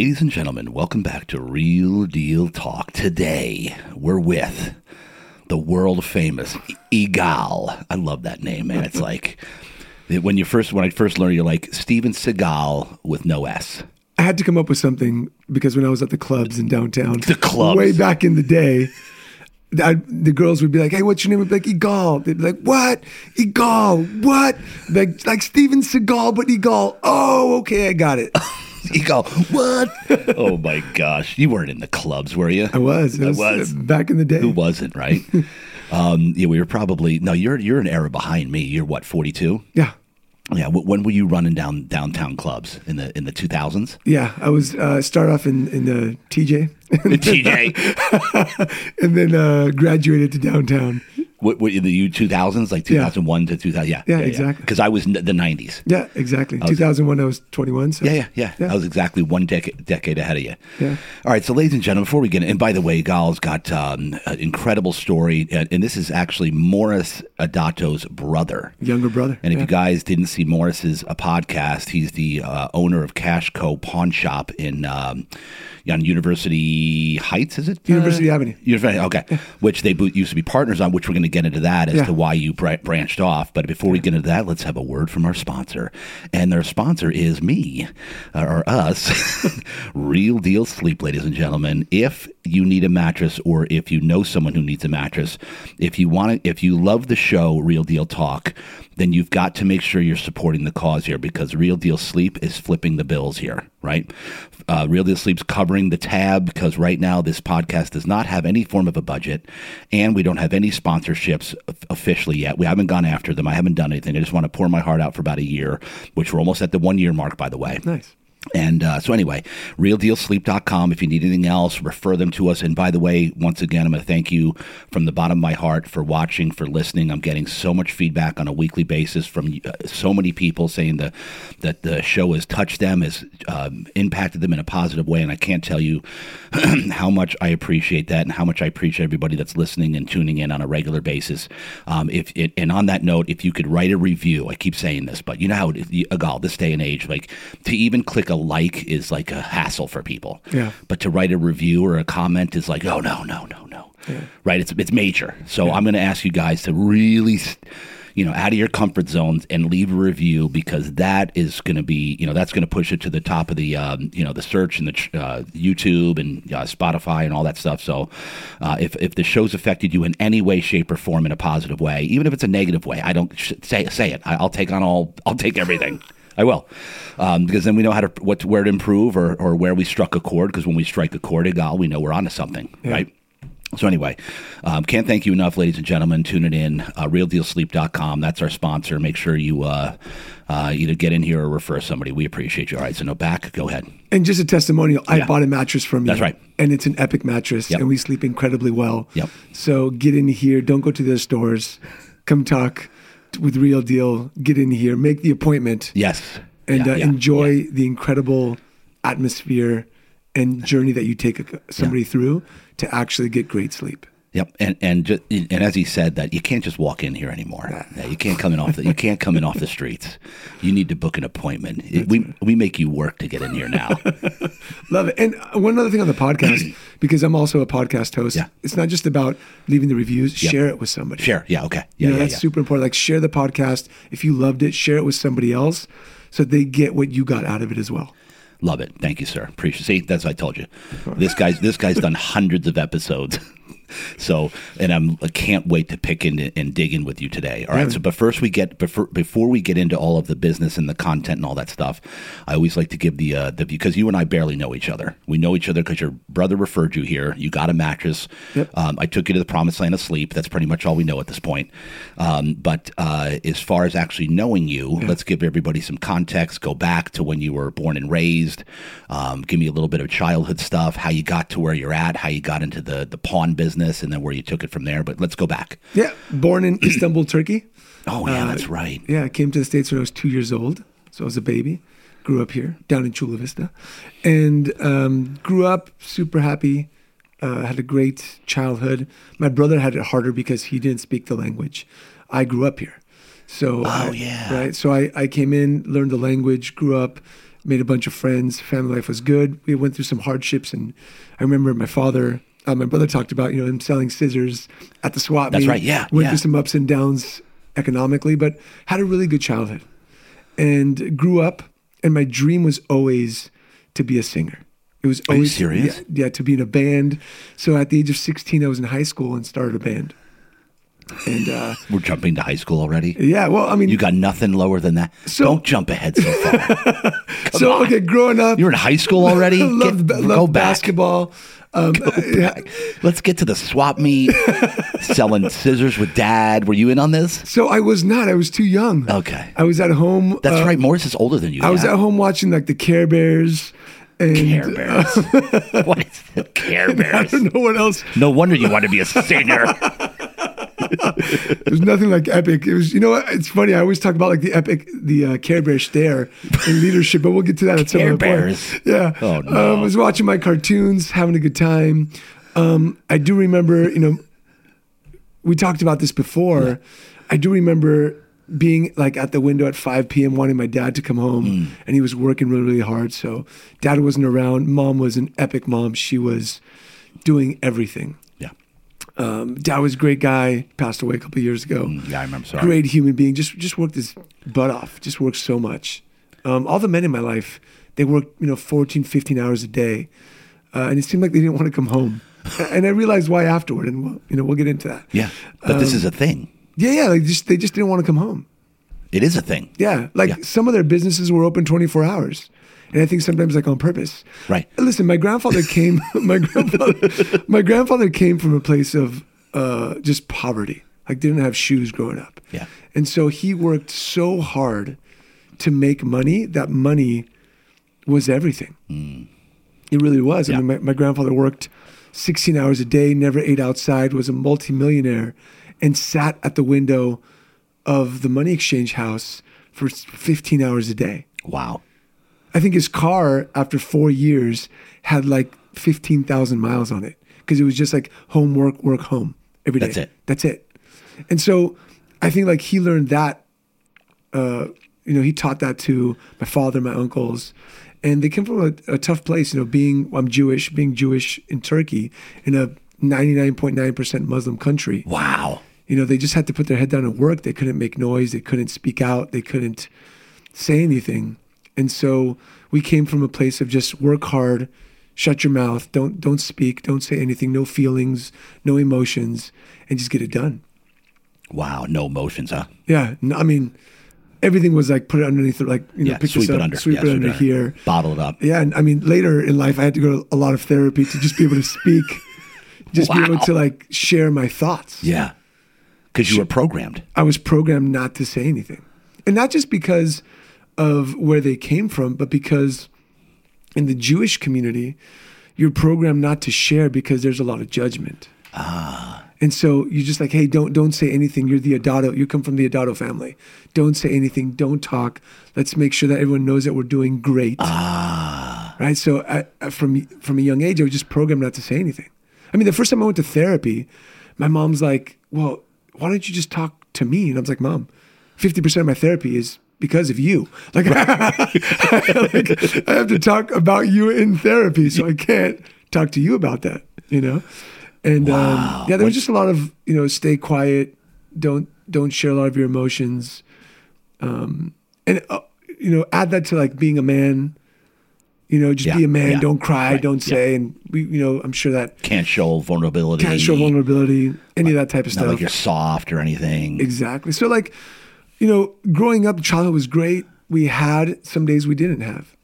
Ladies and gentlemen, welcome back to Real Deal Talk. Today, we're with the world famous Egal. I love that name, man. It's like when you first when I first learned, you're like Steven Seagal with no S. I had to come up with something because when I was at the clubs in downtown, The clubs. way back in the day, I, the girls would be like, "Hey, what's your name?" I'd be like, "Egal." They'd be like, "What? Egal? What?" Like like Steven Seagal, but Egal. Oh, okay, I got it. Egal, what? oh my gosh, you weren't in the clubs, were you? I was. I was, was. uh, back in the day. Who wasn't, right? um, yeah, we were probably no. You're you're an era behind me. You're what, 42? Yeah, Yeah. wh- When were you running down downtown clubs in the in the 2000s? yeah. I was uh, start off in in the TJ, The TJ. and then uh, graduated to downtown. What, what the U two thousands, like two thousand one to two thousand? Yeah, Yeah, exactly. Because I was in the nineties. Yeah, exactly. 2001, I was 21. So Yeah, yeah, yeah, Yeah. I was exactly one decade decade ahead of you. Yeah. All right, so ladies and gentlemen, before we get in, and by the way, Gal's got um, an incredible story, and, and this is actually Morris Adato's brother. younger brother. And if yeah. you guys didn't see Morris's uh, podcast, he's the uh, owner of Cash Co. Pawn Shop in um, on University Heights. Is it University Avenue. University, okay. Which they used to be partners on. Which we're going to get into that as Yeah. to why you bra- branched off. But before we get into that, let's have a word from our sponsor, and their sponsor is me uh, or us. Real Deal Sleep, ladies and gentlemen. If you need a mattress, or if you know someone who needs a mattress, if you want to, if you love the show Real Deal Talk, then you've got to make sure you're supporting the cause here because Real Deal Sleep is flipping the bills here, right? Uh, Real Deal Sleep's covering the tab because right now this podcast does not have any form of a budget and we don't have any sponsorships officially yet. We haven't gone after them. I haven't done anything. I just want to pour my heart out for about a year, which we're almost at the one year mark, by the way. Nice. And uh, so, anyway, realdealsleep.com. If you need anything else, refer them to us. And by the way, once again, I'm going to thank you from the bottom of my heart for watching, for listening. I'm getting so much feedback on a weekly basis from uh, so many people saying that, that the show has touched them, has um, impacted them in a positive way. And I can't tell you how much I appreciate that and how much I appreciate everybody that's listening and tuning in on a regular basis. Um, if it, And on that note, if you could write a review, I keep saying this, but you know how, Egal, this day and age, like to even click a like is like a hassle for people. Yeah. But to write a review or a comment is like, oh, no, no, no, no. Right? It's, it's major. So I'm going to ask you guys to really, you know, out of your comfort zones and leave a review because that is going to be, you know, that's going to push it to the top of the, um, you know, the search and the uh, YouTube and uh, Spotify and all that stuff. So uh, if, if the show's affected you in any way, shape, or form in a positive way, even if it's a negative way, I don't sh- say say it. I, I'll take on all. I'll take everything. I will, um, because then we know how to what where to improve or, or where we struck a chord. Because when we strike a chord, egal, we know we're onto something, right? So anyway, um, can't thank you enough, ladies and gentlemen. Tune it in, uh, RealDealSleep.com. That's our sponsor. Make sure you uh, uh, either get in here or refer somebody. We appreciate you. All right, so no back. Go ahead. And just a testimonial, I Yeah. bought a mattress from you. That's right. And it's an epic mattress, Yep. and we sleep incredibly well. Yep. So get in here. Don't go to the stores. Come talk with Real Deal. Get in here. Make the appointment. Yes, and Yeah, uh, yeah, enjoy yeah. the incredible atmosphere and journey that you take somebody through to actually get great sleep. Yep, and and ju- and as he said that you can't just walk in here anymore. You can't come in off the you can't come in off the streets. You need to book an appointment. It- we we make you work to get in here now. Love it. And uh, one other thing on the podcast, because I'm also a podcast host, Yeah. it's not just about leaving the reviews, Yep. share it with somebody. Share, yeah, okay, yeah, You know, yeah, that's yeah. super important. Like share the podcast. If you loved it, share it with somebody else so they get what you got out of it as well. Love it. Thank you, sir. Appreciate. See, that's what I told you. This guy's this guy's done hundreds of episodes. So, and I'm I can't wait to pick in and dig in with you today. All right. Yeah. So, but first we get before before we get into all of the business and the content and all that stuff, I always like to give the uh, the because you and I barely know each other. We know each other because your brother referred you here. You got a mattress. Yep. Um, I took you to the promised land of sleep. That's pretty much all we know at this point. Um, but uh, as far as actually knowing you, let's give everybody some context. Go back to when you were born and raised. Um, give me a little bit of childhood stuff, how you got to where you're at, how you got into the the pawn business, and then where you took it from there. But let's go back. Yeah. Born in Istanbul, Turkey. Oh yeah, Uh, that's right. Yeah, I came to the States when I was two years old. So I was a baby. Grew up here, down in Chula Vista. And um, grew up super happy. Uh, had a great childhood. My brother had it harder because he didn't speak the language. I grew up here. So Oh, I- yeah. Right. So I, I came in, learned the language, grew up, made a bunch of friends. Family life was good. We went through some hardships, and I remember my father, uh, my brother talked about you know him selling scissors at the swap That's meet. right, yeah, Went yeah. through some ups and downs economically, but had a really good childhood, and grew up. And my dream was always to be a singer. It was Are you always serious? Yeah, yeah, to be in a band. So at the age of 16, I was in high school and started a band. And uh, We're jumping to high school already. yeah, well, I mean, You got nothing lower than that. So- Don't jump ahead so far. so on. okay, growing up, You're in high school already. loved, Get- loved go back. basketball. Um, yeah. Let's get to the swap meet. selling scissors with dad. Were you in on this? So I was not. I was too young. Okay. I was at home. That's uh, right. Morris is older than you. I was at home watching like the Care Bears. And Care Bears. what is the Care Bears? I don't know what else. No wonder you want to be a singer. There's nothing like epic. It was, you know what? It's funny. I always talk about like the epic, the uh, Care Bear stare in leadership, but we'll get to that at some Care other point. Bears. Yeah. Oh, no. Um, I was watching my cartoons, having a good time. Um, I do remember, you know, we talked about this before. I do remember being like at the window at 5 p.m. wanting my dad to come home, Hmm. and he was working really, really hard. So dad wasn't around. Mom was an epic mom. She was doing everything. Um, dad was a great guy. Passed away a couple years ago. Yeah, I remember. Sorry. Great human being. Just just worked his butt off. Just worked so much. Um, all the men in my life, they worked you know 14, 15 hours a day, uh, and it seemed like they didn't want to come home. and I realized why afterward, and we'll, you know we'll get into that. Yeah. But this Um, is a thing. Yeah, yeah. Like just they just didn't want to come home. It is a thing. Yeah, like Yeah. some of their businesses were open twenty four hours, and I think sometimes like on purpose. Right. Listen, my grandfather came. my grandfather, my grandfather came from a place of uh, just poverty. Like didn't have shoes growing up. Yeah. And so he worked so hard to make money that money was everything. It really was. I Yeah. mean, my, my grandfather worked 16 hours a day, never ate outside, was a multimillionaire, and sat at the window of the money exchange house for 15 hours a day. Wow. I think his car, after four years, had like 15,000 miles on it because it was just like home, work, work, home every day. That's it. That's it. And so I think like he learned that, uh, you know, he taught that to my father, my uncles, and they came from a, a tough place, you know, being, I'm Jewish, being Jewish in Turkey in a 99.9% Muslim country Wow. you know, they just had to put their head down and work. They couldn't make noise. They couldn't speak out. They couldn't say anything. And so we came from a place of just work hard, shut your mouth, don't don't speak, don't say anything, no feelings, no emotions, and just get it done. Wow. No emotions, huh? Yeah, no, I mean, everything was like put it underneath, like you know, Yeah. pick Sweep this it under. sweep yeah, it sweep under here. Bottle it up. Yeah, and I mean, later in life, I had to go to a lot of therapy to just be able to speak, just be able to like share my thoughts. Yeah. Because you were programmed. I was programmed not to say anything. And not just because of where they came from, but because in the Jewish community, you're programmed not to share because there's a lot of judgment. Ah. And so you're just like, hey, don't don't say anything. You're the Adato. You come from the Adato family. Don't say anything. Don't talk. Let's make sure that everyone knows that we're doing great. Ah. Right. So I, I- from from a young age, I was just programmed not to say anything. I mean, the first time I went to therapy, my mom's like, well, why don't you just talk to me? And I was like, mom, 50% of my therapy is because of you. Like, like, I have to talk about you in therapy, so I can't talk to you about that, you know? And um, yeah, there was just a lot of, you know, stay quiet, don't don't share a lot of your emotions. Um, and, uh, you know, add that to like being a man, you know, just Yeah, be a man, yeah, don't cry, right, don't yeah. say. And we, you know, I'm sure that Can't show vulnerability. can't show vulnerability, any of that type of Not stuff. like you're soft or anything. Exactly. So like, you know, growing up, childhood was great. We had some days we didn't have.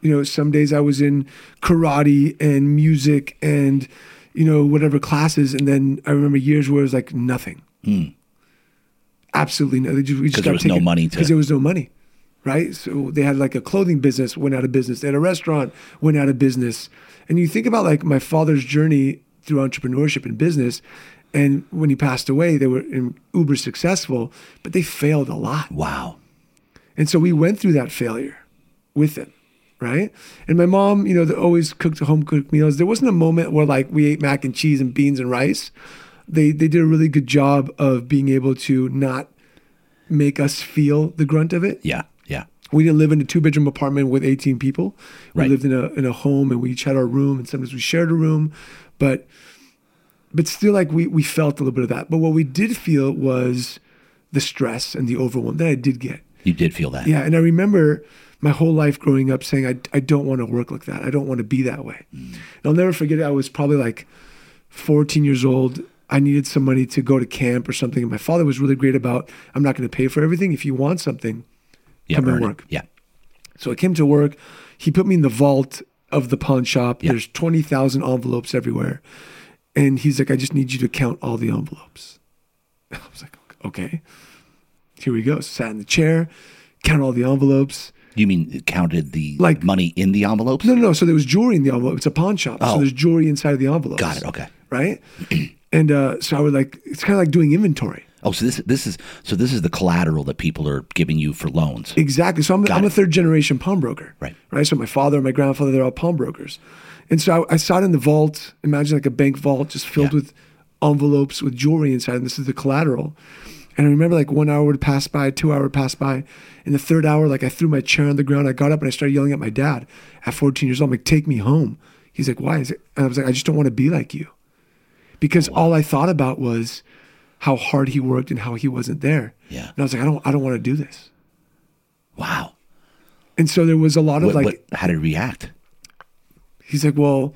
You know, some days I was in karate and music and, you know, whatever classes, and then I remember years where it was like nothing. Hmm. Absolutely no. They just, we just 'Cause there was no taken- money to- because there was no money, right? So they had like a clothing business went out of business. They had a restaurant went out of business. And you think about like my father's journey through entrepreneurship and business, and when he passed away, they were uber successful, but they failed a lot. Wow. And so we went through that failure with them, right? And my mom, you know, always cooked home cooked meals. There wasn't a moment where like we ate mac and cheese and beans and rice. They they did a really good job of being able to not make us feel the grunt of it. Yeah. Yeah. We didn't live in a two bedroom apartment with 18 people. We Right. lived in a in a home and we each had our room and sometimes we shared a room, but but still like we we felt a little bit of that. But what we did feel was the stress and the overwhelm that I did get. You did feel that. Yeah, and I remember my whole life growing up saying I I don't want to work like that. I don't want to be that way. And I'll never forget it. I was probably like 14 years old. I needed some money to go to camp or something. And my father was really great about I'm not going to pay for everything. If you want something, Yeah, come and earn it. work. Yeah. So I came to work. He put me in the vault of the pawn shop. Yeah. There's 20,000 envelopes everywhere. And he's like, I just need you to count all the envelopes. I was like, okay. Here we go. Sat in the chair, count all the envelopes. You mean counted the Like- money in the envelopes? No, no, no. So there was jewelry in the envelope. It's a pawn shop. Oh. So there's jewelry inside of the envelopes. Got it. Okay. Right? and uh, so I would like, it's kind of like doing inventory. Oh, so this this is so this is the collateral that people are giving you for loans. Exactly. So I'm, I'm a third generation pawnbroker. Right. Right. So my father and my grandfather, they're all pawnbrokers. And so I, I sat in the vault, imagine like a bank vault just filled Yeah. with envelopes with jewelry inside. And this is the collateral. And I remember like one hour would pass by, two hour would pass by. In the third hour, like I threw my chair on the ground. I got up and I started yelling at my dad at 14 years old. I'm like, take me home. He's like, why is it? And I was like, I just don't want to be like you. Because all I thought about was how hard he worked and how he wasn't there. Yeah. And I was like, I don't, I don't want to do this. Wow. And so there was a lot of What, like, what, how did he react? He's like, well,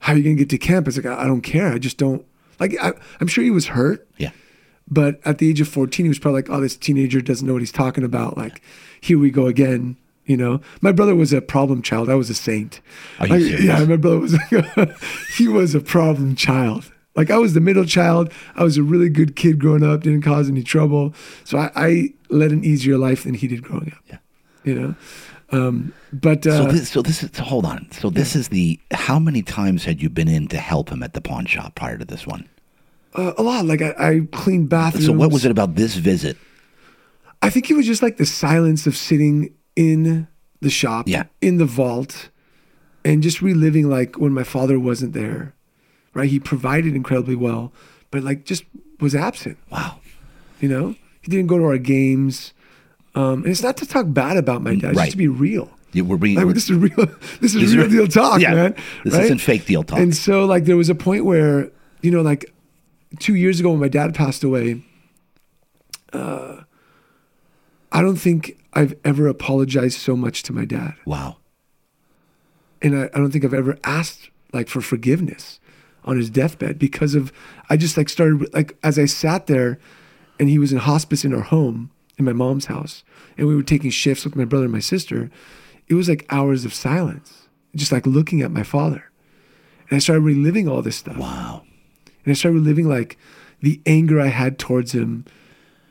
how are you going to get to camp? It's like, I, I don't care. I just don't like, I, I'm sure he was hurt, Yeah. but at the age of 14, he was probably like, oh, this teenager doesn't know what he's talking about. Like, here we go again. You know, my brother was a problem child. I was a saint. Are you Like, serious? Yeah, my brother was. Like, he was a problem child. Like I was the middle child. I was a really good kid growing up. Didn't cause any trouble. So I, I led an easier life than he did growing up. Yeah. You know, um, but uh, So this, so this is so hold on. So this is the how many times had you been in to help him at the pawn shop prior to this one? uh, a lot. Like I, I cleaned bathrooms. So what was it about this visit? I think it was just like the silence of sitting in the shop, Yeah. in the vault, and just reliving like when my father wasn't there, right? He provided incredibly well, but like just was absent, Wow. you know? He didn't go to our games. Um, and it's not to talk bad about my dad, it's Right. just to be real. You were being Like, this is real. This is These real deal talk, yeah. man. This right? isn't fake deal talk. And so, like, there was a point where, you know, like two years ago when my dad passed away, uh, I don't think I've ever apologized so much to my dad. wow. And I, I don't think I've ever asked, like, for forgiveness on his deathbed because of, I just, like, started, like, as I sat there and he was in hospice in our home, in my mom's house, and we were taking shifts with my brother and my sister, it was like hours of silence, just like looking at my father. And I started reliving all this stuff. Wow. And I started reliving like the anger I had towards him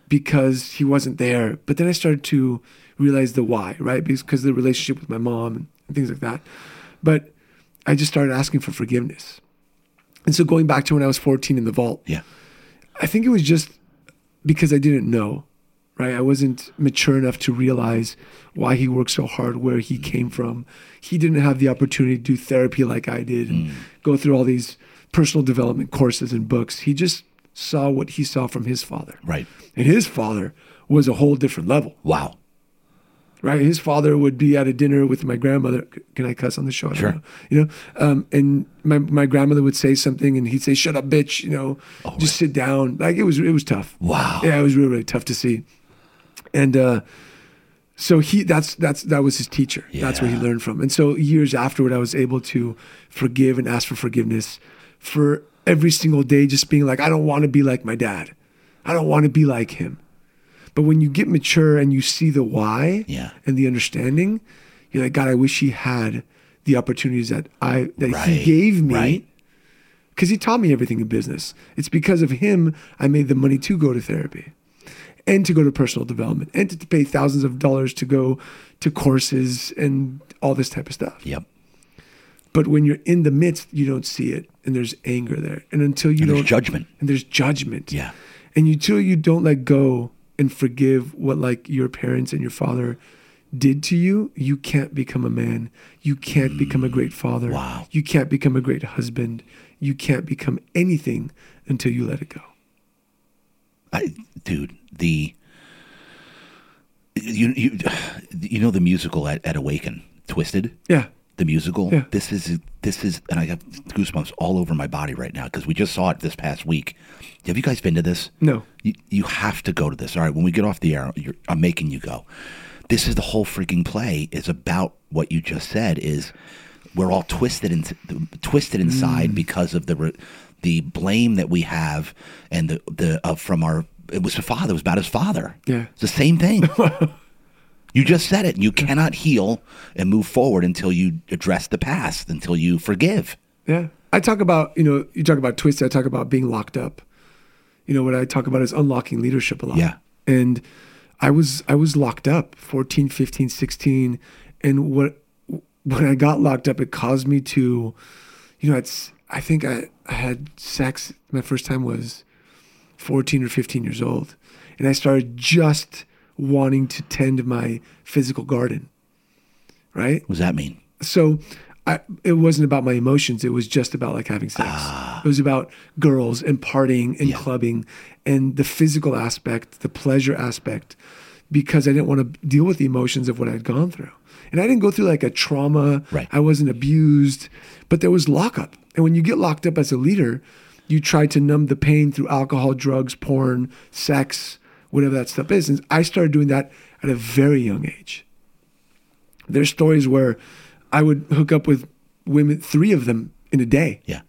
because he wasn't there. But then I started to realize the why, right? Because the relationship with my mom and, and things like that. But I just started asking for forgiveness. And so going back to when I was 14 in the vault, Yeah. I think it was just because I didn't know, right? I wasn't mature enough to realize why he worked so hard, where he came from. He didn't have the opportunity to do therapy like I did and go through all these personal development courses and books. He just saw what he saw from his father. Right. And his father was a whole different level, Wow. right? His father would be at a dinner with my grandmother. Can I cuss on the show? I Sure. know. You know, um, and my, my grandmother would say something and he'd say, shut up, bitch, you know, just sit down. Like it was, it was tough. Wow. Yeah, it was really, really tough to see. And uh, so he that's that's that was his teacher. That's where he learned from. And so years afterward, I was able to forgive and ask for forgiveness for every single day, just being like, I don't want to be like my dad. I don't want to be like him. But when you get mature and you see the why Yeah. and the understanding, you're like, God, I wish he had the opportunities that I that Right, he gave me right. because he taught me everything in business. It's because of him I made the money to go to therapy and to go to personal development and to, pay thousands of dollars to go to courses and all this type of stuff. Yep. But when you're in the midst, you don't see it and there's anger there. And until you And don't there's judgment. and there's judgment. Yeah. And until you don't let go and forgive what like your parents and your father did to you, you can't become a man. You can't become a great father. Wow. You can't become a great husband. You can't become anything until you let it go. I, dude, the You you you know the musical at, at Awaken, Twisted. Yeah. The musical. Yeah. This is this is, and I have goosebumps all over my body right now because we just saw it this past week. Have you guys been to this? No. You, you have to go to this. All right, when we get off the air, you're, I'm making you go. This is the whole freaking play. is about what you just said. Is we're all twisted in, twisted inside because of the the blame that we have and the the uh, from our it was a father. It was about his father. Yeah. it's the same thing. you just said it. You cannot heal and move forward until you address the past, until you forgive. Yeah. I talk about, you know, you talk about twisted, I talk about being locked up. You know, what I talk about is unlocking leadership a lot. Yeah. And I was I was locked up 14, 15, 16 and what when I got locked up it caused me to you know, it's I think I, I had sex my first time was 14 or 15 years old and I started just wanting to tend my physical garden. Right? What does that mean? so I, it wasn't about my emotions. It was just about like having sex. Ah. It was about girls and partying and Yeah. clubbing and the physical aspect, the pleasure aspect, because I didn't want to deal with the emotions of what I'd gone through. And I didn't go through like a trauma. Right. I wasn't abused, but there was lockup. And when you get locked up as a leader, you try to numb the pain through alcohol, drugs, porn, sex, whatever that stuff is. And I started doing that at a very young age there's stories where I would hook up with women, three of them in a day, Yeah.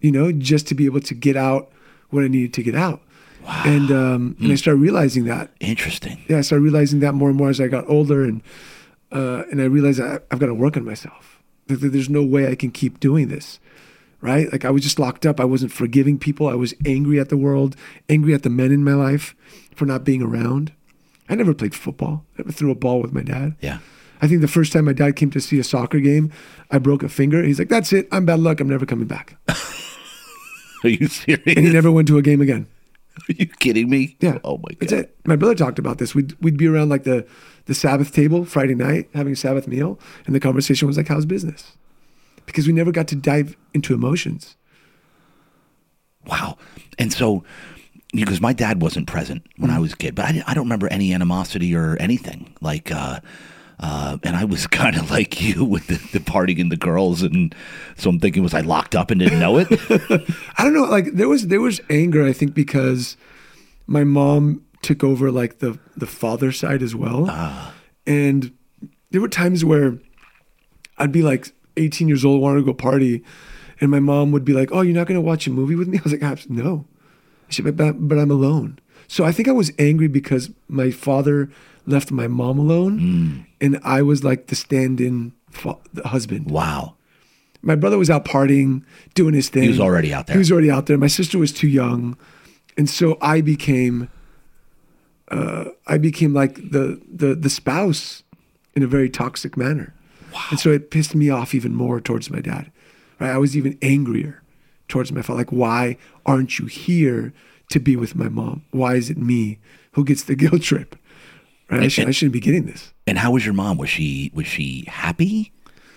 you know, just to be able to get out what I needed to get out. Wow. And um, and I started realizing that. Interesting. Yeah, I started realizing that more and more as I got older, and uh, and I realized I, I've got to work on myself. There's no way I can keep doing this, right? Like I was just locked up. I wasn't forgiving people. I was angry at the world, angry at the men in my life for not being around. I never played football. I never threw a ball with my dad. Yeah. I think the first time my dad came to see a soccer game, I broke a finger. He's like, "That's it. I'm bad luck. I'm never coming back." Are you serious? And he never went to a game again. Are you kidding me? Yeah. Oh my god. That's it. My brother talked about this. We'd we'd be around like the the Sabbath table Friday night having a Sabbath meal, and the conversation was like, "How's business?" Because we never got to dive into emotions. Wow. And so, because my dad wasn't present when Mm-hmm. I was a kid, but I, I don't remember any animosity or anything. Like, uh, uh, and I was kind of like you with the, the partying and the girls, and so I'm thinking, was I locked up and didn't know it? I don't know. Like there was there was anger. I think because my mom took over like the the father side as well, and there were times where I'd be like 18 years old, wanted to go party, and my mom would be like, "Oh, you're not going to watch a movie with me?" I was like, "Abs- "No," she said, "But but I'm alone." So I think I was angry because my father left my mom alone, and I was like the stand-in fa- husband wow. my brother was out partying, doing his thing. He was already out there. He was already out there. My sister was too young, and so I became, uh, I became like the the the spouse in a very toxic manner. Wow. And so it pissed me off even more towards my dad. Right, I was even angrier towards my father. Like, why aren't you here to be with my mom? Why is it me who gets the guilt trip? Right, I, should, I shouldn't be getting this. And how was your mom? Was she was she happy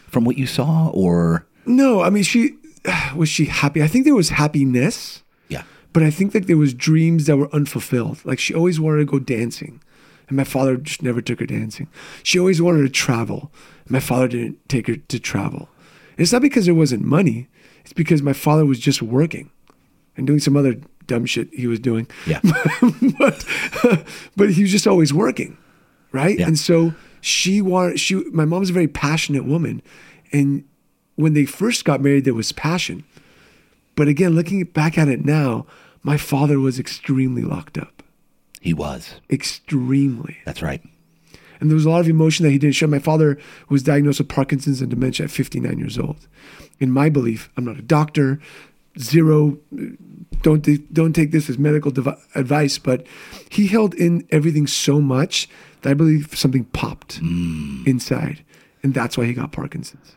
from what you saw, or No, I mean, she was she happy? I think there was happiness. yeah? But I think that there was dreams that were unfulfilled. Like she always wanted to go dancing, and my father just never took her dancing. She always wanted to travel, and my father didn't take her to travel. And it's not because there wasn't money; it's because my father was just working and doing some other dumb shit he was doing. Yeah. but but he was just always working, right? Yeah. And so she wanted. She my mom's a very passionate woman, and when they first got married, there was passion. But again, looking back at it now, my father was extremely locked up, He was. extremely, That's right. and there was a lot of emotion that he didn't show. My father was diagnosed with Parkinson's and dementia at 59 years old. In my belief, I'm not a doctor. Zero, don't don't take this as medical devi- advice, but he held in everything so much that I believe something popped inside, and that's why he got Parkinson's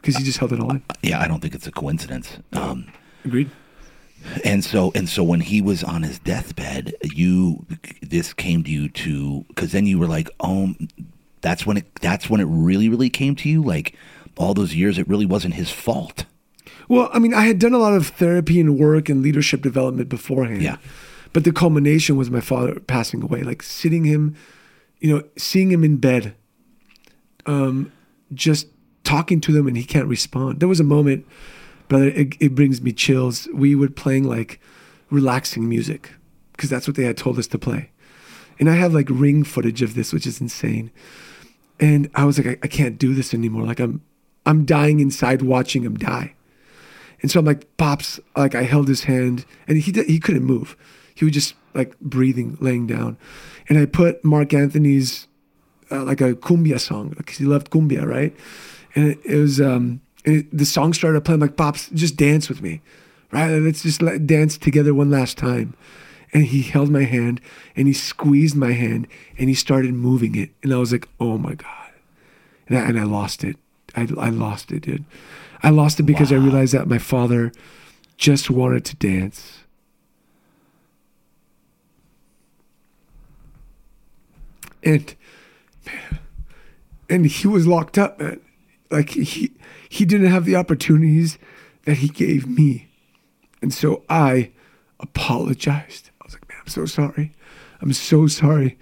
because he just held it all in. Yeah, I don't think it's a coincidence. Um, Agreed. And so and so when he was on his deathbed, you this came to you to because then you were like, oh, that's when it that's when it really really came to you. Like all those years, it really wasn't his fault. Well, I mean, I had done a lot of therapy and work and leadership development beforehand. Yeah. But the culmination was my father passing away. Like sitting him, you know, seeing him in bed, um, just talking to them and he can't respond. There was a moment, brother, it, it brings me chills. We were playing like relaxing music because that's what they had told us to play. And I have like ring footage of this, which is insane. And I was like, I, I can't do this anymore. Like I'm, I'm dying inside watching him die. And so I'm like, Pops, like I held his hand and he, he couldn't move. He was just like breathing, laying down. And I put Marc Anthony's, uh, like a cumbia song, because he loved cumbia, right? And it, it was, um, and it, the song started playing. Like, Pops, just dance with me, right? Let's just let, dance together one last time. And he held my hand and he squeezed my hand and he started moving it. And I was like, oh my God. And I, and I lost it. I, I lost it, dude. I lost it because wow. I realized that my father just wanted to dance. And man, and he was locked up, man. Like he he didn't have the opportunities that he gave me. And so I apologized. I was like, man, I'm so sorry. I'm so sorry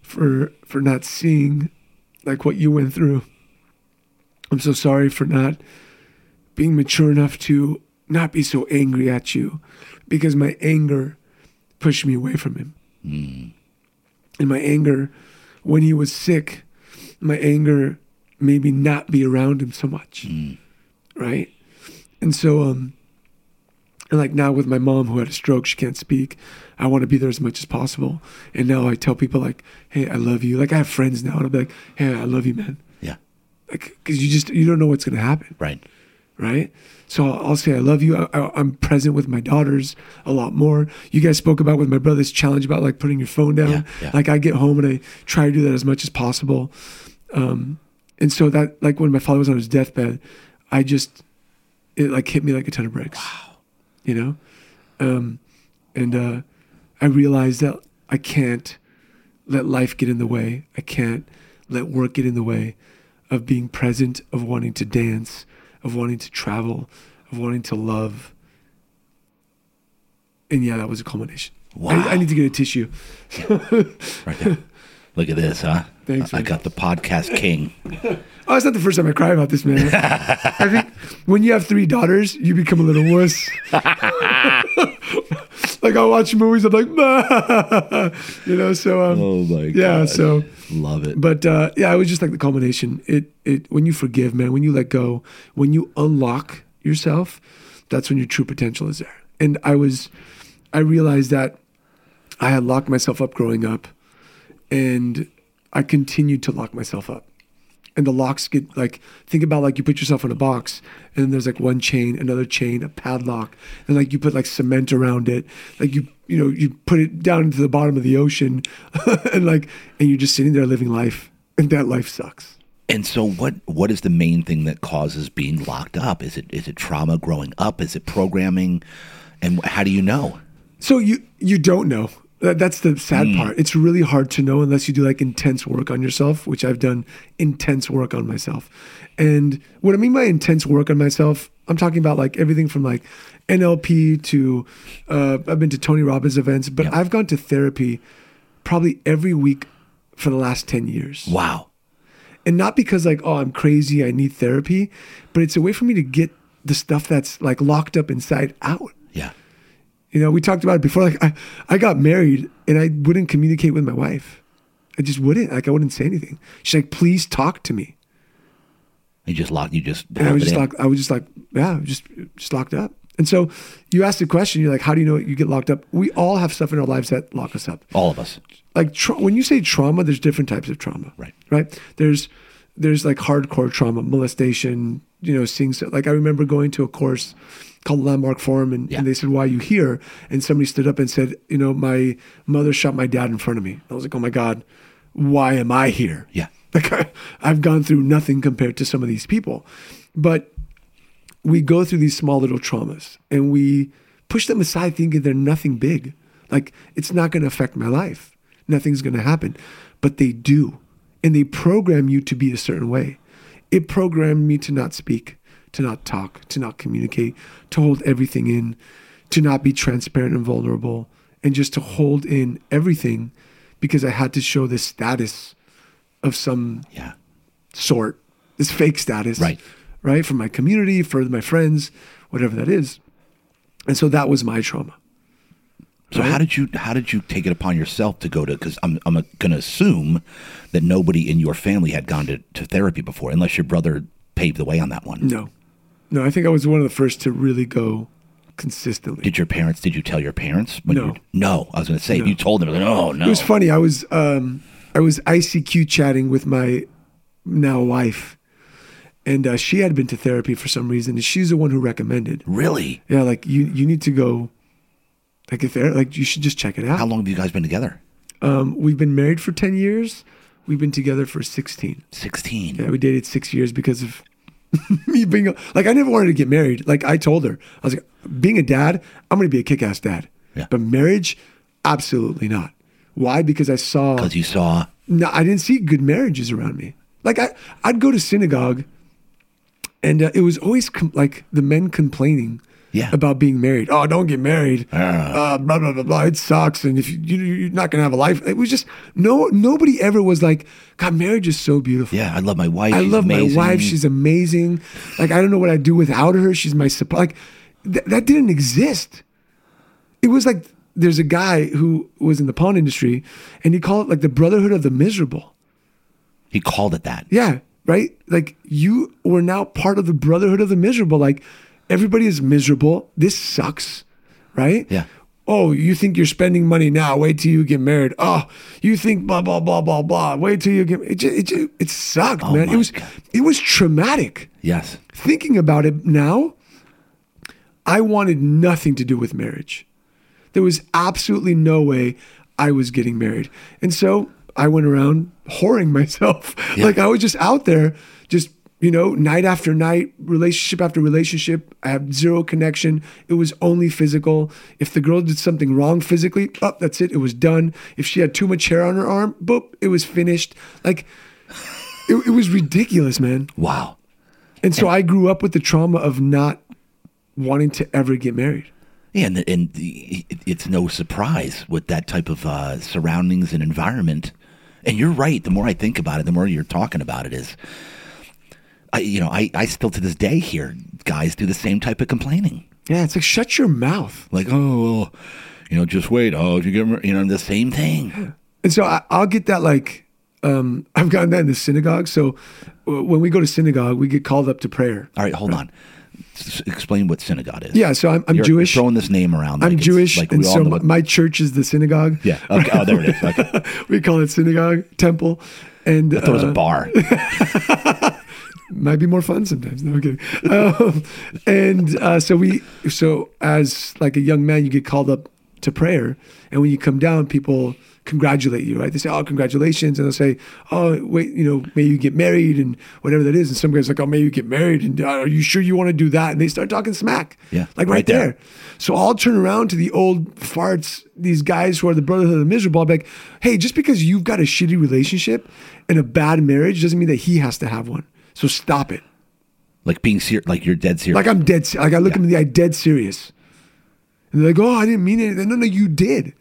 for for not seeing like what you went through. I'm so sorry for not being mature enough to not be so angry at you because my anger pushed me away from him. Mm. And my anger, when he was sick, my anger made me not be around him so much. Mm. Right? And so, um, and like now with my mom who had a stroke, she can't speak. I want to be there as much as possible. And now I tell people like, "Hey, I love you." Like I have friends now, and I'll be like, "Hey, I love you, man." Yeah. Like, because you just you don't know what's gonna happen. Right right? So I'll say I love you. I, am present with my daughters a lot more. You guys spoke about with my brother's challenge about like putting your phone down. Yeah, yeah. Like I get home and I try to do that as much as possible. Um, and so that like when my father was on his deathbed, I just it like hit me like a ton of bricks. Wow. You know, um, and uh, I realized that I can't let life get in the way. I can't let work get in the way of being present, of wanting to dance, of wanting to travel, of wanting to love. And yeah, that was a culmination. Wow. I, I need to get a tissue. right there. Look at this, huh? Thanks. I got the podcast king. oh, it's not the first time I cry about this, man. I think when you have three daughters, you become a little wuss. like I watch movies, I'm like, bah! you know. So um, oh my god, yeah. So love it. But uh, yeah, it was just like the culmination. It it when you forgive, man, when you let go, when you unlock yourself, that's when your true potential is there. And I was, I realized that I had locked myself up growing up, and I continued to lock myself up. And the locks get like think about like you put yourself in a box and there's like one chain another chain a padlock and like you put like cement around it. Like you you know you put it down into the bottom of the ocean and like and you're just sitting there living life and that life sucks. And so what what is the main thing that causes being locked up? Is it is it trauma growing up? Is it programming? And how do you know? So you you don't know that's the sad mm. part. It's really hard to know unless you do like intense work on yourself, which I've done intense work on myself. And what I mean by intense work on myself, I'm talking about like everything from like NLP to uh, I've been to Tony Robbins events, but yep. I've gone to therapy probably every week for the last 10 years. Wow. And not because like, oh, I'm crazy, I need therapy, but it's a way for me to get the stuff that's like locked up inside out. Yeah. You know, we talked about it before. Like, I, I got married and I wouldn't communicate with my wife. I just wouldn't. Like, I wouldn't say anything. She's like, please talk to me. You just locked, you just, and I was just like, I was just like, yeah, just, just locked up. And so you asked the question, you're like, how do you know you get locked up? We all have stuff in our lives that lock us up. All of us. Like, tra- when you say trauma, there's different types of trauma. Right. Right. There's, there's like hardcore trauma, molestation, you know, seeing, so, like, I remember going to a course called Landmark Forum, and, yeah. and, they said, "Why are you here?" And somebody stood up and said, "You know, my mother shot my dad in front of me." I was like, "Oh my god, why am I here?" Yeah, like I, I've gone through nothing compared to some of these people, but we go through these small little traumas and we push them aside, thinking they're nothing big. Like it's not going to affect my life. Nothing's going to happen, but they do, and they program you to be a certain way. It programmed me to not speak to not talk, to not communicate, to hold everything in, to not be transparent and vulnerable. and just to hold in everything because I had to show this status of some Yeah. sort, this fake status, Right. Right, from my community, for my friends, whatever that is. And so that was my trauma. So how did you how did you take it upon yourself to go to? Because I'm I'm going to assume that nobody in your family had gone to, to therapy before, unless your brother paved the way on that one. No, no, I think I was one of the first to really go consistently. Did your parents? Did you tell your parents? when No. you- no. I was going to say if No. you told them, like, oh no. It was funny. I was um, I was ICQ chatting with my now wife, and uh, she had been to therapy for some reason, and she's the one who recommended. Really? Yeah, like you you need to go, like if like you should just check it out. How long have you guys been together? Um, we've been married for ten years. We've been together for sixteen. Sixteen. Yeah, we dated six years because of me being a- like I never wanted to get married. Like I told her, I was like, being a dad, I'm going to be a kick-ass dad. Yeah. But marriage, absolutely not. Why? Because I saw Because you saw. no, I didn't see good marriages around me. Like I, I'd go to synagogue, and uh, it was always com- like the men complaining Yeah. about being married. Oh, don't get married. Ah. Uh, blah blah blah blah. It sucks, and if you, you you're not gonna have a life. It was just no. Nobody ever was like, God, marriage is so beautiful. Yeah, I love my wife. I She's love amazing. my wife. She's amazing. Like I don't know what I'd do without her. She's my support. Like th- that didn't exist. It was like there's a guy who was in the pawn industry, and he called it like the brotherhood of the miserable. He called it that. Yeah, right. Like you were now part of the brotherhood of the miserable. Like everybody is miserable. This sucks, right? Yeah. Oh, you think you're spending money now? Wait till you get married. Oh, you think blah blah blah blah blah. Wait till you get. It just, it, just, it sucked, oh man. It was God. it was traumatic. Yes. Thinking about it now, I wanted nothing to do with marriage. There was absolutely no way I was getting married. And so I went around whoring myself. Yeah. Like I was just out there, just, you know, night after night, relationship after relationship. I have zero connection. It was only physical. If the girl did something wrong physically, up, that's it. It was done. If she had too much hair on her arm, boop, it was finished. Like, it, it was ridiculous, man. Wow. And so I grew up with the trauma of not wanting to ever get married. Yeah, and, and the, it- it's no surprise with that type of uh, surroundings and environment. And you're right. The more I think about it, the more you're talking about it is, I you know I, I still to this day hear guys do the same type of complaining. Yeah, it's like shut your mouth. Like, oh, well, you know, just wait. Oh, you get, mar-" you know, the same thing. And so I, I'll get that like um, I've gotten that in the synagogue. So when we go to synagogue, we get called up to prayer. All right, hold on. S- explain what synagogue is. Yeah, so I'm, I'm You're Jewish. Throwing this name around. I'm Jewish, Like and all so what- my church is the synagogue. yeah. Okay. Oh, there it is. Okay. We call it synagogue, temple, and thought it was uh, a bar. might be more fun sometimes. No, I'm kidding. Um, and uh, so we, so as like a young man, you get called up to prayer, and when you come down, people congratulate you, right? They say, "Oh, congratulations," and they'll say, "Oh, wait, you know, may you get married," and whatever that is. And some guys like, "Oh, may you get married," and uh, "Are you sure you want to do that?" And they start talking smack, Yeah, like right, right there. there. So I'll turn around to the old farts, these guys who are the brotherhood of the miserable. I'll be like, "Hey, just because you've got a shitty relationship and a bad marriage doesn't mean that he has to have one. So stop it." like being serious. Like you're dead serious. Like I'm dead. se- Like I look Yeah. at the eye dead serious. And they're like, "Oh, I didn't mean it." No, no, you did.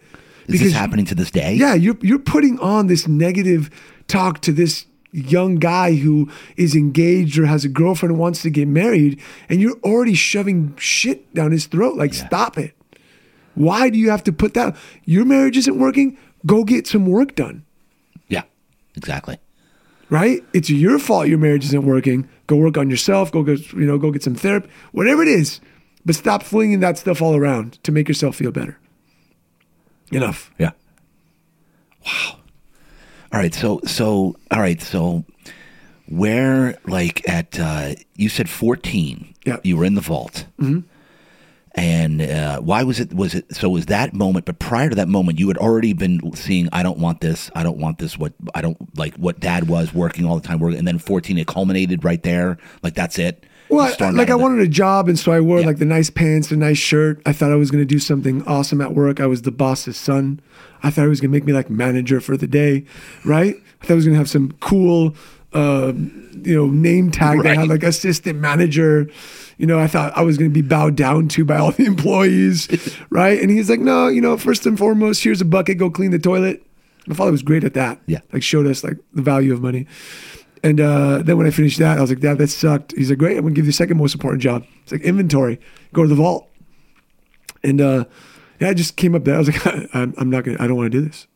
is this happening to this day? Yeah, you're you're putting on this negative talk to this young guy who is engaged or has a girlfriend and wants to get married, and you're already shoving shit down his throat. Like, stop it. Why do you have to put that? Your marriage isn't working. Go get some work done. Yeah. Exactly. Right? It's your fault your marriage isn't working. Go work on yourself. Go get you know go get some therapy, whatever it is. But stop flinging that stuff all around to make yourself feel better. Enough. Yeah. Wow. All right. So so all right. So where like at uh, you said fourteen. Yeah. You were in the vault. Mm-hmm. And uh, why was it? Was it so? Was that moment? But prior to that moment, you had already been seeing. I don't want this. I don't want this. What I don't like. What Dad was working all the time. Working, and then fourteen, it culminated right there. Like that's it. Well, I, like I the- wanted a job, and so I wore Yeah. like the nice pants, the nice shirt. I thought I was going to do something awesome at work. I was the boss's son. I thought he was going to make me like manager for the day, right? I thought I was going to have some cool uh, you know, name tag. They had like assistant manager. You know, I thought I was going to be bowed down to by all the employees, right? And he's like, no, you know, first and foremost, here's a bucket, go clean the toilet. My father was great at that. Yeah. like showed us like the value of money. And uh, then when I finished that, I was like, Dad, that sucked. He's like, Great, I'm gonna give you the second most important job. It's like inventory. Go to the vault. And uh, yeah, I just came up there. I was like, I'm, I'm not gonna. I don't want to do this.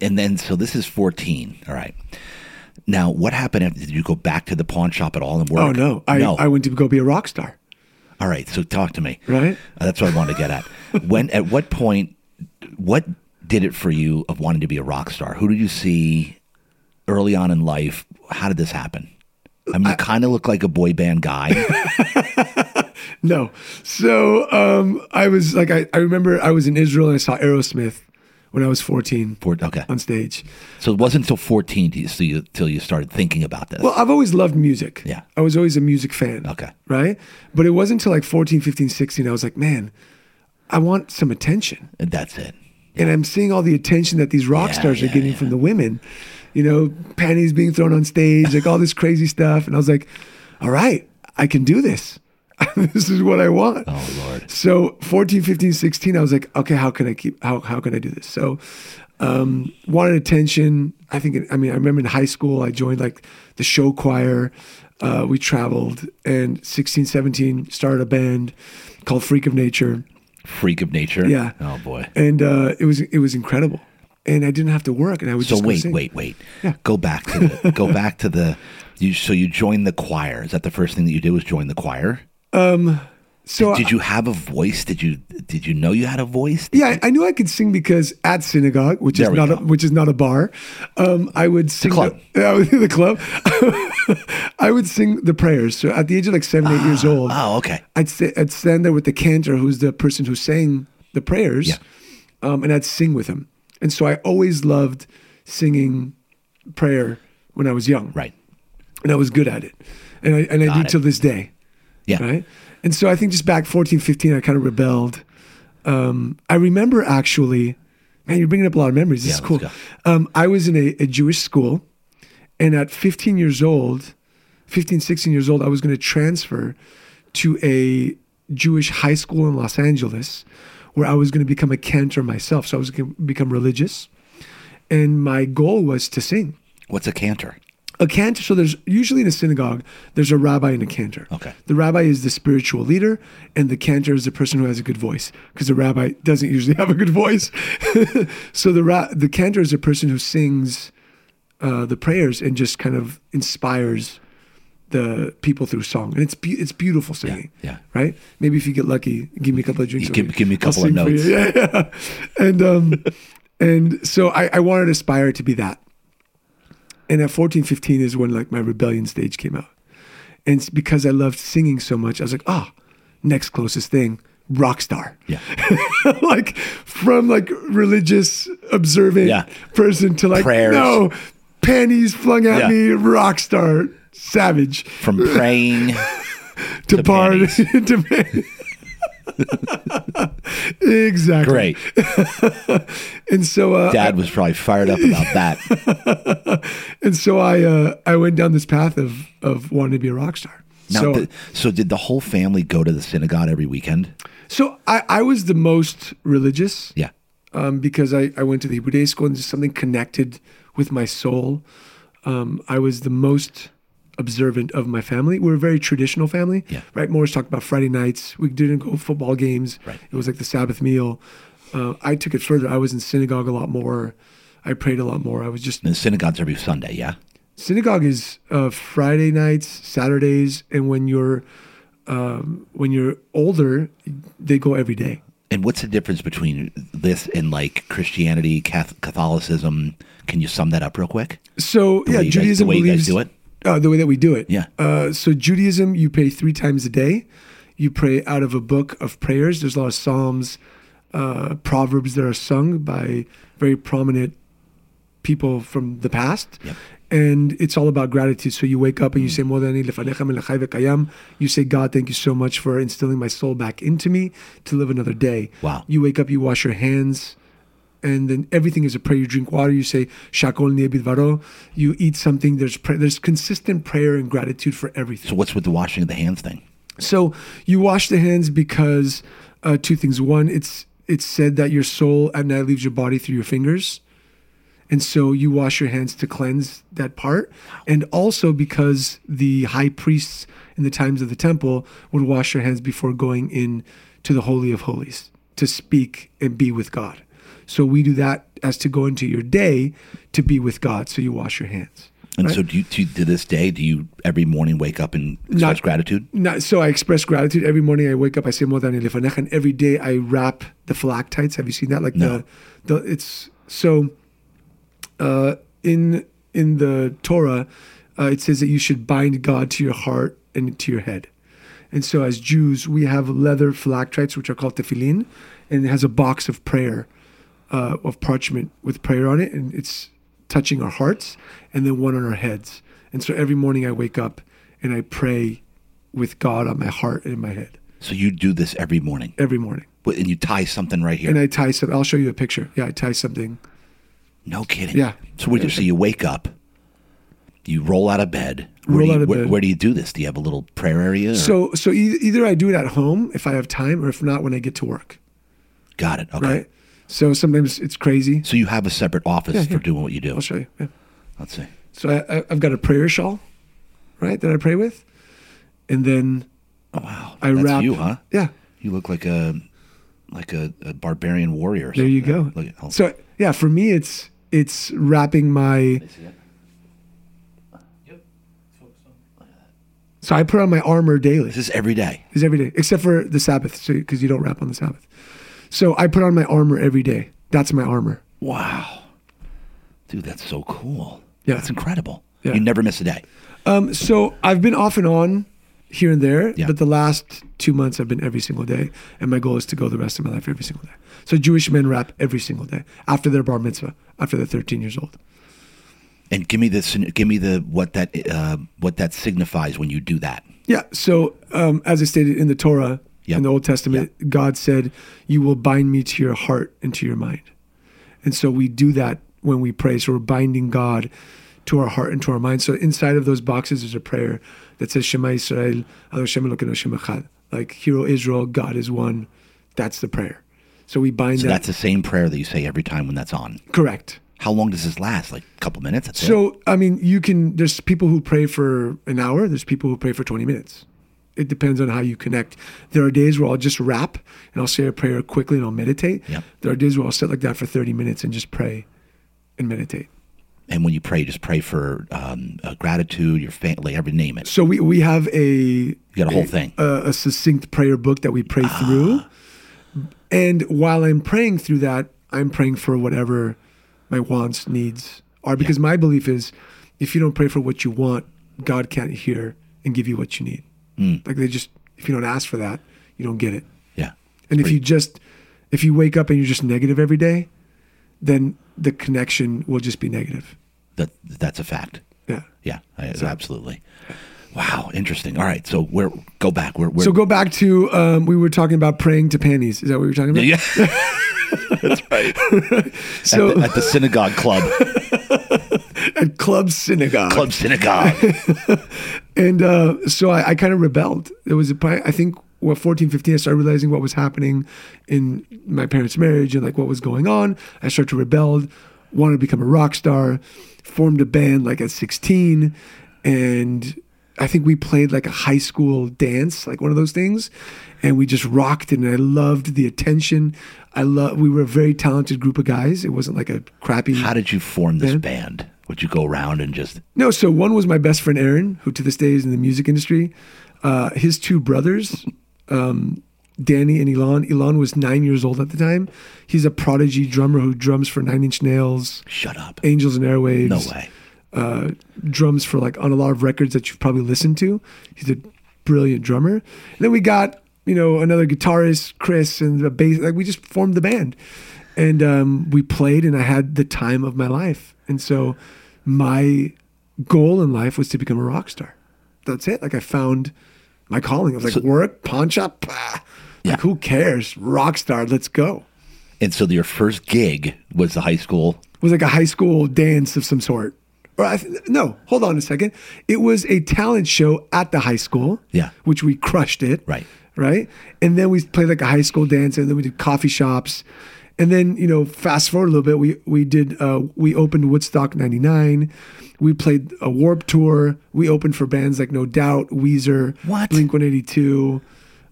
And then, so this is 14. All right. Now, what happened? After, did you go back to the pawn shop at all and work? Oh no, I no. I went to go be a rock star. all right. So talk to me. Right. Uh, that's what I wanted to get at. when, at what point, what did it for you of wanting to be a rock star? Who did you see early on in life? How did this happen? I mean, you kind of look like a boy band guy. No, so um, I was like, I, I remember I was in Israel and I saw Aerosmith when I was 14 For, okay. on stage. So it wasn't until 14 till you, till you, till you started thinking about this. Well, I've always loved music. Yeah. I was always a music fan. Okay. Right? But it wasn't until like 14, 15, 16, I was like, man, I want some attention. And that's it. And I'm seeing all the attention that these rock Yeah, stars are yeah, getting yeah. from the women. You know, panties being thrown on stage, like all this crazy stuff. And I was like, all right, I can do this. this is what I want. Oh, Lord. So 14, 15, 16, I was like, okay, how can I keep, how, how can I do this? So, um, wanted attention. I think, I mean, I remember in high school, I joined like the show choir. Uh, we traveled and 16, 17, started a band called Freak of Nature. Freak of nature. Yeah. Oh, boy. And, uh, it was, it was incredible. And I didn't have to work and I would So wait, wait, wait. Yeah. Go back to the, go back to the. You so you joined the choir. Is that the first thing that you did was join the choir? So Did you have a voice? Did you did you know you had a voice? Yeah, I, I knew I could sing because at synagogue, which is There we not a, which is not a bar, um, I would sing club. The, the club. I would sing the prayers. So at the age of like seven, eight years old, Oh, okay. I'd sta- I'd stand there with the cantor, who's the person who sang the prayers, Yeah. um, and I'd sing with him. And so I always loved singing prayer when I was young, Right. and I was good at it, and I and I do it. till this day Yeah. right? And so I think just back 14, 15, I kind of rebelled. Um, I remember actually, man, you're bringing up a lot of memories. This Yeah, is cool. Um, I was in a, a Jewish school, and at 15 years old, 15, 16 years old, I was going to transfer to a Jewish high school in Los Angeles where I was going to become a cantor myself. So I was going to become religious. And my goal was to sing. What's a cantor? A cantor, so there's usually in a synagogue, there's a rabbi and a cantor. Okay. The rabbi is the spiritual leader, and the cantor is the person who has a good voice, because the rabbi doesn't usually have a good voice. so the ra- the cantor is a person who sings uh, the prayers and just kind of inspires the people through song, and it's be- it's beautiful singing. yeah. Right? Maybe if you get lucky, give me a couple of drinks. You give- give me a couple of sing for you. notes. Yeah, yeah. And um, and so I, I wanted to aspire to be that. And at 14, 15 is when like my rebellion stage came out. And because I loved singing so much, I was like, oh, next closest thing, rock star. Yeah. like from like religious observant Yeah. person to like Prayers. no panties flung at Yeah. me, rock star, savage From praying. to, To to exactly. Great. And so uh, Dad was probably fired up about that. and so I uh, I went down this path of of wanting to be a rock star. Now, so the- so did the whole family go to the synagogue every weekend? so I, I was the most religious. Yeah. um, because I, I went to the Hebrew Day School and just something connected with my soul. Um, I was the most observant of my family. We're a very traditional family, Yeah. right? Morris talked about Friday nights. We didn't go football games. Right. It was like the Sabbath meal. Uh, I took it further. I was in synagogue a lot more. I prayed a lot more. I was just the synagogue's every Sunday, yeah? synagogue is uh, Friday nights, Saturdays, and when you're um, when you're older, they go every day. And what's the difference between this and like Christianity, Catholicism? Can you sum that up real quick? So The yeah, you guys- Judaism the way you guys believes do it? Uh, the way that we do it. Yeah. Uh, so Judaism, you pray three times a day. You pray out of a book of prayers. There's a lot of psalms, uh, proverbs that are sung by very prominent people from the past. Yep. And it's all about gratitude. So you wake up and you say, "Modani lefanecha melechai v'kayam." You say, "God, thank you so much for instilling my soul back into me to live another day." Wow. You wake up, you wash your hands and then everything is a prayer. You drink water. You say Shakol Nebidvaro. You eat something. There's pray- there's consistent prayer and gratitude for everything. So what's with the washing of the hands thing? So you wash the hands because uh, two things. One, it's it's said that your soul at night leaves your body through your fingers, and so you wash your hands to cleanse that part, and also because the high priests in the times of the temple would wash their hands before going in to the holy of holies to speak and be with God. So we do that as to go into your day to be with God. So you wash your hands. And Right. so do you, to, to this day, do you every morning wake up and express Not- gratitude? Not, so I express gratitude every morning. I wake up. I say Modani Lefanech, and every day I wrap the phylacteries. Have you seen that? Like No. the, the it's so. Uh, in in the Torah, uh, it says that you should bind God to your heart and to your head, and so as Jews we have leather phylacteries which are called tefillin, and it has a box of prayer, uh, of parchment with prayer on it, and it's touching our hearts, and then one on our heads. And so every morning I wake up and I pray with God on my heart and in my head So you do this every morning, every morning. But- and you tie something right here. And I tie some. I'll show you a picture. Yeah, I tie something. no kidding. Yeah. So we do. So you wake up, you roll out of bed. Where Roll do you, out of where, bed. Where do you do this? Do you have a little prayer area? or- So so either I do it at home if I have time, or if not, when I get to work. got it. Okay. Right. So sometimes it's crazy. So you have a separate office Yeah, for doing what you do. I'll show you. Yeah. Let's see. So I, I, I've got a prayer shawl, right, that I pray with, and then Oh wow, I that's wrap. you, huh? Yeah. You look like a like a, a barbarian warrior. Or There you go. Look oh, So yeah, for me, it's it's wrapping my. So I put on my armor daily. this is every day. This is every day, except for the Sabbath, so because you don't wrap on the Sabbath. So I put on my armor every day. That's my armor. Wow, dude, that's so cool. Yeah. that's incredible. Yeah. You never miss a day. Um, so I've been off and on here and there, Yeah. but the last two months I've been every single day, and my goal is to go the rest of my life every single day. So Jewish men wrap every single day after their bar mitzvah, after they're 13 years old. And give me this. Give me the what that uh, what that signifies when you do that. Yeah. So um, as I stated in the Torah, Yep. in the Old Testament, God said, "You will bind me to your heart and to your mind," and so we do that when we pray. So we're binding God to our heart and to our mind. So inside of those boxes is a prayer that says Shema Israel, Adonai Hashem Elokeinu Hashem Echad. Like Hero Israel, God is one. That's the prayer. So we bind So that. that's the same prayer that you say every time when that's on. correct. How long does this last? Like a couple minutes? That's it? So I mean, you can. There's people who pray for an hour. There's people who pray for 20 minutes. It depends on how you connect. There are days where I'll just wrap and I'll say a prayer quickly and I'll meditate. Yep. There are days where I'll sit like that for 30 minutes and just pray and meditate. and when you pray, just pray for um, uh, gratitude, your family, every name it. So we we have a You got a whole thing. a, a succinct prayer book that we pray Ah. through. And while I'm praying through that, I'm praying for whatever my wants, needs are. Because my belief is if you don't pray for what you want, God can't hear and give you what you need. Mm. Like they just, if you don't ask for that, you don't get it. Yeah. And if you just, if you wake up and you're just negative every day, then the connection will just be negative. that that's a fact. Yeah. Yeah, I, absolutely. Wow, interesting. All right, so where go back? Where, where So go back to, um, we were talking about praying to panties. Is that what we were talking about? Yeah, that's right. So at, the, at the synagogue club, at Club Synagogue. club synagogue. And uh, so I, I kind of rebelled. It was, I think, what 14, 15, I started realizing what was happening in my parents' marriage and like what was going on. I started to rebel, wanted to become a rock star, formed a band like at 16. And I think we played like a high school dance, like one of those things. And we just rocked it. And I loved the attention. I love, we were a very talented group of guys. It wasn't like a crappy. How did you form this Yeah. band? Would you go around and just No, so one was my best friend Aaron, who to this day is in the music industry. Uh, his two brothers, um, Danny and Ilan. Ilan was nine years old at the time. He's a prodigy drummer who drums for Nine Inch Nails, shut up? Angels and Airwaves. No way. Uh, drums for like on a lot of records that you've probably listened to. He's a brilliant drummer. And then we got you know another guitarist, Chris, and the bass. Like we just formed the band, and um, we played, and I had the time of my life. And so my goal in life was to become a rock star. That's it. Like I found my calling. I was like, So- work, pawn shop. ah. Yeah. Like who cares? Rock star. Let's go. And so your first gig was the high school. It was like a high school dance of some sort. Or I th- no, hold on a second. It was a talent show at the high school. Yeah. which we crushed it. Right. right. And then we played like a high school dance, and then we did coffee shops. And then you know, fast forward a little bit, we we did uh, we opened Woodstock '99. We played a Warp Tour. We opened for bands like No Doubt, Weezer, What? Blink 182.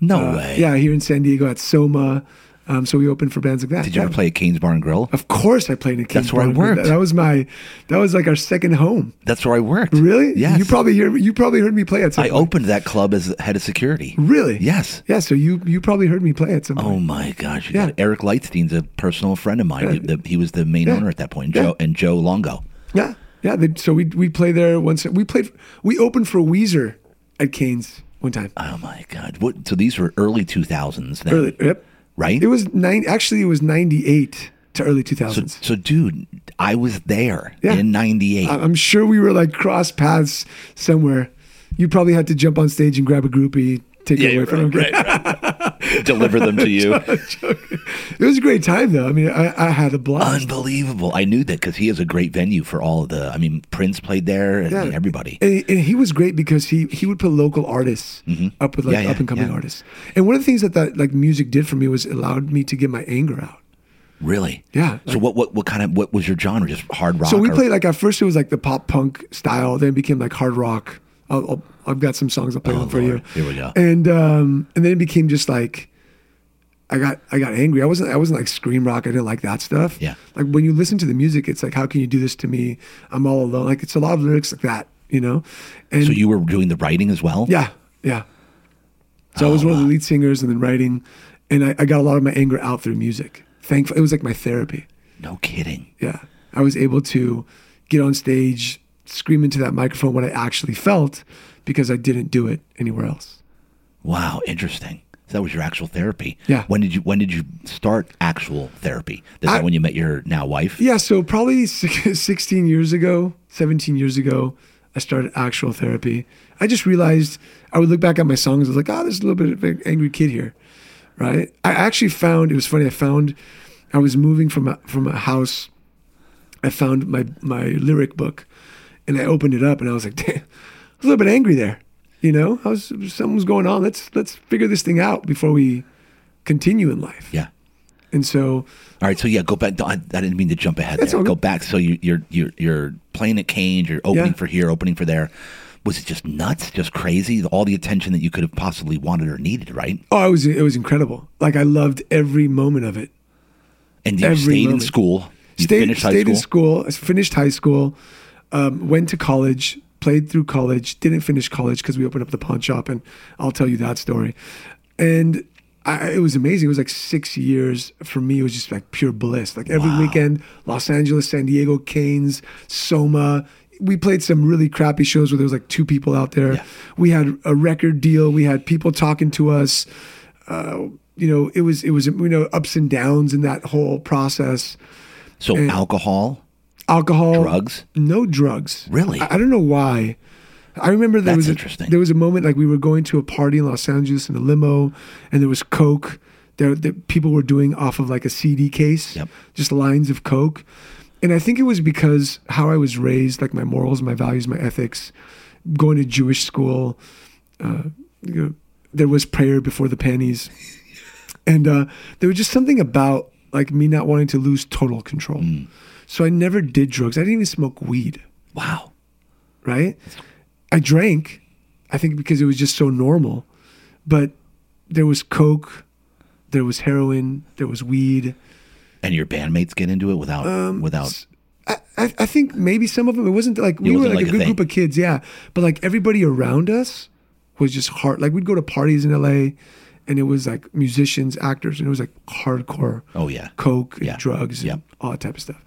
No Uh, way. Yeah, here in San Diego at Soma. Um, so we opened for bands like that. Did you ever play at Cane's Bar and Grill? Of course, I played in Canes That's where I worked. That, that was my, that was like our second home. That's where I worked. Really? Yes. You probably hear you probably heard me play at some I point. opened that club as head of security. Really? Yes. Yeah. So you you probably heard me play at some Oh point. my gosh! Yeah. Eric Lightstein's a personal friend of mine. Yeah. He, the, he was the main Yeah. owner at that point. Yeah. Joe and Joe Longo. Yeah. Yeah. They, so we we play there once. We played. We opened for Weezer at Canes one time. Oh my god! What? So these were early two thousands. Early. Yep. Right? It was nine. Actually, it was ninety eight to early two so, so, dude, I was there Yeah. in '98. I'm sure we were like cross paths somewhere. You probably had to jump on stage and grab a groupie, take it away from them. Deliver them to you. It was a great time though. I mean, I, I had a blast. Unbelievable! I knew that because he is a great venue for all of the. I mean, Prince played there, and Yeah. everybody. And, and he was great because he he would put local artists up with like Mm-hmm. Yeah, yeah, up and coming yeah. artists. And one of the things that that like music did for me was it allowed me to get my anger out. Really? Yeah, So what? What? What kind of? What was your genre? Just hard rock? So we or- played like at first it was like the pop punk style, then it became like hard rock. I'll, I'll, I've got some songs I'll play Oh, them for Lord. you. Here we go. And um and then it became just like I got I got angry. I wasn't I wasn't like scream rock. I didn't like that stuff. Yeah. Like when you listen to the music, it's like how can you do this to me? I'm all alone. Like it's a lot of lyrics like that, you know. And So you were doing the writing as well? yeah, yeah. So I was one of the lead singers and then writing, and I, I got a lot of my anger out through music. Thankful, it was like my therapy. No kidding. Yeah, I was able to get on stage, scream into that microphone what I actually felt because I didn't do it anywhere else. Wow, interesting. So that was your actual therapy. Yeah. When did you When did you start actual therapy? Is I- that when you met your now wife? Yeah, so probably 16 years ago, 17 years ago, I started actual therapy. I just realized I would look back at my songs. I was like, oh, there's a little bit of an angry kid here, right? I actually found it was funny. I found I was moving from a, from a house. I found my my lyric book, and I opened it up, and I was like, damn, I was a little bit angry there. You know, I was something was going on. Let's let's figure this thing out before we continue in life. Yeah. And so All right. So yeah, go back. I, I didn't mean to jump ahead That's there. Go back. So you, you're you're you're playing at Canes. You're opening Yeah. for here, opening for there. Was it just nuts? Just crazy? All the attention that you could have possibly wanted or needed, right? Oh, it was it was incredible. Like I loved every moment of it. And you Every stayed in school. You stayed finished high stayed school. in school. I finished high school. Um, went to college. Played through college. Didn't finish college because we opened up the pawn shop, and I'll tell you that story. And I, it was amazing. It was like six years for me. It was just like pure bliss. Like every weekend, Los Angeles, San Diego, Canes, Soma. We played some really crappy shows where there was like two people out there. Yeah. We had a record deal. We had people talking to us. Uh, you know, it was it was you know ups and downs in that whole process. So alcohol, Alcohol, drugs. no drugs. Really? I, I don't know why. I remember there That's was a, interesting. there was a moment like we were going to a party in Los Angeles in a limo, and there was Coke. There, the people were doing off of like a CD case, Yep. just lines of Coke, and I think it was because how I was raised, like my morals, my values, my ethics. Going to Jewish school, uh, you know, there was prayer before the panties, and uh, there was just something about like me not wanting to lose total control. Mm. So I never did drugs. I didn't even smoke weed Wow. right? I drank, I think because it was just so normal. But there was coke, there was heroin, there was weed. And your bandmates get into it without Um, without. I, I, think maybe some of them. It wasn't like we were wasn't like, like a a good thing. group of kids, yeah. But like everybody around us was just hard. Like we'd go to parties in LA, and it was like musicians, actors, and it was like hardcore. Oh yeah. coke and Yeah. drugs and Yep. all that type of stuff.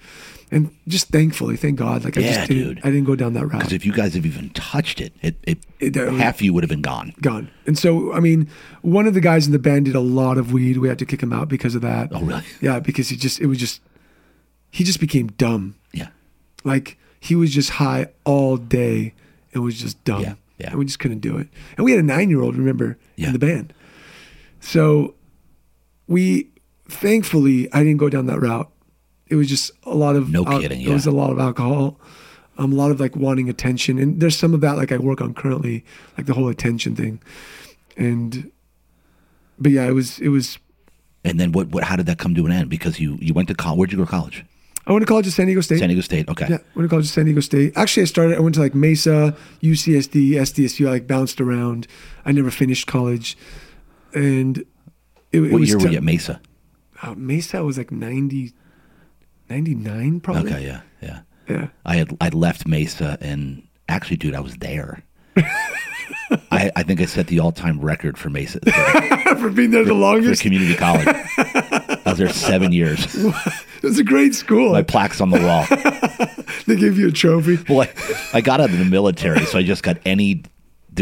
And just thankfully, thank God, like I Yeah, just didn't, dude. I didn't go down that route. Because if you guys have even touched it, it, it, It- half you would have been gone. gone. And so, I mean, one of the guys in the band did a lot of weed. We had to kick him out because of that. Oh really? Yeah, because he just, it was just, he just became dumb. Yeah. Like he was just high all day and was just dumb. Yeah, yeah. And we just couldn't do it. And we had a nine year old, remember, Yeah. in the band. So we, thankfully, I didn't go down that route. It was just a lot of No al- kidding, It was a lot of alcohol, um, a lot of like wanting attention, and there's some of that like I work on currently, like the whole attention thing, and but yeah, it was it was. And then what, what? How did that come to an end? Because you you went to college. Where'd you go to college? I went to college at San Diego State. San Diego State. Okay. Yeah, went to college at San Diego State. Actually, I started. I went to like Mesa, UCSD, SDSU. I like bounced around. I never finished college, and it, it What was year were tough. you at Mesa? Uh, Mesa was like 90, 99 probably. Okay. Yeah. Yeah. Yeah. I had I left Mesa and actually, dude, I was there. I, I think I set the all time record for Mesa for, For being there the for longest. community college. I was there seven years. It was a great school. My plaque's on the wall. they gave you a trophy. Well, I, I got out of the military, so I just got any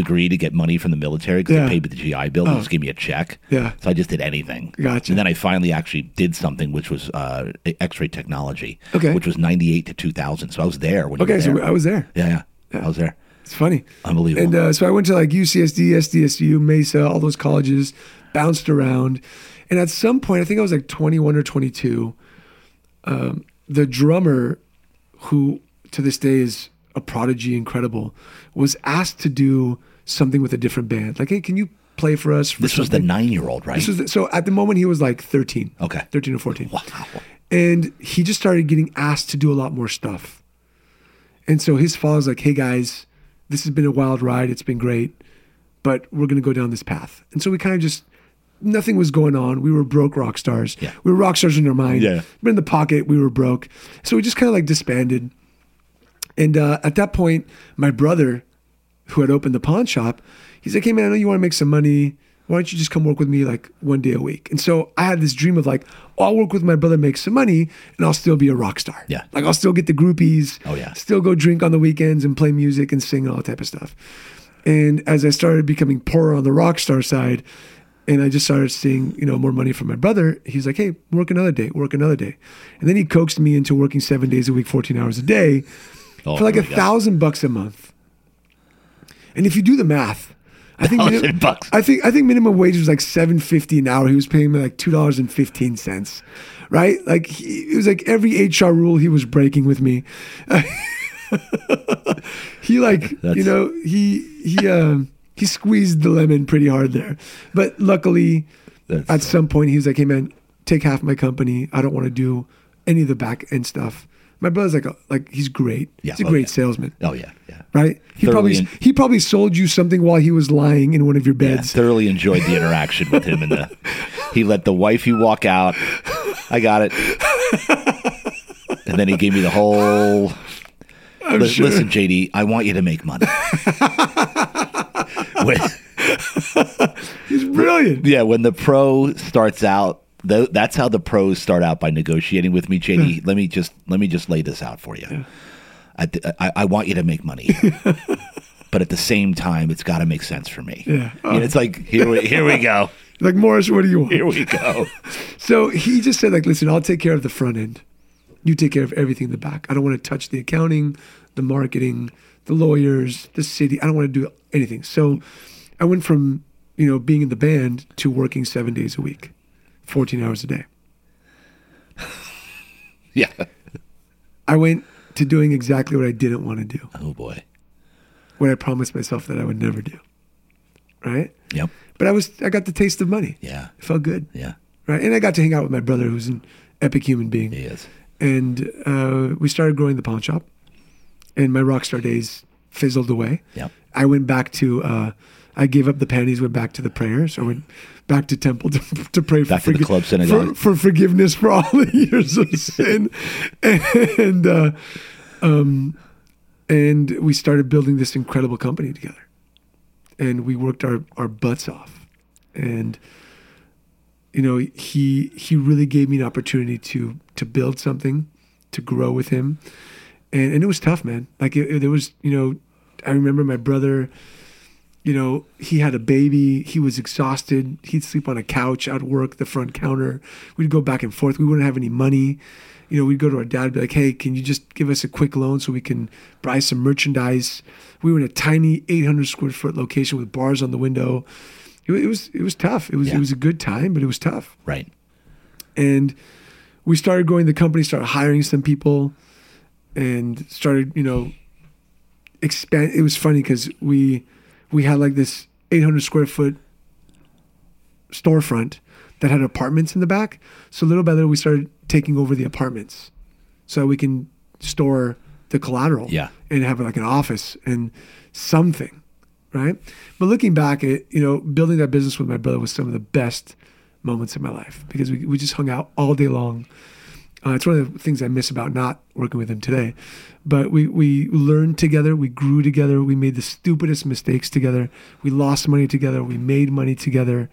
degree to get money from the military because Yeah. they paid me the GI Bill. They just gave me a check. Yeah. So I just did anything. Gotcha. And then I finally actually did something, which was uh, X-ray technology. Okay. Which was ninety-eight to two thousand. So I was there when. Okay, so. I was there. Yeah, yeah, I was there. It's funny. Unbelievable. And uh, so I went to like UCSD, SDSU, Mesa, all those colleges, bounced around. And at some point, I think I was like 21 or 22, um, the drummer, who to this day is a prodigy, incredible, was asked to do something with a different band. Like, hey, can you play for us? For this was the nine-year-old, right? This was the, so at the moment he was like 13. Okay. 13 or 14. wow. And he just started getting asked to do a lot more stuff. And so his father's like, hey guys, this has been a wild ride. It's been great, but we're going to go down this path. And so we kind of just, nothing was going on. We were broke rock stars. Yeah. We were rock stars in our mind. Yeah. But in the pocket, we were broke. So we just kind of like disbanded. And uh, at that point, my brother, who had opened the pawn shop, he's like, "Hey man, I know you want to make some money. Why don't you just come work with me like one day a week?" And so I had this dream of like, oh, I'll work with my brother, make some money, and I'll still be a rock star. Yeah. like I'll still get the groupies. Oh, yeah. still go drink on the weekends and play music and sing and all that type of stuff. And as I started becoming poorer on the rock star side, and I just started seeing, you know, more money from my brother, he's like, hey, work another day, work another day. And then he coaxed me into working seven days a week, 14 hours a day Oh, for like a here we go. thousand bucks a month. And if you do the math, I think Thousand minim- bucks. I think I think minimum wage was like seven fifty an hour. He was paying me like two dollars and fifteen cents, right? Like he, it was like every HR rule he was breaking with me. he like you know he he um, he squeezed the lemon pretty hard there, but luckily That's- at some point he was like, "Hey man, take half my company. I don't want to do any of the back end stuff." My brother's like, a, like he's great. Yeah, he's a oh, great yeah. salesman, Oh yeah, yeah. right? He Thoroughly probably he probably sold you something while he was lying in one of your Yeah, beds. thoroughly enjoyed the interaction with him, and the he let the wifey walk out. I got it, and then he gave me the whole. Sure. Listen, JD, I want you to make money. when, He's brilliant. yeah, when the pro starts out, th- that's how the pros start out by negotiating with me. JD, hmm. let me just let me just lay this out for you. I, th- I, I want you to make money, but at the same time, it's got to make sense for me. Yeah. You know, it's like here we here we go, Like Morris, what do you want? here we go. So he just said, like, listen, I'll take care of the front end. You take care of everything in the back. I don't want to touch the accounting, the marketing, the lawyers, the city. I don't want to do anything. So I went from, you know, being in the band to working seven days a week, 14 hours a day. Yeah. I went to doing exactly what I didn't want to do, Oh boy. what I promised myself that I would never do. Right? Yep. But I was, I got the taste of money. Yeah. It felt good. Yeah. Right? And I got to hang out with my brother, who's an epic human being. He is. and uh, we started growing the pawn shop and my rock star days fizzled away Yep. i went back to uh, i gave up the panties went back to the prayers i went back to temple to, to pray Back for, to the club for, for forgiveness for all the years of sin. And uh, um, and we started building this incredible company together. And we worked our, our butts off. And you know he he really gave me an opportunity to to build something to grow with him. And and it was tough man. Like it, it- there was you know i remember my brother you know he had a baby he was exhausted he'd sleep on a couch i'd work the front counter we'd go back and forth we wouldn't have any money you know we'd go to our dad and be like hey can you just give us a quick loan so we can buy some merchandise we were in a tiny 800 square foot location with bars on the window it, it was it was tough it was Yeah. it was a good time but it was tough Right. And we started growing the company, started hiring some people, and started, you know, expand. It was funny because we we had like this 800 square foot storefront that had apartments in the back. So little by little, we started taking over the apartments, so we can store the collateral. Yeah. and have like an office and something, right? But looking back at you know building that business with my brother was some of the best moments in my life because we we just hung out all day long. Uh, it's one of the things I miss about not working with him today. But we, we learned together, we grew together, we made the stupidest mistakes together, we lost money together, we made money together.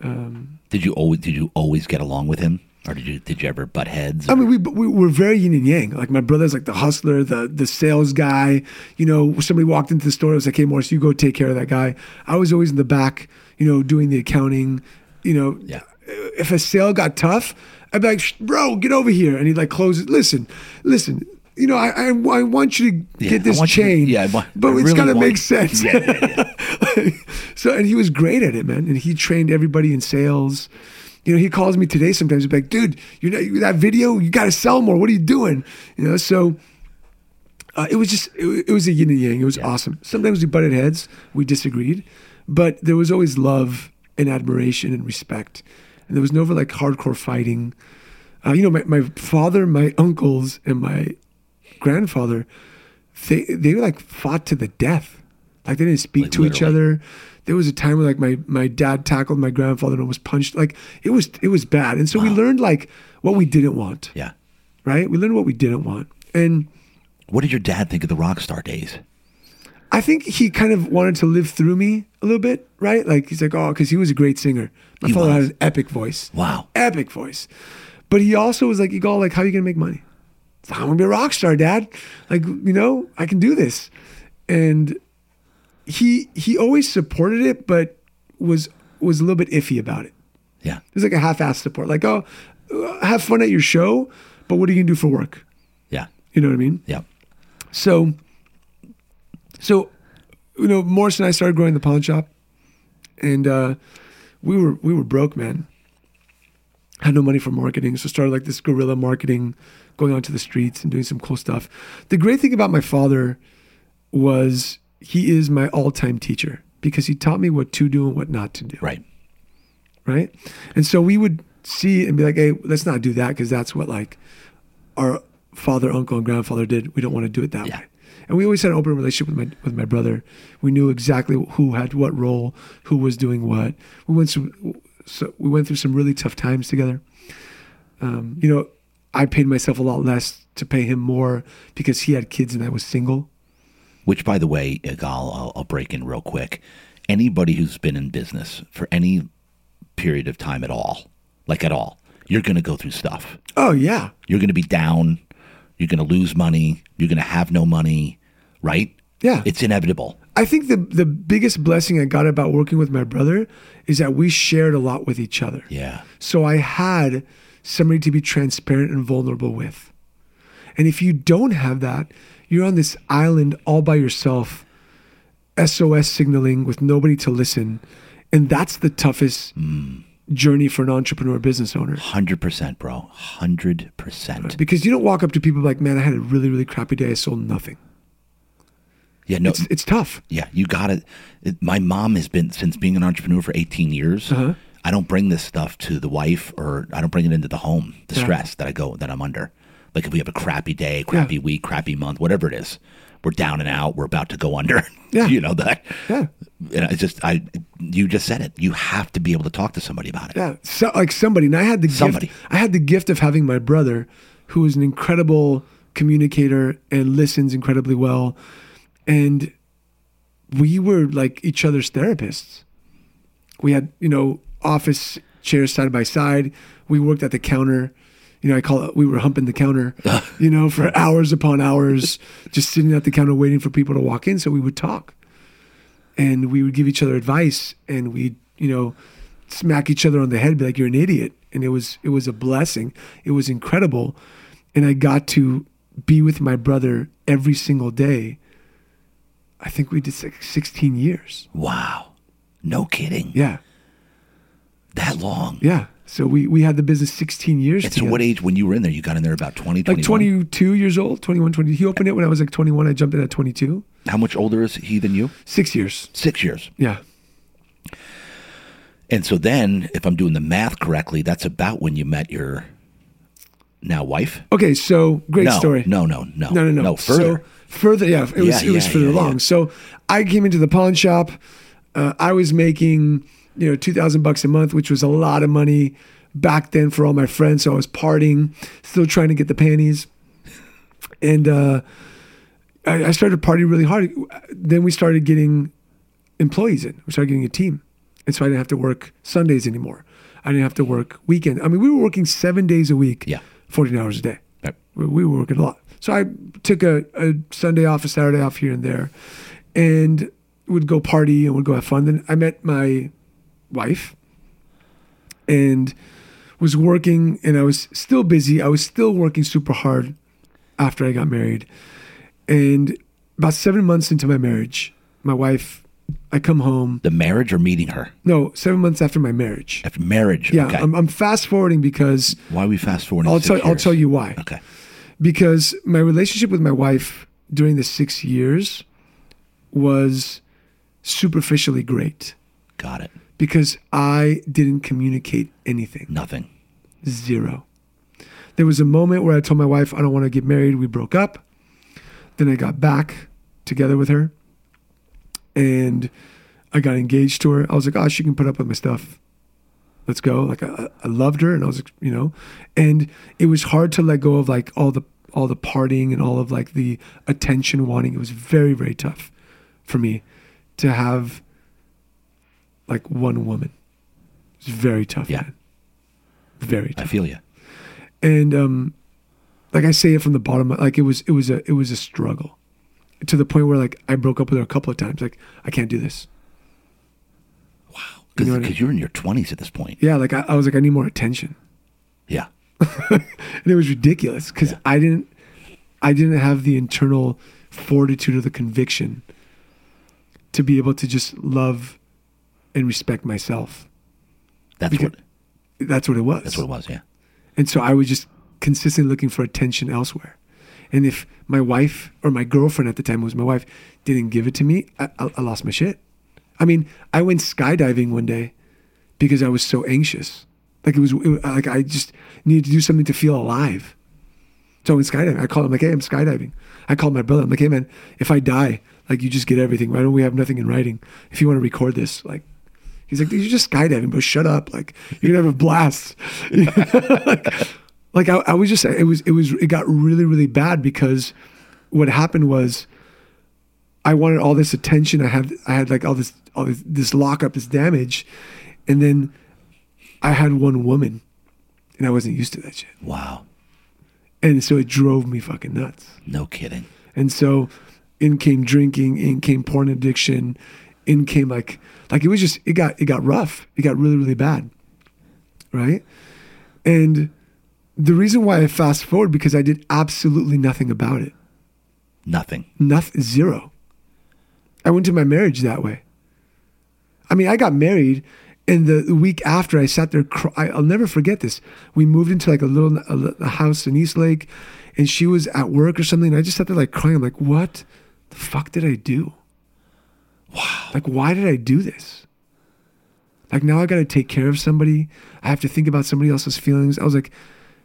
Um, Did you always did you always get along with him, or did you did you ever butt heads? I mean, we, we were very yin and yang. Like my brother's like the hustler, the the sales guy. You know, somebody walked into the store, it was like, "Hey, Morris, you go take care of that guy." I was always in the back, you know, doing the accounting. You know, Yeah. If a sale got tough, I'd be like, "Bro, get over here," and he'd like close it. Listen, listen. You know, I I, I want you to Yeah, get this chain. to- yeah, I want- but I it's really got to make sense. Yeah, yeah, yeah. so, and he was great at it, man. And he trained everybody in sales. You know, he calls me today sometimes. He's like, dude, you know, that video, you got to sell more. What are you doing? You know, so uh, it was just, it, it was a yin and yang. It was awesome. Sometimes we butted heads, we disagreed, but there was always love and admiration and respect. And there was never like hardcore fighting. Uh, you know, my, my father, my uncles, and my grandfather, they they like fought to the death. Like they didn't speak Like, to each other. There was a time where like my my dad tackled my grandfather and almost punched. Like it was it was bad. And so we learned like what we didn't want. yeah. Right? We learned what we didn't want. And What did your dad think of the rock star days? I think he kind of wanted to live through me a little bit, right? Like he's like, oh, because he was a great singer. My He father had an epic voice. Wow. Epic voice. But he also was like, you go, like, how are you gonna make money? Like, I'm gonna be a rock star, Dad. Like, you know, I can do this. And he he always supported it, but was was a little bit iffy about it. Yeah. It was like a half-assed support, like, oh, uh, have fun at your show, but what are you gonna do for work? Yeah. You know what I mean? Yeah. So, so, you know, Morris and I started growing the pawn shop, and uh, we were we were broke, man. Had no money for marketing, so started like this guerrilla marketing, going onto the streets and doing some cool stuff. The great thing about my father was he is my all-time teacher because he taught me what to do and what not to do Right. right? And so we would see and be like, hey, let's not do that because that's what like our father, uncle, and grandfather did. We don't want to do it that Yeah. way. And we always had an open relationship with my with my brother. We knew exactly who had what role, who was doing what. We went through, so we went through some really tough times together. Um, you know, I paid myself a lot less to pay him more because he had kids and I was single. Which, by the way, I'll, I'll, I'll break in real quick. Anybody who's been in business for any period of time at all, like at all, you're going to go through stuff. Oh yeah, You're going to be down. You're going to lose money. You're going to have no money, right? yeah. It's inevitable. I think the the biggest blessing I got about working with my brother is that we shared a lot with each other. Yeah. So I had somebody to be transparent and vulnerable with. And if you don't have that, you're on this island all by yourself, SOS signaling with nobody to listen. And that's the toughest mm. Journey for an entrepreneur business owner. 100%, bro. 100%. Because you don't walk up to people like, man, I had a really, really crappy day. I sold nothing. Yeah, no. It's, it's tough. Yeah, you got it. My mom has been since being an entrepreneur for 18 years. Uh-huh. I don't bring this stuff to the wife, or I don't bring it into the home. The Yeah. stress that I go that I'm under. Like if we have a crappy day, crappy week, crappy month, whatever it is, we're down and out. We're about to go under. Yeah. you know that. Yeah. And I just, I, you just said it. You have to be able to talk to somebody about it. Yeah, so, like somebody. And I had the Somebody. gift. I had the gift of having my brother, who is an incredible communicator and listens incredibly well, and we were like each other's therapists. We had you know office chairs side by side. We worked at the counter. You know, I call it. We were humping the counter. you know, for hours upon hours, just sitting at the counter waiting for people to walk in, so we would talk and we would give each other advice and we'd you know smack each other on the head be like you're an idiot and it was it was a blessing it was incredible and i got to be with my brother every single day i think we did like 16 years Wow. No kidding. yeah That long. yeah So we we had the business 16 years. And so, what age when you were in there? You got in there about 20, Like 22 years old, 21, 20. He opened it when I was like 21. I jumped in at 22. How much older is he than you? Six years. Six years. Yeah. And so then, if I'm doing the math correctly, that's about when you met your now wife. Okay, so great no, story. No, no, no, No, no, no. no. Further. So, further, yeah, it was Yeah, it was further yeah, along. So I came into the pawn shop. Uh, I was making you know two thousand bucks a month, which was a lot of money back then for all my friends. So I was partying, still trying to get the panties, and uh, I, I started partying really hard. Then we started getting employees in. We started getting a team, and so I didn't have to work Sundays anymore. I didn't have to work weekend. I mean, we were working seven days a week, Yeah. fourteen hours a day Right. we, we were working a lot. So I took a, a Sunday off, a Saturday off here and there, and would go party and would go have fun. Then I met my wife and was working, and I was still busy. I was still working super hard after I got married. And about seven months into my marriage, my wife, I come home. The marriage or meeting her No, seven months after my marriage. after marriage. Yeah, Okay. I'm, I'm fast forwarding because Why are we fast forwarding? I'll tell I'll tell you why. Okay. because my relationship with my wife during the six years was superficially great Got it. Because I didn't communicate anything. Nothing. Zero. There was a moment where I told my wife, I don't want to get married. We broke up. Then I got back together with her and I got engaged to her. I was like, oh, she can put up with my stuff. Let's go. Like I, I loved her and I was, you know, and it was hard to let go of like all the, all the partying and all of like the attention wanting. It was very, very tough for me to have like one woman. It's very tough. Yeah. man. Very I tough feel you. and um like i say it from the bottom like it was it was a it was a struggle to the point where like i broke up with her a couple of times like i can't do this Wow, Because You know I mean? you're in your 20s at this point. yeah like i, I was like i need more attention Yeah. and it was ridiculous because i didn't i didn't have the internal fortitude or the conviction to be able to just love and respect myself That's Because- what. that's what it was That's what it was. Yeah. And so I was just consistently looking for attention elsewhere. And if my wife or my girlfriend at the time was my wife didn't give it to me, I, I, lost my shit. I mean, I went skydiving one day because I was so anxious. Like it was, it, like I just needed to do something to feel alive. So I went skydiving. I called him like, "Hey, I'm skydiving." I called my brother. I'm like, "Hey, man, if I die, like you just get everything. Why don't we have nothing in writing? If you want to record this, like." He's like, you're just skydiving, bro. Shut up. Like, you're gonna have a blast. like, like I, I was just, it was, it was, it got really, really bad because what happened was I wanted all this attention. I had, I had like all this, all this, this lockup, this damage. And then I had one woman and I wasn't used to that shit. Wow. And so it drove me fucking nuts. No kidding. And so in came drinking, in came porn addiction, in came like like it was just it got it got rough. It got really, really bad. Right? And the reason why I fast forward because I did absolutely nothing about it. Nothing. Nothing zero. I went to my marriage that way. I mean, I got married and the week after I sat there cry, I'll never forget this. We moved into like a little a, a house in East Lake and she was at work or something and I just sat there like crying. I'm like, "What the fuck did I do?" Wow. Like, why did I do this? Like, now I got to take care of somebody. I have to think about somebody else's feelings. I was like,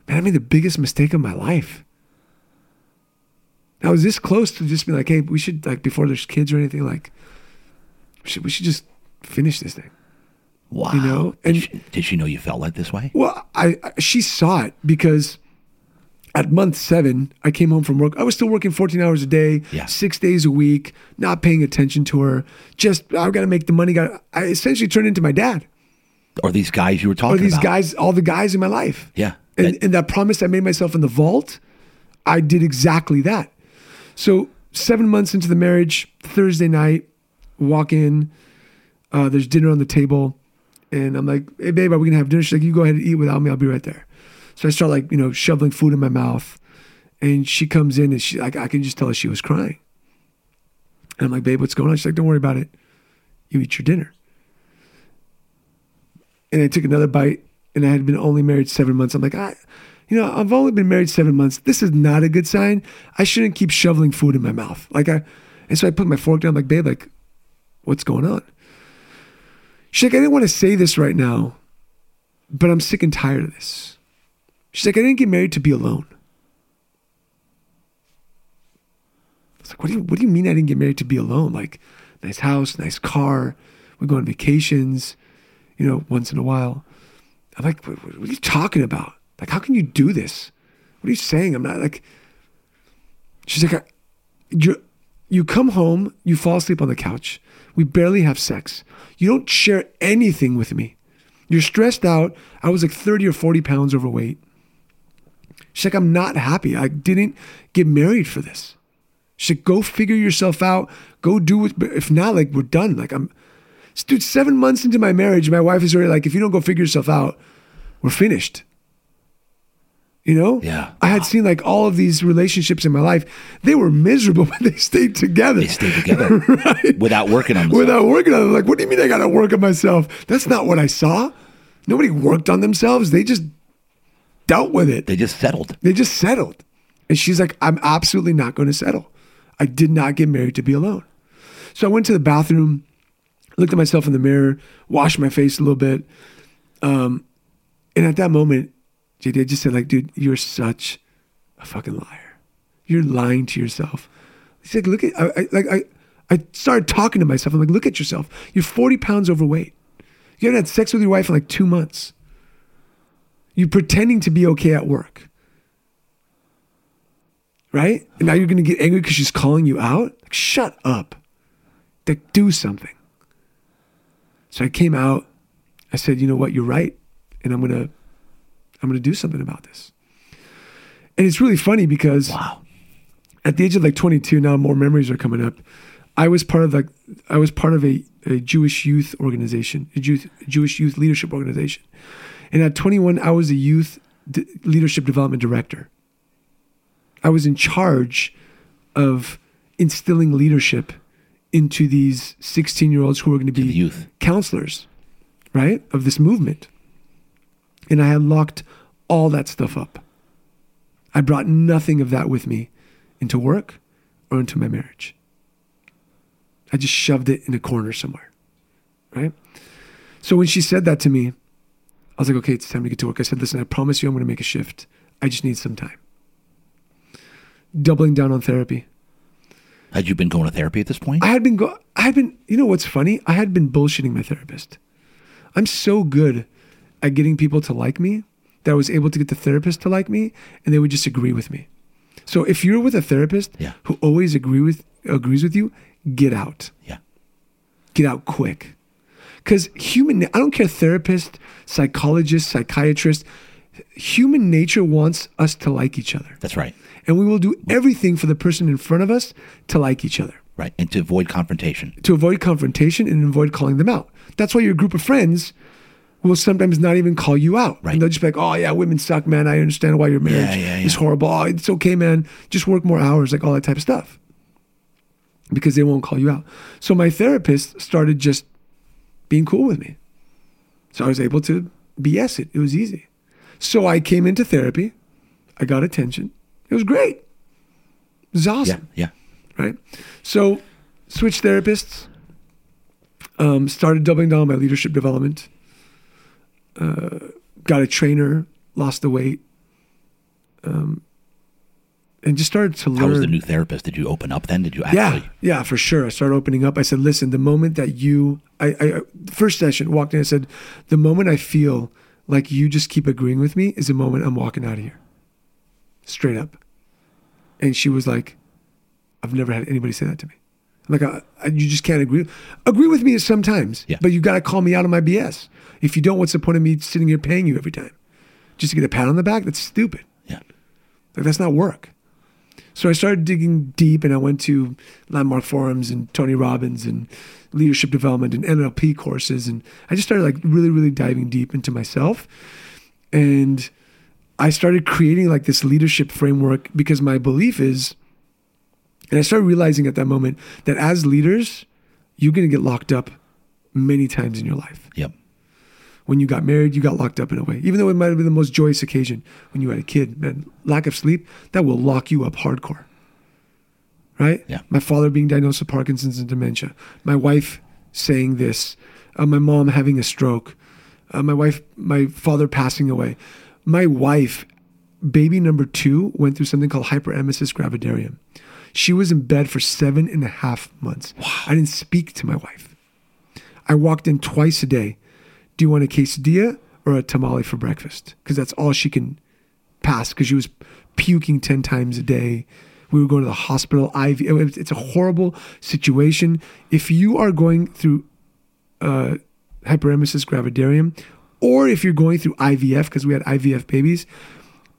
man, I made the biggest mistake of my life. I was this close to just be like, hey, we should, like, before there's kids or anything, like, we should, we should just finish this thing. Wow. You know, did, and- she, did she know you felt like this way? Well, I, I she saw it because at month seven, I came home from work. I was still working 14 hours a day, Yeah. six days a week, not paying attention to her. Just I've got to make the money. Got I essentially turned into my dad Or these guys you were talking about. or these about? guys, all the guys in my life. Yeah. And, And- that promise I made myself in the vault, I did exactly that. So seven months into the marriage, Thursday night, walk in. Uh, there's dinner on the table, and I'm like, "Hey, babe, are we gonna have dinner?" She's like, "You go ahead and eat without me. I'll be right there." So I start like you know shoveling food in my mouth, and she comes in and she like I can just tell she was crying. And I'm like, "Babe, what's going on?" She's like, "Don't worry about it. You eat your dinner." And I took another bite, and I had been only married seven months. I'm like, I, you know, I've only been married seven months. This is not a good sign. I shouldn't keep shoveling food in my mouth. Like I, and so I put my fork down. I'm like, babe, like, what's going on? She's like, I didn't want to say this right now, but I'm sick and tired of this. She's like, I didn't get married to be alone. I was like, what do you what do you mean I didn't get married to be alone? Like, nice house, nice car, we go on vacations, you know, once in a while. I'm like, what, what are you talking about? Like, how can you do this? What are you saying? I'm not like. She's like, you you come home, you fall asleep on the couch. We barely have sex. You don't share anything with me. You're stressed out. I was like 30 or 40 pounds overweight. She's like, I'm not happy. I didn't get married for this. She's like, go figure yourself out. Go do it. If not, like, we're done. Like, I'm, dude, seven months into my marriage, my wife is already like, if you don't go figure yourself out, we're finished. You know? Yeah. I had seen like all of these relationships in my life. They were miserable, but they stayed together. They stayed together right? without working on themselves. Without working on them. Like, what do you mean I got to work on myself? That's not what I saw. Nobody worked on themselves. They just dealt with it. They just settled. They just settled. And she's like, I'm absolutely not going to settle. I did not get married to be alone. So I went to the bathroom, looked at myself in the mirror, washed my face a little bit. Um, and at that moment, JD, I just said, like, dude, you're such a fucking liar. You're lying to yourself. He's like, look at, I, I, like, I, I started talking to myself. I'm like, look at yourself. You're 40 pounds overweight. You haven't had sex with your wife in like two months. You're pretending to be okay at work. Right? And now you're going to get angry because she's calling you out? Like, shut up. Like, do something. So I came out. I said, you know what? You're right. And I'm going to, I'm going to do something about this. And it's really funny because Wow. at the age of like 22 now more memories are coming up i was part of like i was part of a, a jewish youth organization a Jew, jewish youth leadership organization and at 21 i was a youth d- leadership development director i was in charge of instilling leadership into these 16 year olds who were going to be youth. counselors right of this movement and i had locked all that stuff up I brought nothing of that with me into work or into my marriage. I just shoved it in a corner somewhere. Right? So when she said that to me, I was like, okay, it's time to get to work. I said, listen, I promise you I'm going to make a shift. I just need some time. Doubling down on therapy. Had you been going to therapy at this point? I had been go I had been you know what's funny? I had been bullshitting my therapist. I'm so good at getting people to like me that I was able to get the therapist to like me and they would just agree with me. So if you're with a therapist Yeah. who always agree with agrees with you, get out. yeah. Get out quick. Cuz human I don't care therapist, psychologist, psychiatrist, human nature wants us to like each other. That's right. And we will do everything for the person in front of us to like each other Right. And to avoid confrontation. to avoid confrontation and avoid calling them out. That's why your group of friends will sometimes not even call you out. Right. And they'll just be like, oh, yeah, women suck, man. I understand why your marriage yeah, is yeah. horrible. Oh, it's okay, man. Just work more hours, like all that type of stuff. Because they won't call you out. So my therapist started just being cool with me. So I was able to BS it. It was easy. So I came into therapy. I got attention. It was great. It was awesome Yeah. Yeah. right? So, switched therapists. Um, started doubling down on my leadership development. Uh, got a trainer, lost the weight, um, and just started to learn. How was the new therapist? Did you open up then? Did you yeah, actually? yeah, for sure. I started opening up. I said, "Listen, the moment that you, I, I, first session walked in, I said, the moment I feel like you just keep agreeing with me is the moment I'm walking out of here, straight up." And she was like, I've never had anybody say that to me. I'm like, I, I, you just can't agree. Agree with me sometimes, Yeah. but you got to call me out on my BS. If you don't, what's the point of me sitting here paying you every time? Just to get a pat on the back? That's stupid. Yeah. Like, that's not work. So I started digging deep and I went to landmark forums and Tony Robbins and leadership development and NLP courses. And I just started like really, really diving deep into myself. And I started creating like this leadership framework because my belief is, and I started realizing at that moment that as leaders, you're going to get locked up many times in your life. Yep. When you got married, you got locked up in a way. Even though it might have been the most joyous occasion when you had a kid, man, lack of sleep, that will lock you up hardcore. Right? Yeah. My father being diagnosed with Parkinson's and dementia. My wife saying this. Uh, my mom having a stroke. Uh, my wife, my father passing away. My wife, baby number two, went through something called hyperemesis gravidarum. She was in bed for seven and a half months. I didn't speak to my wife. I walked in twice a day. Do you want a quesadilla or a tamale for breakfast? Because that's all she can pass because she was puking 10 times a day. We were going to the hospital. IV. It's a horrible situation. If you are going through uh, hyperemesis gravidarum, or if you're going through IVF, because we had IVF babies,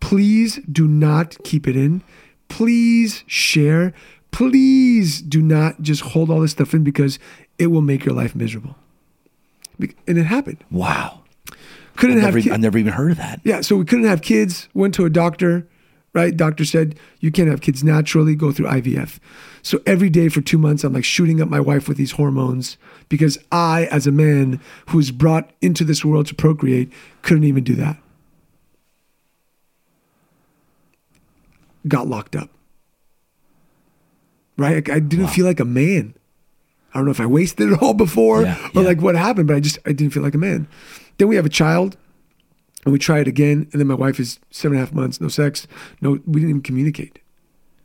please do not keep it in. Please share. Please do not just hold all this stuff in because it will make your life miserable. And it happened. Wow. Couldn't I've have never, kids. I've never even heard of that. Yeah, so we couldn't have kids. Went to a doctor, right? Doctor said you can't have kids naturally. Go through IVF. So every day for two months, I'm like shooting up my wife with these hormones because I, as a man who was brought into this world to procreate, couldn't even do that. Got locked up. Right? I, I didn't feel like a man. I don't know if I wasted it all before Yeah, or yeah. like what happened, but I just I didn't feel like a man. Then we have a child and we try it again and then my wife is seven and a half months no sex no we didn't even communicate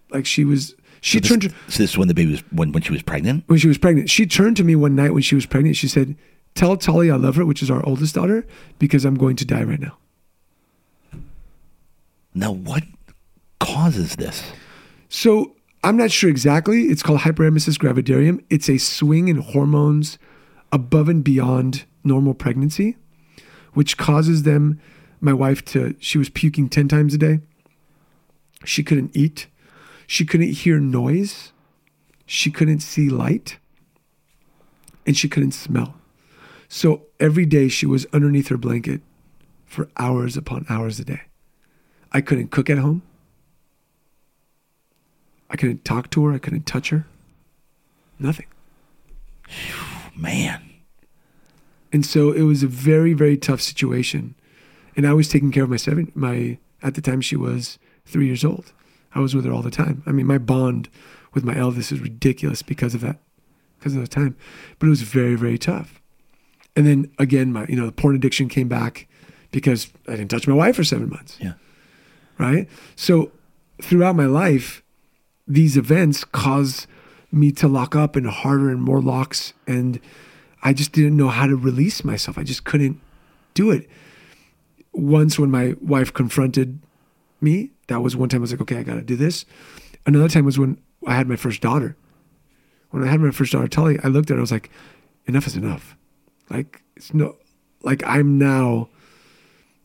like she was she So this, turned to, so this is when the baby was when, when she was pregnant. when she was pregnant she turned to me one night when she was pregnant she said tell Tali i love her which is our oldest daughter because i'm going to die right now Now, what causes this? so i'm not sure exactly. It's called hyperemesis gravidarum it's a swing in hormones above and beyond normal pregnancy which causes them my wife to she was puking 10 times a day. She couldn't eat. She couldn't hear noise. She couldn't see light. And she couldn't smell. So every day she was underneath her blanket for hours upon hours a day. I couldn't cook at home i couldn't talk to her i couldn't touch her nothing Man, And so it was a very, very tough situation. And I was taking care of my seven, my, at the time she was three years old. I was with her all the time. I mean, my bond with my eldest is ridiculous because of that, because of the time. But it was very, very tough. And then again, my, you know, the porn addiction came back because I didn't touch my wife for seven months yeah. right? So throughout my life, these events caused me to lock up in harder and more locks, and I just didn't know how to release myself. I just couldn't do it. Once, when my wife confronted me, that was one time I was like, okay, I got to do this. Another time was when I had my first daughter. When I had my first daughter, Tully, I looked at her, I was like, enough is enough. Like, it's no, like I'm now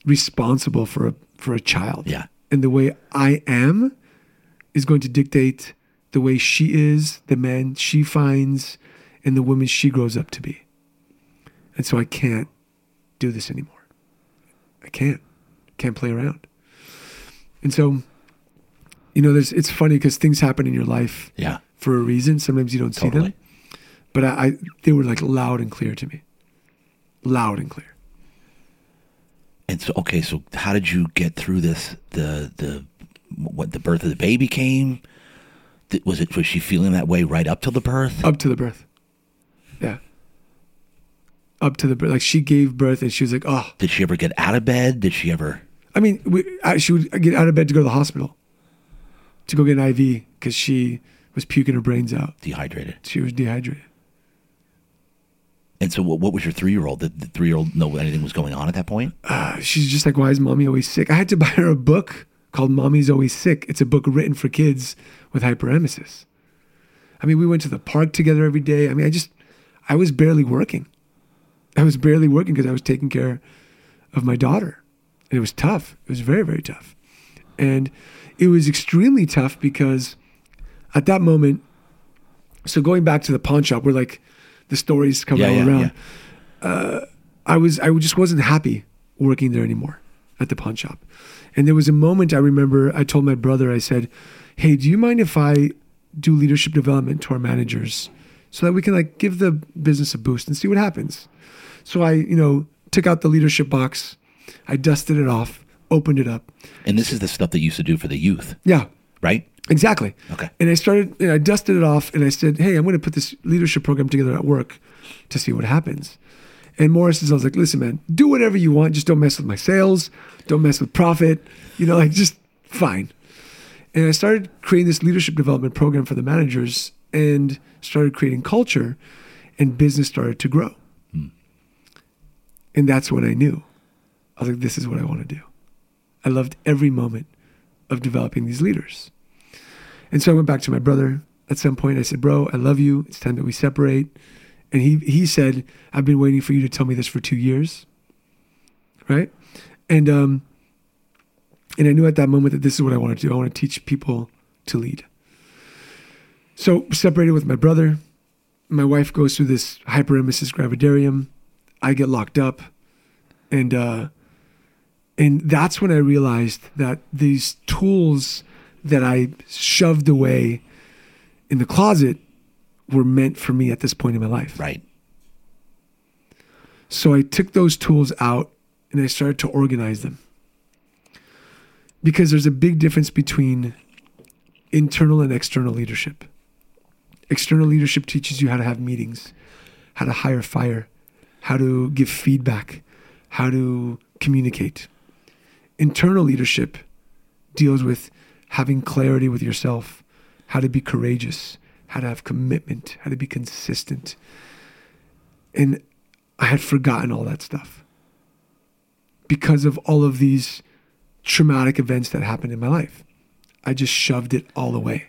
responsible for a for a child. Yeah. And the way I am is going to dictate the way she is, the man she finds, and the woman she grows up to be. And so I can't do this anymore. I can't. Can't play around. And so, you know, there's it's funny because things happen in your life Yeah. for a reason. Sometimes you don't see Totally. them. But I, I they were like loud and clear to me. Loud and clear. And so, okay, so how did you get through this? The the what the birth of the baby came. Was it was she feeling that way right up till the birth? Up to the birth. Yeah. Up to the birth. Like she gave birth and she was like, oh. Did she ever get out of bed? Did she ever? I mean, we, I, she would get out of bed to go to the hospital to go get an IV because she was puking her brains out. Dehydrated. She was dehydrated. And so, what, what was your three year old? Did the three year old know anything was going on at that point? Uh, she's just like, why is mommy always sick? I had to buy her a book called Mommy's Always Sick. It's a book written for kids with hyperemesis. I mean, we went to the park together every day. I mean, I just, I was barely working. I was barely working because I was taking care of my daughter. And it was tough. It was very, very tough. And it was extremely tough because at that moment, so going back to the pawn shop where like the stories come Yeah, all yeah, around, yeah. Uh, I was I just wasn't happy working there anymore at the pawn shop. And there was a moment I remember I told my brother I said, "Hey, do you mind if I do leadership development to our managers so that we can like give the business a boost and see what happens?" So I, you know, took out the leadership box. I dusted it off, opened it up. And this is the stuff that you used to do for the youth, Yeah, right? exactly. Okay. And I started, and I dusted it off, and I said, "Hey, I'm going to put this leadership program together at work to see what happens." And Morris is, I was like, "Listen, man, do whatever you want. Just don't mess with my sales. Don't mess with profit. You know, like just fine." And I started creating this leadership development program for the managers, and started creating culture, and business started to grow. Hmm. And that's when I knew. I was like, "This is what I want to do." I loved every moment of developing these leaders. And so I went back to my brother at some point. I said, Bro, I love you. It's time that we separate. And he, he said, I've been waiting for you to tell me this for two years. Right? And um, and I knew at that moment that this is what I want to do. I want to teach people to lead. So separated with my brother. My wife goes through this hyperemesis gravidarium. I get locked up. And uh and that's when I realized that these tools that I shoved away in the closet were meant for me at this point in my life. Right. So I took those tools out and I started to organize them. Because there's a big difference between internal and external leadership. External leadership teaches you how to have meetings, how to hire fire, how to give feedback, how to communicate. Internal leadership deals with having clarity with yourself, how to be courageous, how to have commitment, how to be consistent. And I had forgotten all that stuff because of all of these traumatic events that happened in my life. I just shoved it all away.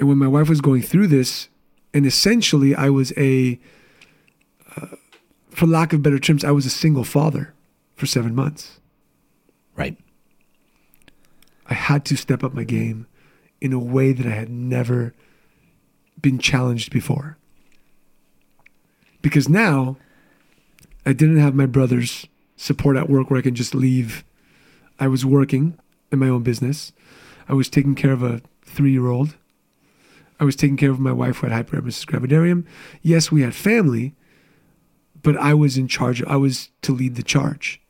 And when my wife was going through this, and essentially I was a, uh, for lack of better terms, I was a single father for seven months. Right. I had to step up my game in a way that I had never been challenged before. Because now I didn't have my brother's support at work where I can just leave. I was working in my own business. I was taking care of a three year old. I was taking care of my wife who had hyperemesis gravidarium. Yes, we had family, but I was in charge. I was to lead the charge.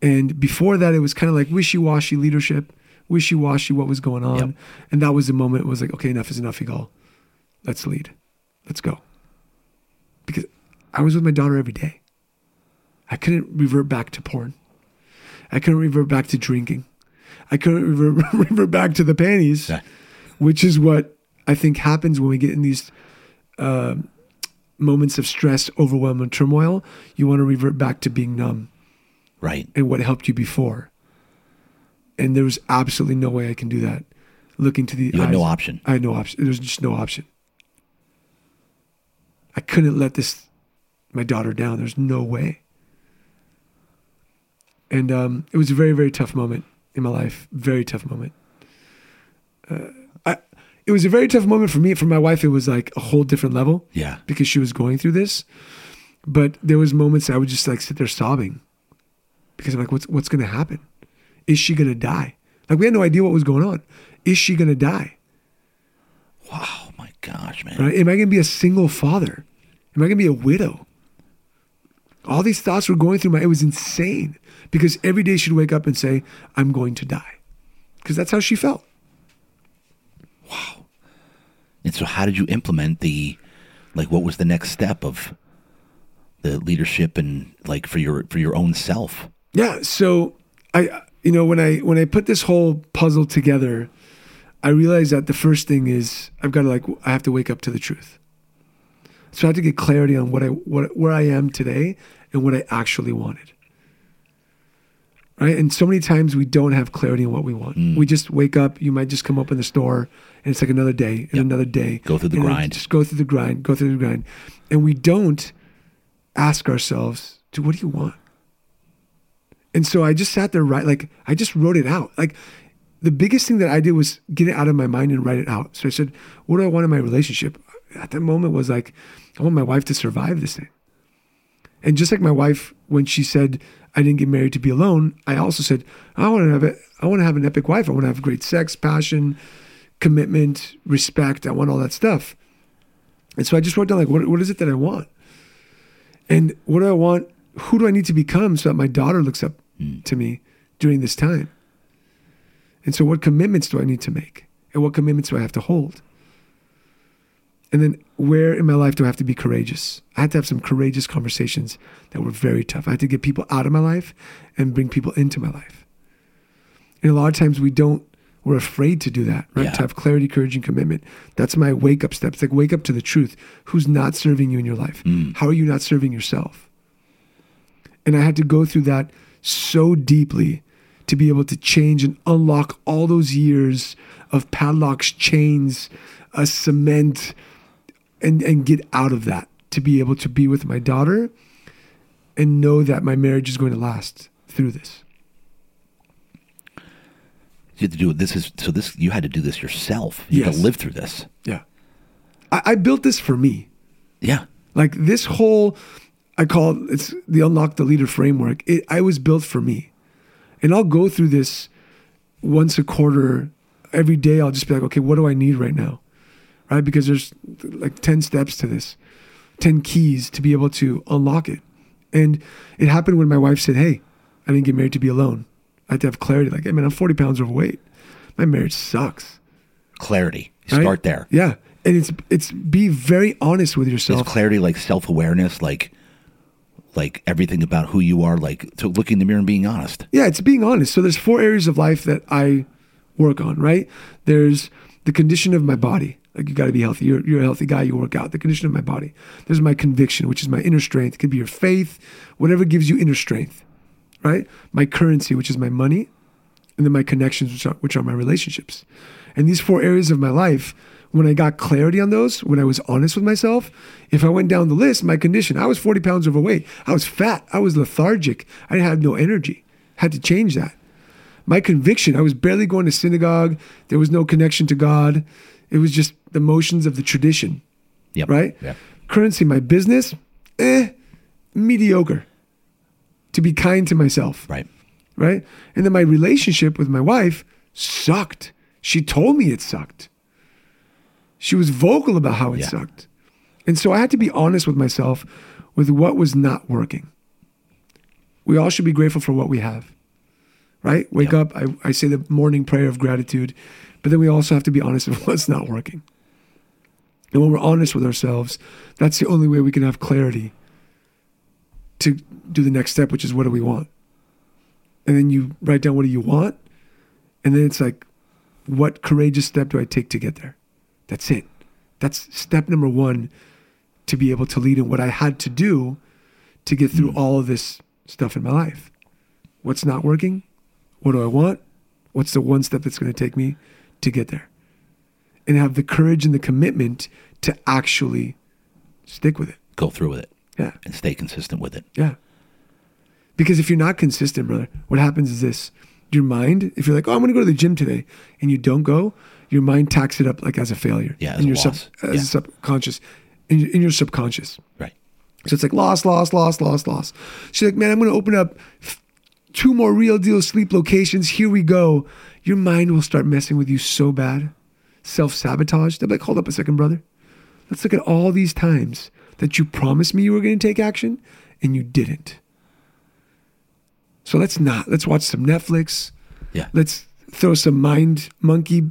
And before that, it was kind of like wishy washy leadership, wishy washy what was going on. Yep. And that was the moment it was like, okay, enough is enough, Egal. Let's lead. Let's go. Because I was with my daughter every day. I couldn't revert back to porn. I couldn't revert back to drinking. I couldn't revert, revert back to the panties, Yeah. which is what I think happens when we get in these uh, moments of stress, overwhelm, and turmoil. You want to revert back to being numb Right. and what helped you before. And there was absolutely no way I can do that. Looking to the You had no option. I had no option. There was just no option. I couldn't let this my daughter down. There's no way. And um, it was a very very tough moment in my life. Very tough moment. Uh, I, it was a very tough moment for me. For my wife, it was like a whole different level Yeah. because she was going through this. But there was moments I would just like sit there sobbing because I'm like, what's what's gonna happen? Is she gonna die? Like we had no idea what was going on. Is she gonna die? Wow. My gosh, man. Right? Am I gonna be a single father? Am I gonna be a widow? All these thoughts were going through my. It was insane because every day she'd wake up and say, "I'm going to die," because that's how she felt. Wow. And so, how did you implement the, like, what was the next step of the leadership and like for your for your own self? Yeah. So I, you know, when I when I put this whole puzzle together, I realized that the first thing is I've got to like I have to wake up to the truth. So I have to get clarity on what I what where I am today and what I actually wanted. Right? And so many times we don't have clarity on what we want. Mm. We just wake up, you might just come up in the store and it's like another day and Yep. another day. Go through the grind. Just go through the grind, go through the grind. And we don't ask ourselves, "To what do you want?" And so I just sat there, right? Like I just wrote it out. Like the biggest thing that I did was get it out of my mind and write it out. So I said, what do I want in my relationship? At that moment was like, I want my wife to survive this thing. And just like my wife, when she said I didn't get married to be alone, I also said I want to have a, I want to have an epic wife. I want to have great sex, passion, commitment, respect. I want all that stuff. And so I just wrote down like, what, what is it that I want? And what do I want? Who do I need to become so that my daughter looks up Hmm. to me during this time? And so, what commitments do I need to make? And what commitments do I have to hold? And then, where in my life do I have to be courageous? I had to have some courageous conversations that were very tough. I had to get people out of my life and bring people into my life. And a lot of times we don't, we're afraid to do that, right? Yeah. To have clarity, courage, and commitment. That's my wake up steps. Like, wake up to the truth. Who's not serving you in your life? Hmm. How are you not serving yourself? And I had to go through that so deeply to be able to change and unlock all those years of padlocks, chains, uh, cement, and, and get out of that to be able to be with my daughter and know that my marriage is going to last through this. You had to do. This is so. This you had to do this yourself. You had to live through this. Yeah. I, I built this for me. Yeah. Like this whole, I call it, it's the Unlock the Leader framework. It, I was built for me. And I'll go through this once a quarter. Every day, I'll just be like, okay, what do I need right now? Right? Because there's like 10 steps to this, 10 keys to be able to unlock it. And it happened when my wife said, hey, I didn't get married to be alone. I had to have clarity. Like, hey, man, I'm 40 pounds overweight. My marriage sucks. Clarity. You right? Start there. Yeah. And it's it's be very honest with Is yourself. clarity like self awareness, like like everything about who you are, like to looking in the mirror and being honest. Yeah, it's being honest. So there's four areas of life that I work on, right? There's the condition of my body. Like you got to be healthy. You're, you're a healthy guy. You work out. The condition of my body. There's my conviction, which is my inner strength. It could be your faith, whatever gives you inner strength, right? My currency, which is my money, and then my connections, which are, which are my relationships. And these four areas of my life, when I got clarity on those, when I was honest with myself, if I went down the list, my condition, I was 40 pounds overweight. I was fat. I was lethargic. I had no energy. Had to change that. My conviction, I was barely going to synagogue. There was no connection to God. It was just the motions of the tradition, Yep. right? Yeah. Currency, my business, eh, mediocre. To be kind to myself Right. right? And then my relationship with my wife sucked. She told me it sucked. She was vocal about how it Yeah. sucked. And so I had to be honest with myself with what was not working. We all should be grateful for what we have, right? Wake Yeah. up. I, I say the morning prayer of gratitude, but then we also have to be honest with what's not working. And when we're honest with ourselves, that's the only way we can have clarity to do the next step, which is what do we want? and then you write down what do you want and then it's like what courageous step do i take to get there that's it. That's step number one to be able to lead in what i had to do to get through mm. all of this stuff in my life. What's not working? What do i want? What's the one step that's going to take me to get there? And have the courage and the commitment to actually stick with it. Go through with it. Yeah. And stay consistent with it. yeah. Because if you're not consistent, brother, what happens is this. Your mind, if you're like, oh, I'm going to go to the gym today, and you don't go, your mind tacks it up like as a failure. Yeah, in your sub, as Yeah. a subconscious, in your, in your subconscious. Right. So it's like loss, loss, loss, loss, loss. She's like, man, I'm going to open up f- two more real deal sleep locations. Here we go. Your mind will start messing with you so bad. Self sabotage. They'll be like, hold up a second, brother. Let's look at all these times that you promised me you were going to take action and you didn't. So let's not. Let's watch some Netflix. Yeah. Let's throw some mind monkey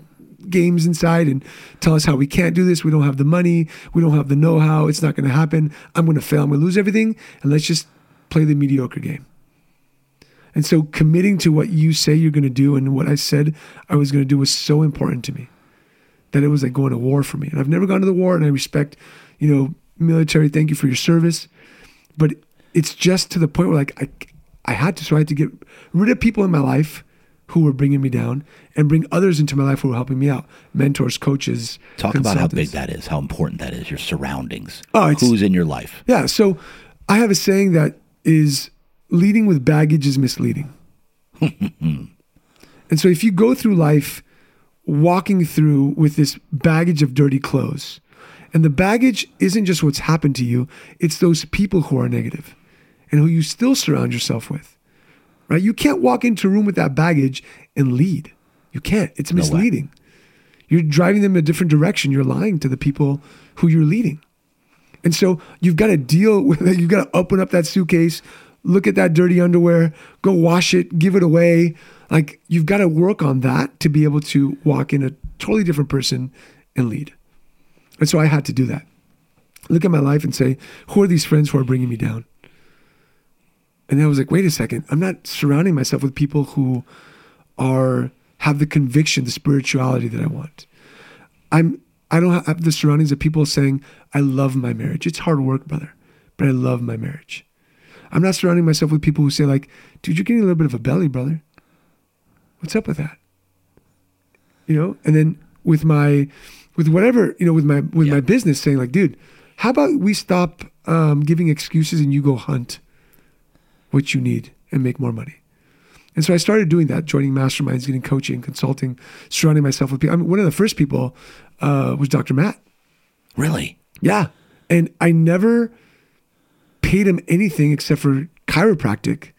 games inside and tell us how we can't do this. We don't have the money. We don't have the know how. It's not going to happen. I'm going to fail. I'm going to lose everything. And let's just play the mediocre game. And so committing to what you say you're going to do and what I said I was going to do was so important to me that it was like going to war for me. And I've never gone to the war and I respect, you know, military. Thank you for your service. But it's just to the point where like I, I had to, so I had to get rid of people in my life who were bringing me down and bring others into my life who were helping me out. Mentors, coaches. Talk about how big that is, how important that is, your surroundings. Oh, it's- Who's in your life? Yeah. So I have a saying that is leading with baggage is misleading. and so if you go through life walking through with this baggage of dirty clothes, and the baggage isn't just what's happened to you, it's those people who are negative and who you still surround yourself with. Right? You can't walk into a room with that baggage and lead. You can't. It's misleading. You're driving them in a different direction. You're lying to the people who you're leading. And so you've got to deal with it. You've got to open up that suitcase, look at that dirty underwear, go wash it, give it away. Like you've got to work on that to be able to walk in a totally different person and lead. And so I had to do that. Look at my life and say, who are these friends who are bringing me down? And I was like, wait a second, I'm not surrounding myself with people who are have the conviction, the spirituality that I want. I'm I don't have the surroundings of people saying, I love my marriage. It's hard work, brother, but I love my marriage. I'm not surrounding myself with people who say, like, dude, you're getting a little bit of a belly, brother. What's up with that? You know, and then with my with whatever, you know, with my with Yeah. my business saying, like, dude, how about we stop um, giving excuses and you go hunt what you need and make more money. And so I started doing that, joining masterminds, getting coaching, consulting, surrounding myself with people. I mean, one of the first people uh, was Dr. Matt. Really? Yeah. And I never paid him anything except for chiropractic.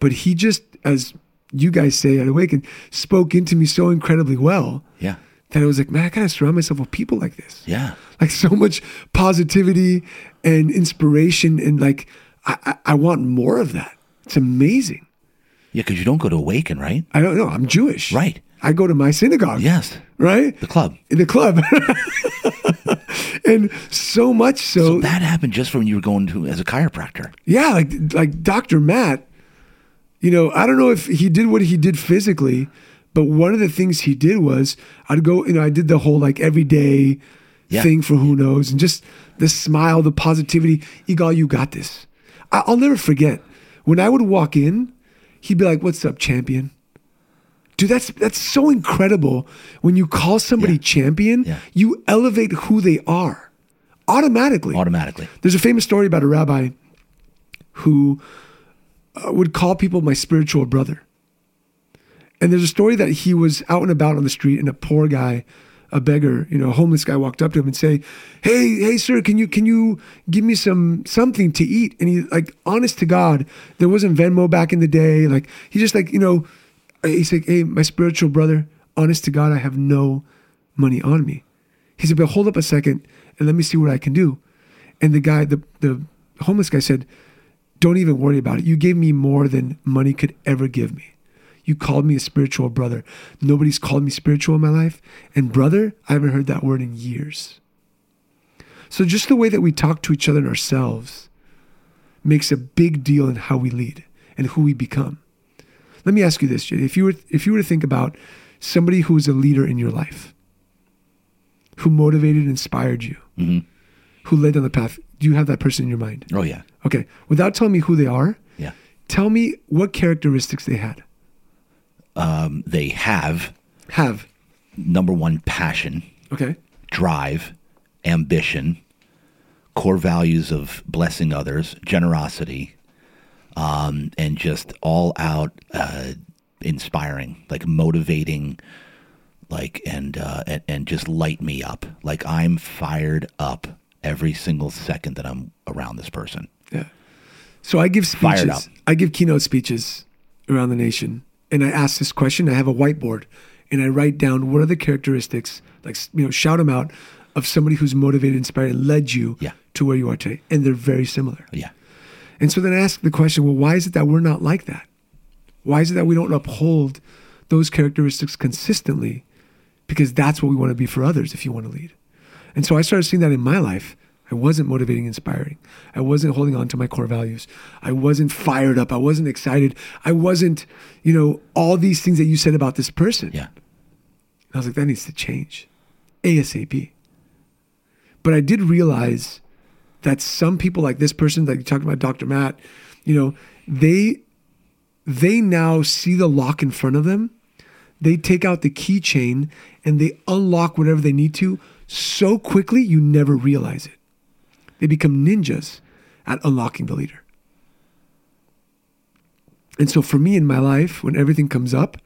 But he just, as you guys say at Awaken, spoke into me so incredibly well Yeah. that I was like, man, I gotta surround myself with people like this. Yeah. Like so much positivity and inspiration. And like, I, I, I want more of that. It's amazing. Yeah, because you don't go to Awaken, right? I don't know. I'm Jewish. Right. I go to my synagogue. Yes. Right? The club. In the club. and so much so, So that happened just from when you were going to as a chiropractor. yeah, like like Dr. Matt, you know, I don't know if he did what he did physically, but one of the things he did was I'd go, you know, I did the whole like everyday Yeah. thing for who knows and just the smile, the positivity. Egal, you got this. I'll never forget when I would walk in, he'd be like, What's up, champion? Dude, that's that's so incredible. When you call somebody Yeah. champion, Yeah. you elevate who they are automatically. Automatically. There's a famous story about a rabbi who uh, would call people my spiritual brother. And there's a story that he was out and about on the street, and a poor guy, a beggar, you know, a homeless guy, walked up to him and say, "Hey, hey, sir, can you can you give me some something to eat?" And he, like, honest to God, there wasn't Venmo back in the day. Like, he just like, you know, he's like, "Hey, my spiritual brother, honest to God, I have no money on me." He said, "But hold up a second and let me see what I can do." And the guy, the the homeless guy said, "Don't even worry about it. You gave me more than money could ever give me. You called me a spiritual brother. Nobody's called me spiritual in my life, and brother, I haven't heard that word in years." So just the way that we talk to each other and ourselves makes a big deal in how we lead and who we become. Let me ask you this, Jay. If you were if you were to think about somebody who is a leader in your life, who motivated and inspired you, hmm who led down the path, do you have that person in your mind? Oh yeah. Okay. Without telling me who they are, Yeah. tell me what characteristics they had. Um, they have Have. number one passion, Okay. drive, ambition, core values of blessing others, generosity, um, and just all out uh, inspiring, like motivating, like and, uh, and and just light me up. Like I'm fired up every single second that I'm around this person. Yeah. So I give Fired speeches. up. I give keynote speeches around the nation, and I ask this question. I have a whiteboard, and I write down what are the characteristics, like you know, shout them out, of somebody who's motivated, inspired, and led you Yeah. to where you are today, and they're very similar. Yeah. And so then I ask the question, well, why is it that we're not like that? Why is it that we don't uphold those characteristics consistently? Because that's what we want to be for others if you want to lead. And so I started seeing that in my life. I wasn't motivating, inspiring. I wasn't holding on to my core values. I wasn't fired up. I wasn't excited. I wasn't, you know, all these things that you said about this person. Yeah. I was like, that needs to change ASAP. But I did realize that some people like this person that you talked about, Dr. Matt, you know, they they now see the lock in front of them. They take out the keychain and they unlock whatever they need to so quickly you never realize it. They become ninjas at unlocking the leader. And so for me in my life, when everything comes up,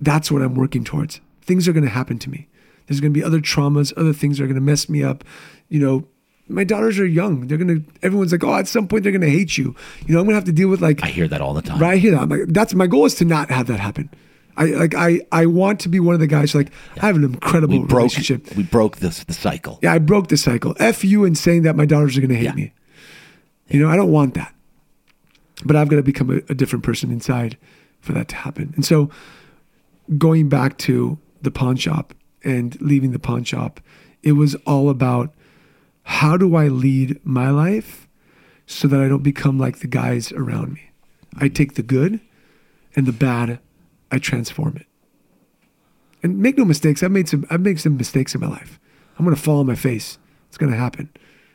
that's what I'm working towards. Things are going to happen to me. There's going to be other traumas, other things that are going to mess me up. You know, my daughters are young. They're going to, everyone's like, oh, at some point they're going to hate you. You know, I'm going to have to deal with like, I hear that all the time. right here. I'm like, that's my goal is to not have that happen. I like I I want to be one of the guys like I have an incredible We broke. relationship. We broke this the cycle. Yeah, I broke the cycle. F you and saying that my daughters are going to hate Yeah. me. You know, I don't want that. But I've got to become a, a different person inside for that to happen. And so going back to the pawn shop and leaving the pawn shop, it was all about how do I lead my life so that I don't become like the guys around me. I take the good and the bad, I transform it. And make no mistakes, I've made some I've made some mistakes in my life. I'm gonna fall on my face. It's gonna happen.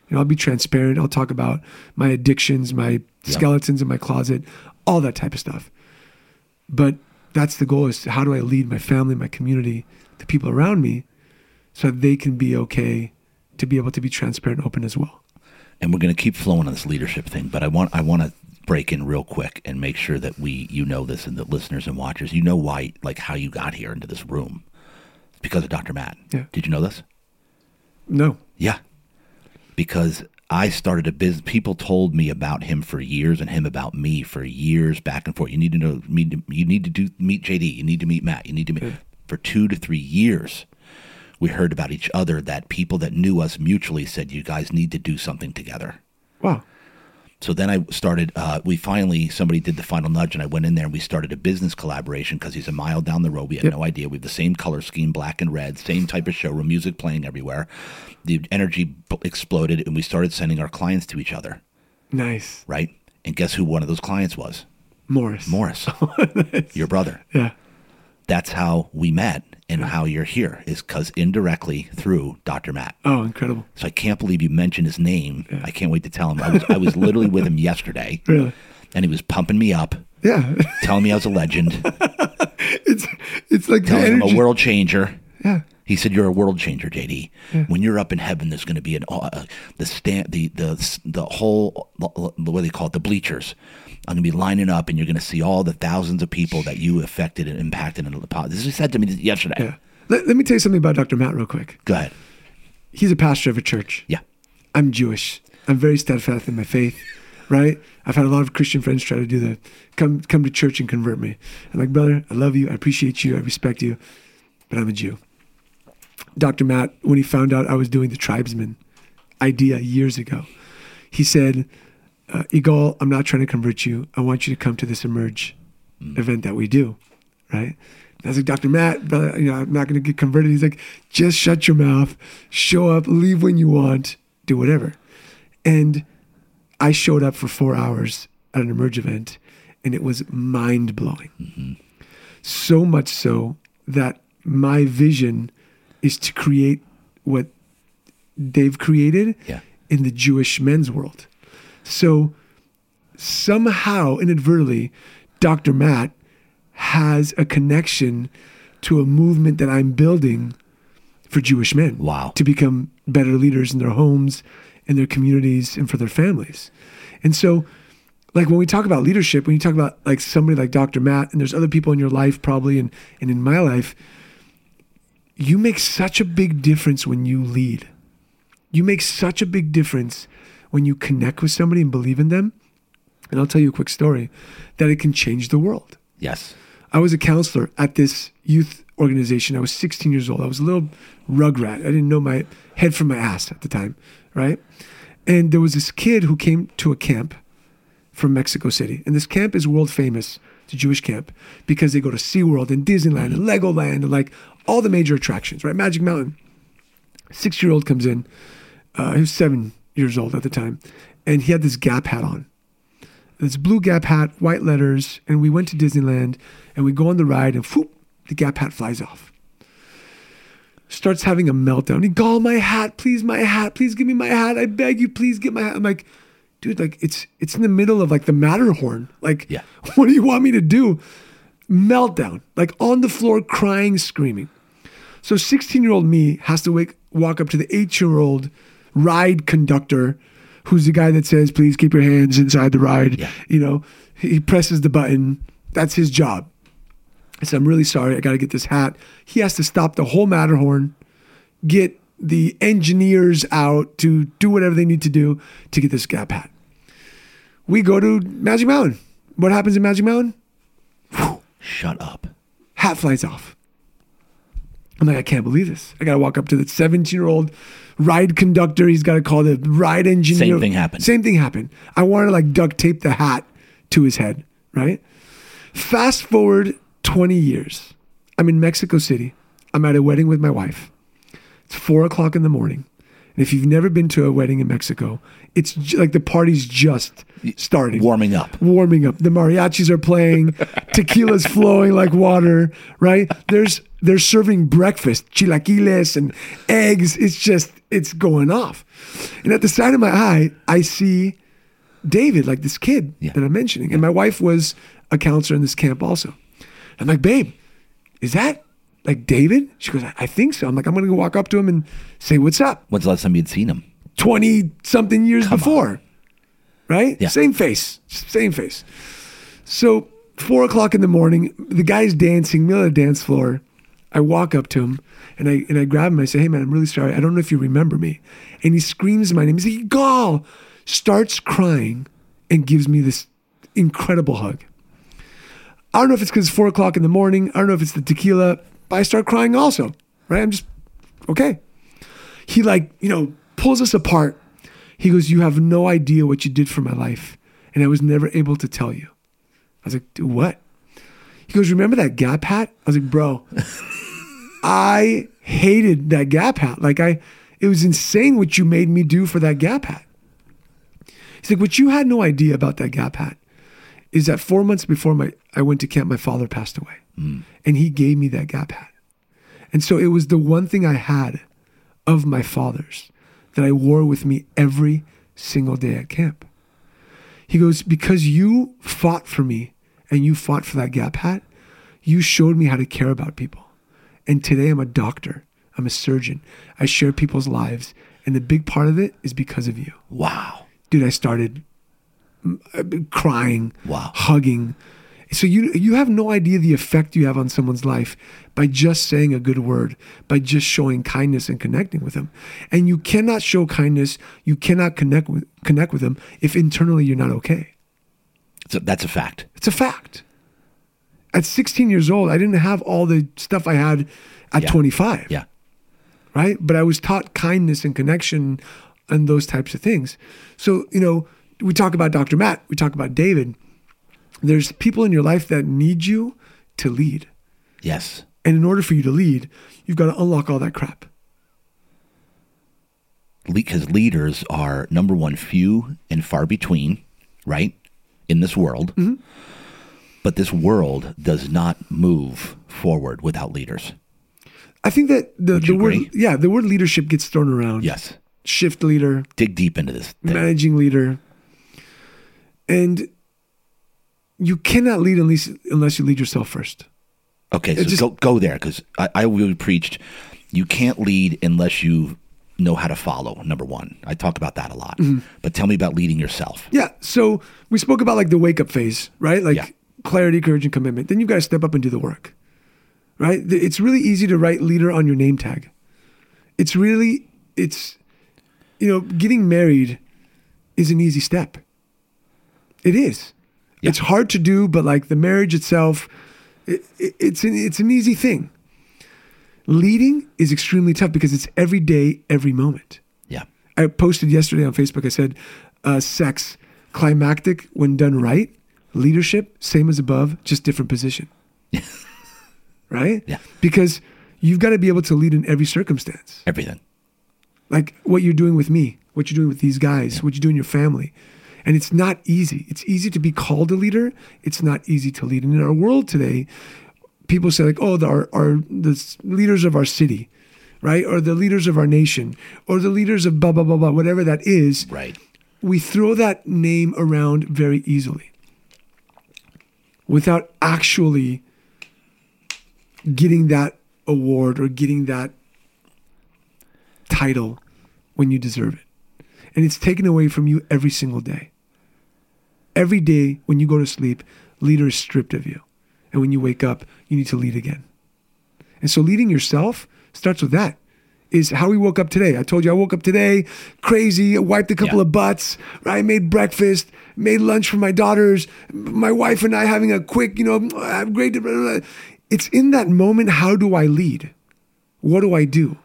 You know, I'll be transparent. I'll talk about my addictions, my skeletons in my closet, all that type of stuff. But that's the goal is how do I lead my family, my community, the people around me so that they can be okay to be able to be transparent and open as well. and we're going to keep flowing on this leadership thing but i want i want to break in real quick and make sure that we you know this and the listeners and watchers you know why like how you got here into this room. It's because of dr matt. Yeah. did you know this? No. yeah. Because i started a business people told me about him for years and him about me for years back and forth. You need to know meet you need to do meet jd you need to meet matt. You need to meet for two to three years we heard about each other that people that knew us mutually said you guys need to do something together. Wow. So then I started. Uh, we finally somebody did the final nudge, and I went in there and we started a business collaboration because he's a mile down the road. We had Yep. no idea. We have the same color scheme, black and red, same type of showroom, music playing everywhere. The energy b- exploded, and we started sending our clients to each other. Nice. Right? And guess who one of those clients was? Morris. Morris, your brother. Yeah. That's how we met, and how you're here is because indirectly through Dr. Matt. Oh, incredible. So I can't believe you mentioned his name. I can't wait to tell him. I was I was literally with him yesterday. Really? and he was pumping me up, Yeah. telling me I was a legend, it's it's like telling me I'm a world changer. Yeah. He said, "You're a world changer, JD. When you're up in heaven, there's going to be an uh, the stand the the the whole what do they call it the bleachers. I'm going to be lining up, and you're going to see all the thousands of people that you affected and impacted. And this is what he said to me yesterday. Yeah. Let, let me tell you something about Dr. Matt real quick. Go ahead. He's a pastor of a church. Yeah, I'm Jewish. I'm very steadfast in my faith, right? I've had a lot of Christian friends try to do the come come to church and convert me. I'm like, brother, I love you, I appreciate you, I respect you, but I'm a Jew. Dr. Matt, when he found out I was doing the tribesman idea years ago, he said, uh, Egal, I'm not trying to convert you. I want you to come to this emerge mm. event that we do, right? And I was like, Dr. Matt, brother, you know, I'm not going to get converted. He's like, just shut your mouth, show up, leave when you want, do whatever. And I showed up for four hours at an emerge event, and it was mind blowing. Mm-hmm. So much so that my vision is to create what they've created Yeah. in the Jewish men's world. So somehow, inadvertently, Dr. Matt has a connection to a movement that I'm building for Jewish men. Wow. To become better leaders in their homes, in their communities, and for their families. And so, like when we talk about leadership, when you talk about like somebody like Dr. Matt, and there's other people in your life probably, and, and in my life, you make such a big difference when you lead. You make such a big difference when you connect with somebody and believe in them. And I'll tell you a quick story that it can change the world. yes, I was a counselor at this youth organization. I was 16 years old. I was a little rugrat. I didn't know my head from my ass at the time, right? And there was this kid who came to a camp from Mexico City. And this camp is world famous. Jewish camp because they go to SeaWorld and Disneyland and Legoland and like all the major attractions, right? Magic Mountain. Six year old comes in. Uh, he was seven years old at the time. And he had this Gap hat on this blue Gap hat, white letters, and we went to Disneyland and we go on the ride and whoop, the Gap hat flies off. Starts having a meltdown. He call my hat, please, my hat, please give me my hat. I beg you, please get my hat. I'm like, dude, like it's it's in the middle of like the Matterhorn. Like, Yeah. what do you want me to do? Meltdown, like on the floor, crying, screaming. So 16 year old me has to wake, walk up to the eight year old ride conductor, who's the guy that says, please keep your hands inside the ride. Yeah. You know, he presses the button. That's his job. I said, I'm really sorry. I got to get this hat. He has to stop the whole Matterhorn, get the engineers out to do whatever they need to do to get this Gap hat. We go to Magic Mountain. What happens in Magic Mountain? shut up. Hat flies off. I'm like, I can't believe this. I got to walk up to the 17 year old ride conductor. He's got to call the ride engineer. Same thing happened. Same thing happened. I wanted to like duct tape the hat to his head, right? Fast forward 20 years. I'm in Mexico City. I'm at a wedding with my wife. It's four o'clock in the morning. And if you've never been to a wedding in Mexico, it's j- like the party's just starting Warming up. warming up. The mariachis are playing, tequila's flowing like water, right? There's they're serving breakfast, chilaquiles and eggs. It's just it's going off. And at the side of my eye, I see David, like this kid Yeah. that I'm mentioning. And my wife was a counselor in this camp also. I'm like, babe, is that like David? She goes, I, I think so. I'm like, I'm gonna go walk up to him and say, What's up? When's the last time you'd seen him? 20 something years before. Right? Yeah. Same face. Same face. So, four o'clock in the morning, the guy's dancing, middle of the dance floor. I walk up to him and I and I grab him. I say, Hey man, I'm really sorry. I don't know if you remember me. And he screams my name. He's like, "Gall!" starts crying and gives me this incredible hug. I don't know if it's because it's four o'clock in the morning. I don't know if it's the tequila, but I start crying also. Right? I'm just okay he like you know pulls us apart. He goes you have no idea what you did for my life and i was never able to tell you. I was like "Dude, what? He goes remember that gap hat? I was like bro i hated that gap hat. Like i it was insane what you made me do for that gap hat. He's like what you had no idea about that gap hat is that four months before my i went to camp my father passed away hmm. and he gave me that gap hat. And so it was the one thing I had of my father's that I wore with me every single day at camp. He goes, Because you fought for me and you fought for that gap hat, you showed me how to care about people. And today I'm a doctor, I'm a surgeon. I share people's lives. And the big part of it is because of you. Wow. Dude, I started mm, uh, crying, Wow. hugging. So you you have no idea the effect you have on someone's life by just saying a good word, by just showing kindness and connecting with them. And you cannot show kindness, you cannot connect with connect with them if internally you're not okay. So that's a fact. It's a fact. At 16 years old, I didn't have all the stuff I had at Yeah. 25 Yeah. right? But I was taught kindness and connection and those types of things. So, you know, we talk about Dr. Matt, we talk about David. There's people in your life that need you to lead. Yes. And in order for you to lead, you've got to unlock all that crap. Because leaders are number one, few and far between, right? In this world. Mm-hmm. But this world does not move forward without leaders. I think that the, the word agree? yeah, the word leadership gets thrown around. Yes. Shift leader, Dig deep into this. thing. managing leader. And you cannot lead unless unless you lead yourself first. Okay, so just- go go there because I, I really preached you can't lead unless you know how to follow. Number one, I talk about that a lot. Mm-hmm. But tell me about leading yourself. Yeah. So we spoke about like the wake up phase, right? Like Yeah. clarity, courage, and commitment. Then you've got to step up and do the work, right? It's really easy to write leader on your name tag. It's really, it's, you know, getting married is an easy step. It is. Yeah. It's hard to do, but like the marriage itself, it, it, it's an it's an easy thing. Leading is extremely tough because it's every day, every moment. Yeah. I posted yesterday on Facebook. I said, uh, "Sex, climactic when done right. Leadership, same as above, just different position." right? Yeah. Because you've got to be able to lead in every circumstance. Everything. Like what you're doing with me, what you're doing with these guys, what you do in your family. And it's not easy. It's easy to be called a leader. It's not easy to lead. And in our world today, people say like, "Oh, the, our, our the leaders of our city, right, or the leaders of our nation, or the leaders of blah blah blah blah, whatever that is." Right. We throw that name around very easily, without actually getting that award or getting that title when you deserve it. And it's taken away from you every single day. Every day when you go to sleep, leader is stripped of you. And when you wake up, you need to lead again. And so leading yourself starts with that. Is how we woke up today. I told you I woke up today crazy, wiped a couple Yeah. of butts, right? Made breakfast, made lunch for my daughters, my wife and I having a quick, you know, have great. it's in that moment how do I lead? What do I do?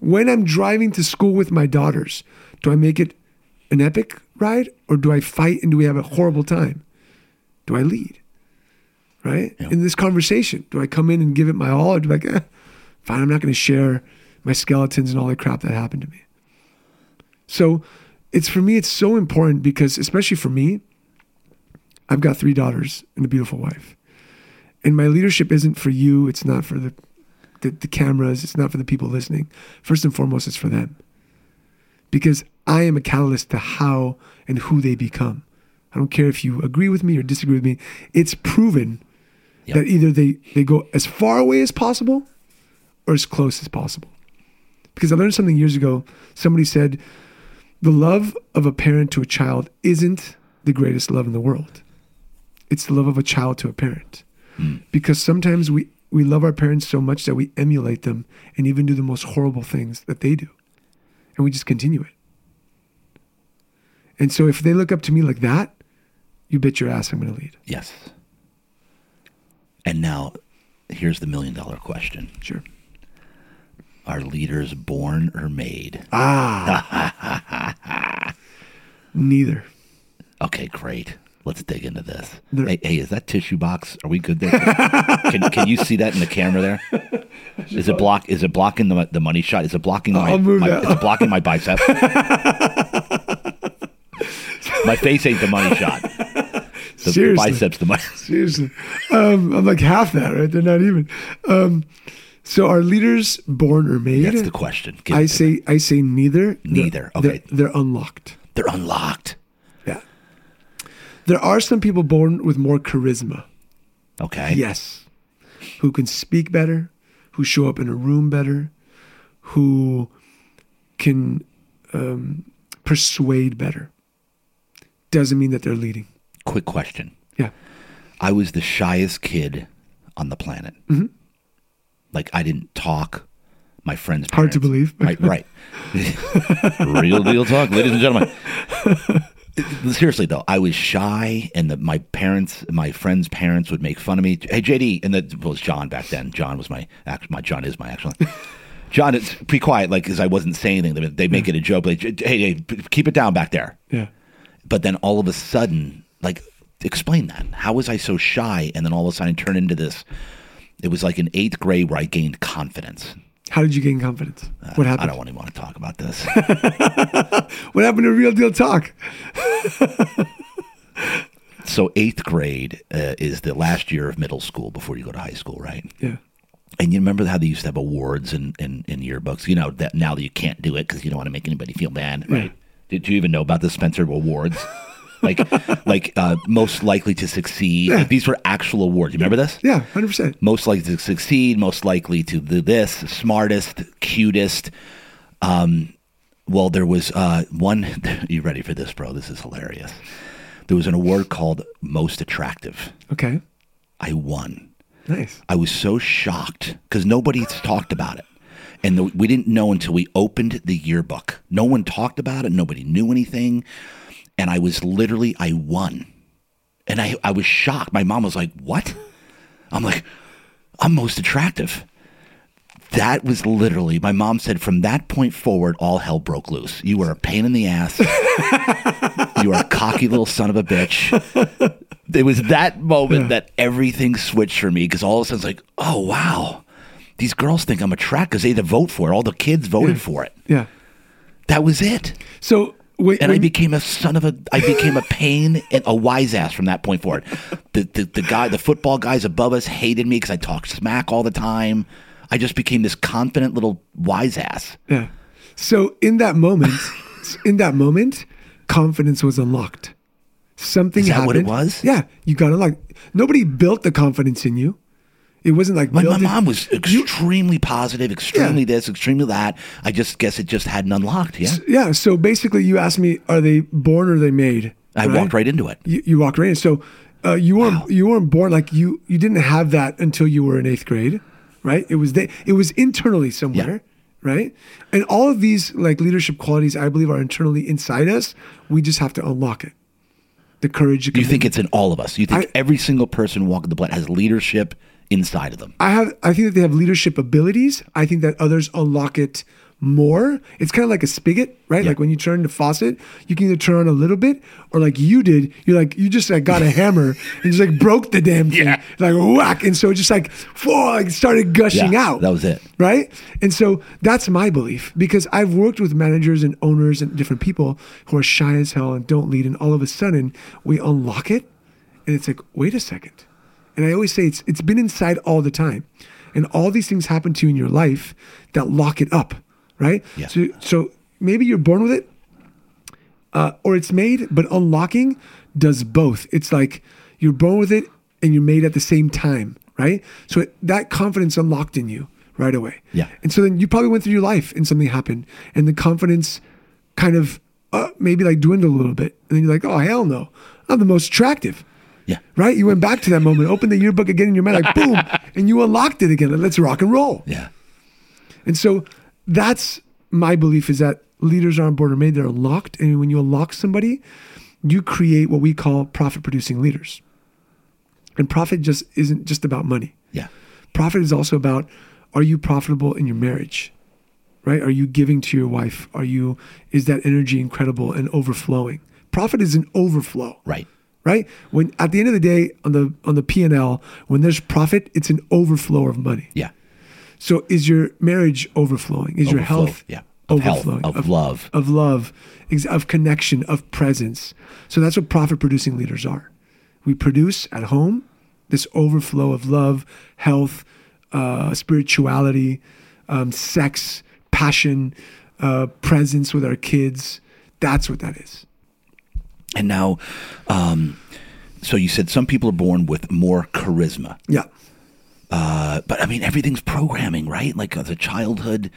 When I'm driving to school with my daughters, do I make it an epic ride or do I fight and do we have a horrible time? Do I lead? Right? Yeah. In this conversation, do I come in and give it my all or do I like, eh, fine, I'm not going to share my skeletons and all the crap that happened to me? So it's for me, it's so important because, especially for me, I've got three daughters and a beautiful wife. And my leadership isn't for you, it's not for the, the, the cameras, it's not for the people listening. First and foremost, it's for them. Because I am a catalyst to how and who they become. I don't care if you agree with me or disagree with me. It's proven Yep. that either they, they go as far away as possible or as close as possible. Because I learned something years ago. Somebody said, the love of a parent to a child isn't the greatest love in the world. It's the love of a child to a parent. Hmm. Because sometimes we, we love our parents so much that we emulate them and even do the most horrible things that they do. And we just continue it. And so if they look up to me like that, you bet your ass I'm going to lead. Yes. And now, here's the million dollar question Sure. Are leaders born or made? Ah. Neither. Okay, great. Let's dig into this. There- Hey, hey, is that tissue box? Are we good there? can, can you see that in the camera there? Is it block? Is it blocking the the money shot? Is it blocking my? I'll my that. is it blocking my bicep? my face ain't the money shot. The Seriously. biceps the money. Seriously. Um, I'm like half that, right? They're not even. Um, so are leaders born or made? That's the question. Give I it to me. say I say neither. Neither. They're- Okay. They're, they're unlocked. they're unlocked. Yeah. There are some people born with more charisma. Okay. Yes. Who can speak better, who show up in a room better, who can um, persuade better. Doesn't mean that they're leading. Quick question. Yeah. I was the shyest kid on the planet. Mm-hmm. Like I didn't talk. My friends. Hard to believe. Right. Right. Real deal talk, ladies and gentlemen. Seriously though, I was shy, and the, my parents, my friends' parents would make fun of me. Hey JD, and that was John back then. John was my. My John is my actual. John, it's pretty quiet, like because I wasn't saying anything. They- They make it a joke, like, hey, hey, keep it down back there. Yeah. But then all of a sudden, like, explain that. How was I so shy? And then all of a sudden, I turn into this. It was like in eighth grade where I gained confidence. How did you gain confidence? What happened? I don't even want to talk about this. What happened to real deal talk? so eighth grade uh, is the last year of middle school before you go to high school, right? Yeah. And you remember how they used to have awards in, in, in yearbooks? You know that now that you can't do it because you don't want to make anybody feel bad, right? Did you even know about the Spencer Awards? like, like uh, most likely to succeed. Yeah. Like, these were actual awards. You remember this? Yeah. Hundred percent. most likely to succeed, most likely to do this, smartest, cutest. Um, well, there was uh, one. You ready for this, bro? This is hilarious. There was an award called Most Attractive. Okay. I won. Nice. I was so shocked because nobody's talked about it. And the, we didn't know until we opened the yearbook. No one talked about it. Nobody knew anything. And I was literally, I won. And I, I was shocked. My mom was like, What? I'm like, I'm most attractive. That was literally, my mom said, from that point forward, all hell broke loose. You were a pain in the ass. you were a cocky little son of a bitch it was that moment that everything switched for me because all of a sudden it's like, oh wow, these girls think I'm attractive because they had to vote for it. All the kids voted for it. Yeah. That was it. So wait, And I became a son of a, I became a pain and a wise ass from that point forward. The the, the guy, the football guys above us hated me because I talked smack all the time. I just became this confident little wise ass. Yeah. So in that moment, in that moment, confidence was unlocked. Something Is that happened. what it was? Yeah, you got unlocked. Nobody built the confidence in you. It wasn't like My, my mom was extremely positive, extremely Yeah. this, extremely that. I just guess it just hadn't unlocked. Yeah, Yeah. So basically, you asked me, are they born or are they made? I walked right into it. You, you walked right in. So uh, you weren't you weren't born like you you didn't have that until you were in eighth grade, right? It was they, it was internally somewhere, right? And all of these like leadership qualities, I believe, are internally inside us. We just have to unlock it. the courage. You think it's in all of us. You think I- every single person walking the planet has leadership inside of them. I have. I think that they have leadership abilities. I think that others unlock it more. It's kind of like a spigot, right? Like when you turn the faucet, you can either turn on a little bit, or like you did, you're like you just like got a hammer and just like broke the damn thing, Yeah. like whack, and so it just like, whoa, like started gushing Yeah, out. that was it. right? And so that's my belief because I've worked with managers and owners and different people who are shy as hell and don't lead, and all of a sudden we unlock it, and it's like, wait a second. And I always say it's it's been inside all the time, and all these things happen to you in your life that lock it up, right? Yeah. So so maybe you're born with it, uh, or it's made, but unlocking does both. It's like you're born with it and you're made at the same time, right? So it, that confidence unlocked in you right away. Yeah. And so then you probably went through your life and something happened, and the confidence kind of uh, maybe like dwindled a little bit, and then you're like, oh hell no, I'm the most attractive. Yeah. Right? You went back to that moment, opened the yearbook again in your mind, like boom, and you unlocked it again. Like, let's rock and roll. Yeah. And so that's my belief is that leaders aren't border made, they're unlocked. And when you unlock somebody, you create what we call profit producing leaders. And profit just isn't just about money. Yeah. Profit is also about are you profitable in your marriage? Right? Are you giving to your wife? Are you is that energy incredible and overflowing? Profit is an overflow Right. Right? When at the end of the day on the on the P and L, when there's profit, it's an overflow of money. Yeah. So is your marriage overflowing? Is your health yeah. Of health, overflowing? of love. of love, of connection, of presence. So that's what profit producing leaders are. We produce at home this overflow of love, health, uh, spirituality, um, sex, passion, uh, presence with our kids. That's what that is. And now, um, so you said some people are born with more charisma. Yeah. Uh, but I mean, everything's programming, right? Like as a childhood,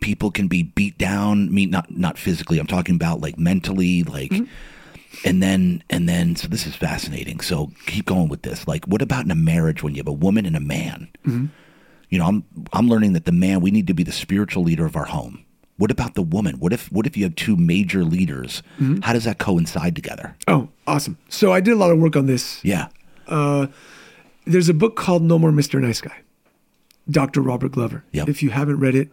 people can be beat down. I mean, not not physically. I'm talking about like mentally, like. And then, and then, so this is fascinating. So keep going with this. Like, what about in a marriage when you have a woman and a man? You know, I'm I'm learning that the man we need to be the spiritual leader of our home. What about the woman? What if what if you have two major leaders? Mm-hmm. How does that coincide together? Oh, awesome. So I did a lot of work on this. Yeah, uh, There's a book called No More Mr. Nice Guy, Dr. Robert Glover. Yep. If you haven't read it,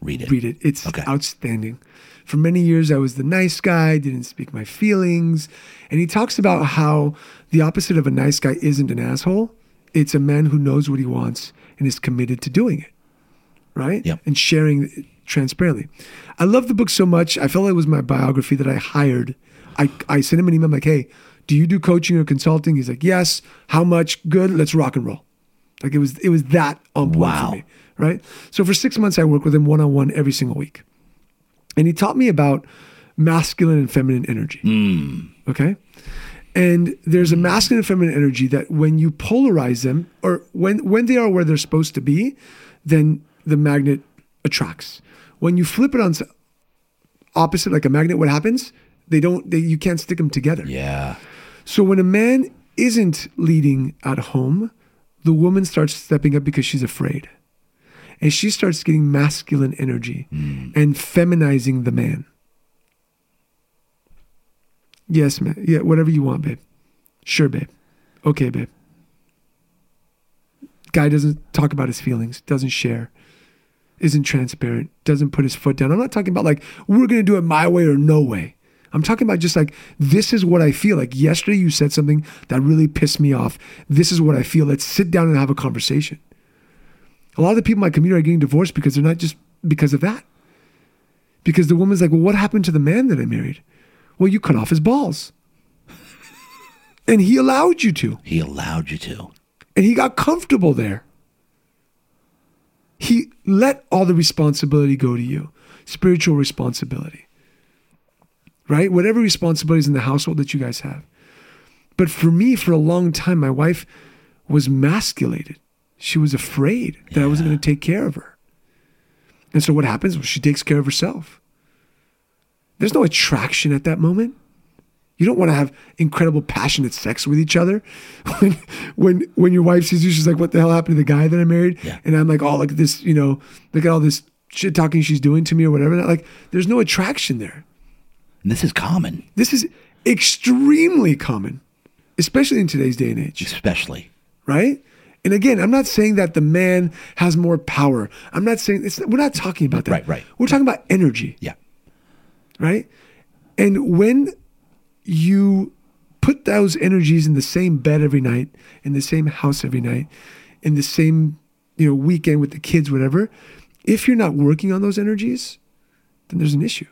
read it. read it. It's Okay. outstanding. For many years, I was the nice guy, didn't speak my feelings. And he talks about how the opposite of a nice guy isn't an asshole. It's a man who knows what he wants and is committed to doing it, right? Yep. And sharing transparently. I love the book so much. I felt like it was my biography that I hired. I, I sent him an email I'm like, hey, do you do coaching or consulting? He's like, yes. How much? Good. Let's rock and roll. Like it was, it was that on point Wow. for me, right? So for six months, I worked with him one on one every single week, and he taught me about masculine and feminine energy. Hmm. Okay, and there's a masculine and feminine energy that when you polarize them, or when when they are where they're supposed to be, then the magnet attracts. When you flip it on opposite, like a magnet, what happens? They don't. They, you can't stick them together. Yeah, So when a man isn't leading at home, the woman starts stepping up because she's afraid. And she starts getting masculine energy hmm. and feminizing the man. Yes, man. Yeah, whatever you want, babe. Sure, babe. Okay, babe. Guy doesn't talk about his feelings, doesn't share, isn't transparent, doesn't put his foot down. I'm not talking about like, we're going to do it my way or no way. I'm talking about just like, this is what I feel. Like yesterday, you said something that really pissed me off. This is what I feel. Let's sit down and have a conversation. A lot of the people in my community are getting divorced because they're not just because of that. Because the woman's like, well, what happened to the man that I married? Well, you cut off his balls. and he allowed you to. he allowed you to. And he got comfortable there. He let all the responsibility go to you, spiritual responsibility, right? Whatever responsibilities in the household that you guys have. But for me, for a long time, my wife was masculated. She was afraid that I wasn't going to take care of her. And so what happens? Well, she takes care of herself. There's no attraction at that moment. You don't want to have incredible passionate sex with each other. When when when your wife sees you, she's like, "What the hell happened to the guy that I married?" Yeah. And I'm like, "Oh, look at this, you know, look at all this shit talking she's doing to me or whatever." Like, there's no attraction there. And this is common, This is extremely common, especially in today's day and age, especially. right? And again, I'm not saying that the man has more power. I'm not saying it's, we're not talking about that. Right, right. We're talking about energy, Yeah. right? And when you put those energies in the same bed every night, in the same house every night, in the same you know weekend with the kids, whatever, if you're not working on those energies, then there's an issue.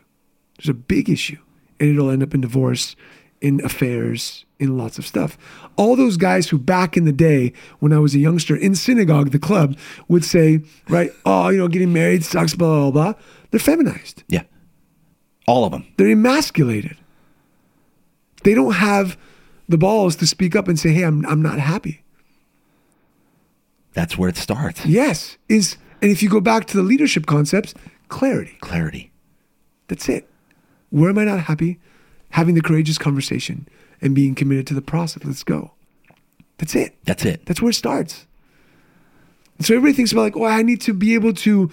There's a big issue, and it'll end up in divorce, in affairs, in lots of stuff. All those guys who back in the day, when I was a youngster in synagogue, the club, would say, right, oh, you know, getting married sucks, blah blah blah. They're feminized. Yeah. All of them. They're emasculated. They don't have the balls to speak up and say, "Hey, I'm I'm not happy." That's where it starts. Yes, is and if you go back to the leadership concepts, clarity. Clarity. That's it. Where am I not happy? Having the courageous conversation and being committed to the process. Let's go. That's it. That's it. That's where it starts. So everybody thinks about like, oh, I need to be able to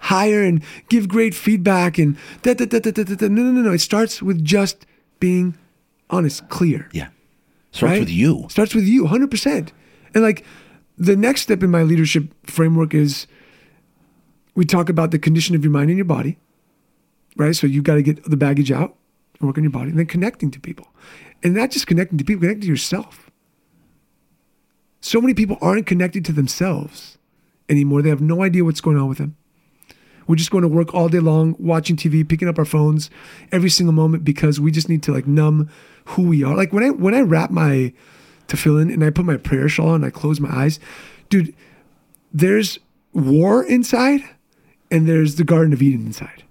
hire and give great feedback and da da da da da da. da. No, no, no, no. It starts with just being honest, clear. Yeah. Starts right? with you. Starts with you, 100%. And like the next step in my leadership framework is we talk about the condition of your mind and your body, right? So you got to get the baggage out and work on your body and then connecting to people. And not just connecting to people, connecting to yourself. So many people aren't connected to themselves anymore. They have no idea what's going on with them. We're just going to work all day long, watching TV, picking up our phones every single moment because we just need to like numb who we are. Like when I when I wrap my tefillin and I put my prayer shawl on and I close my eyes, dude, there's war inside and there's the Garden of Eden inside.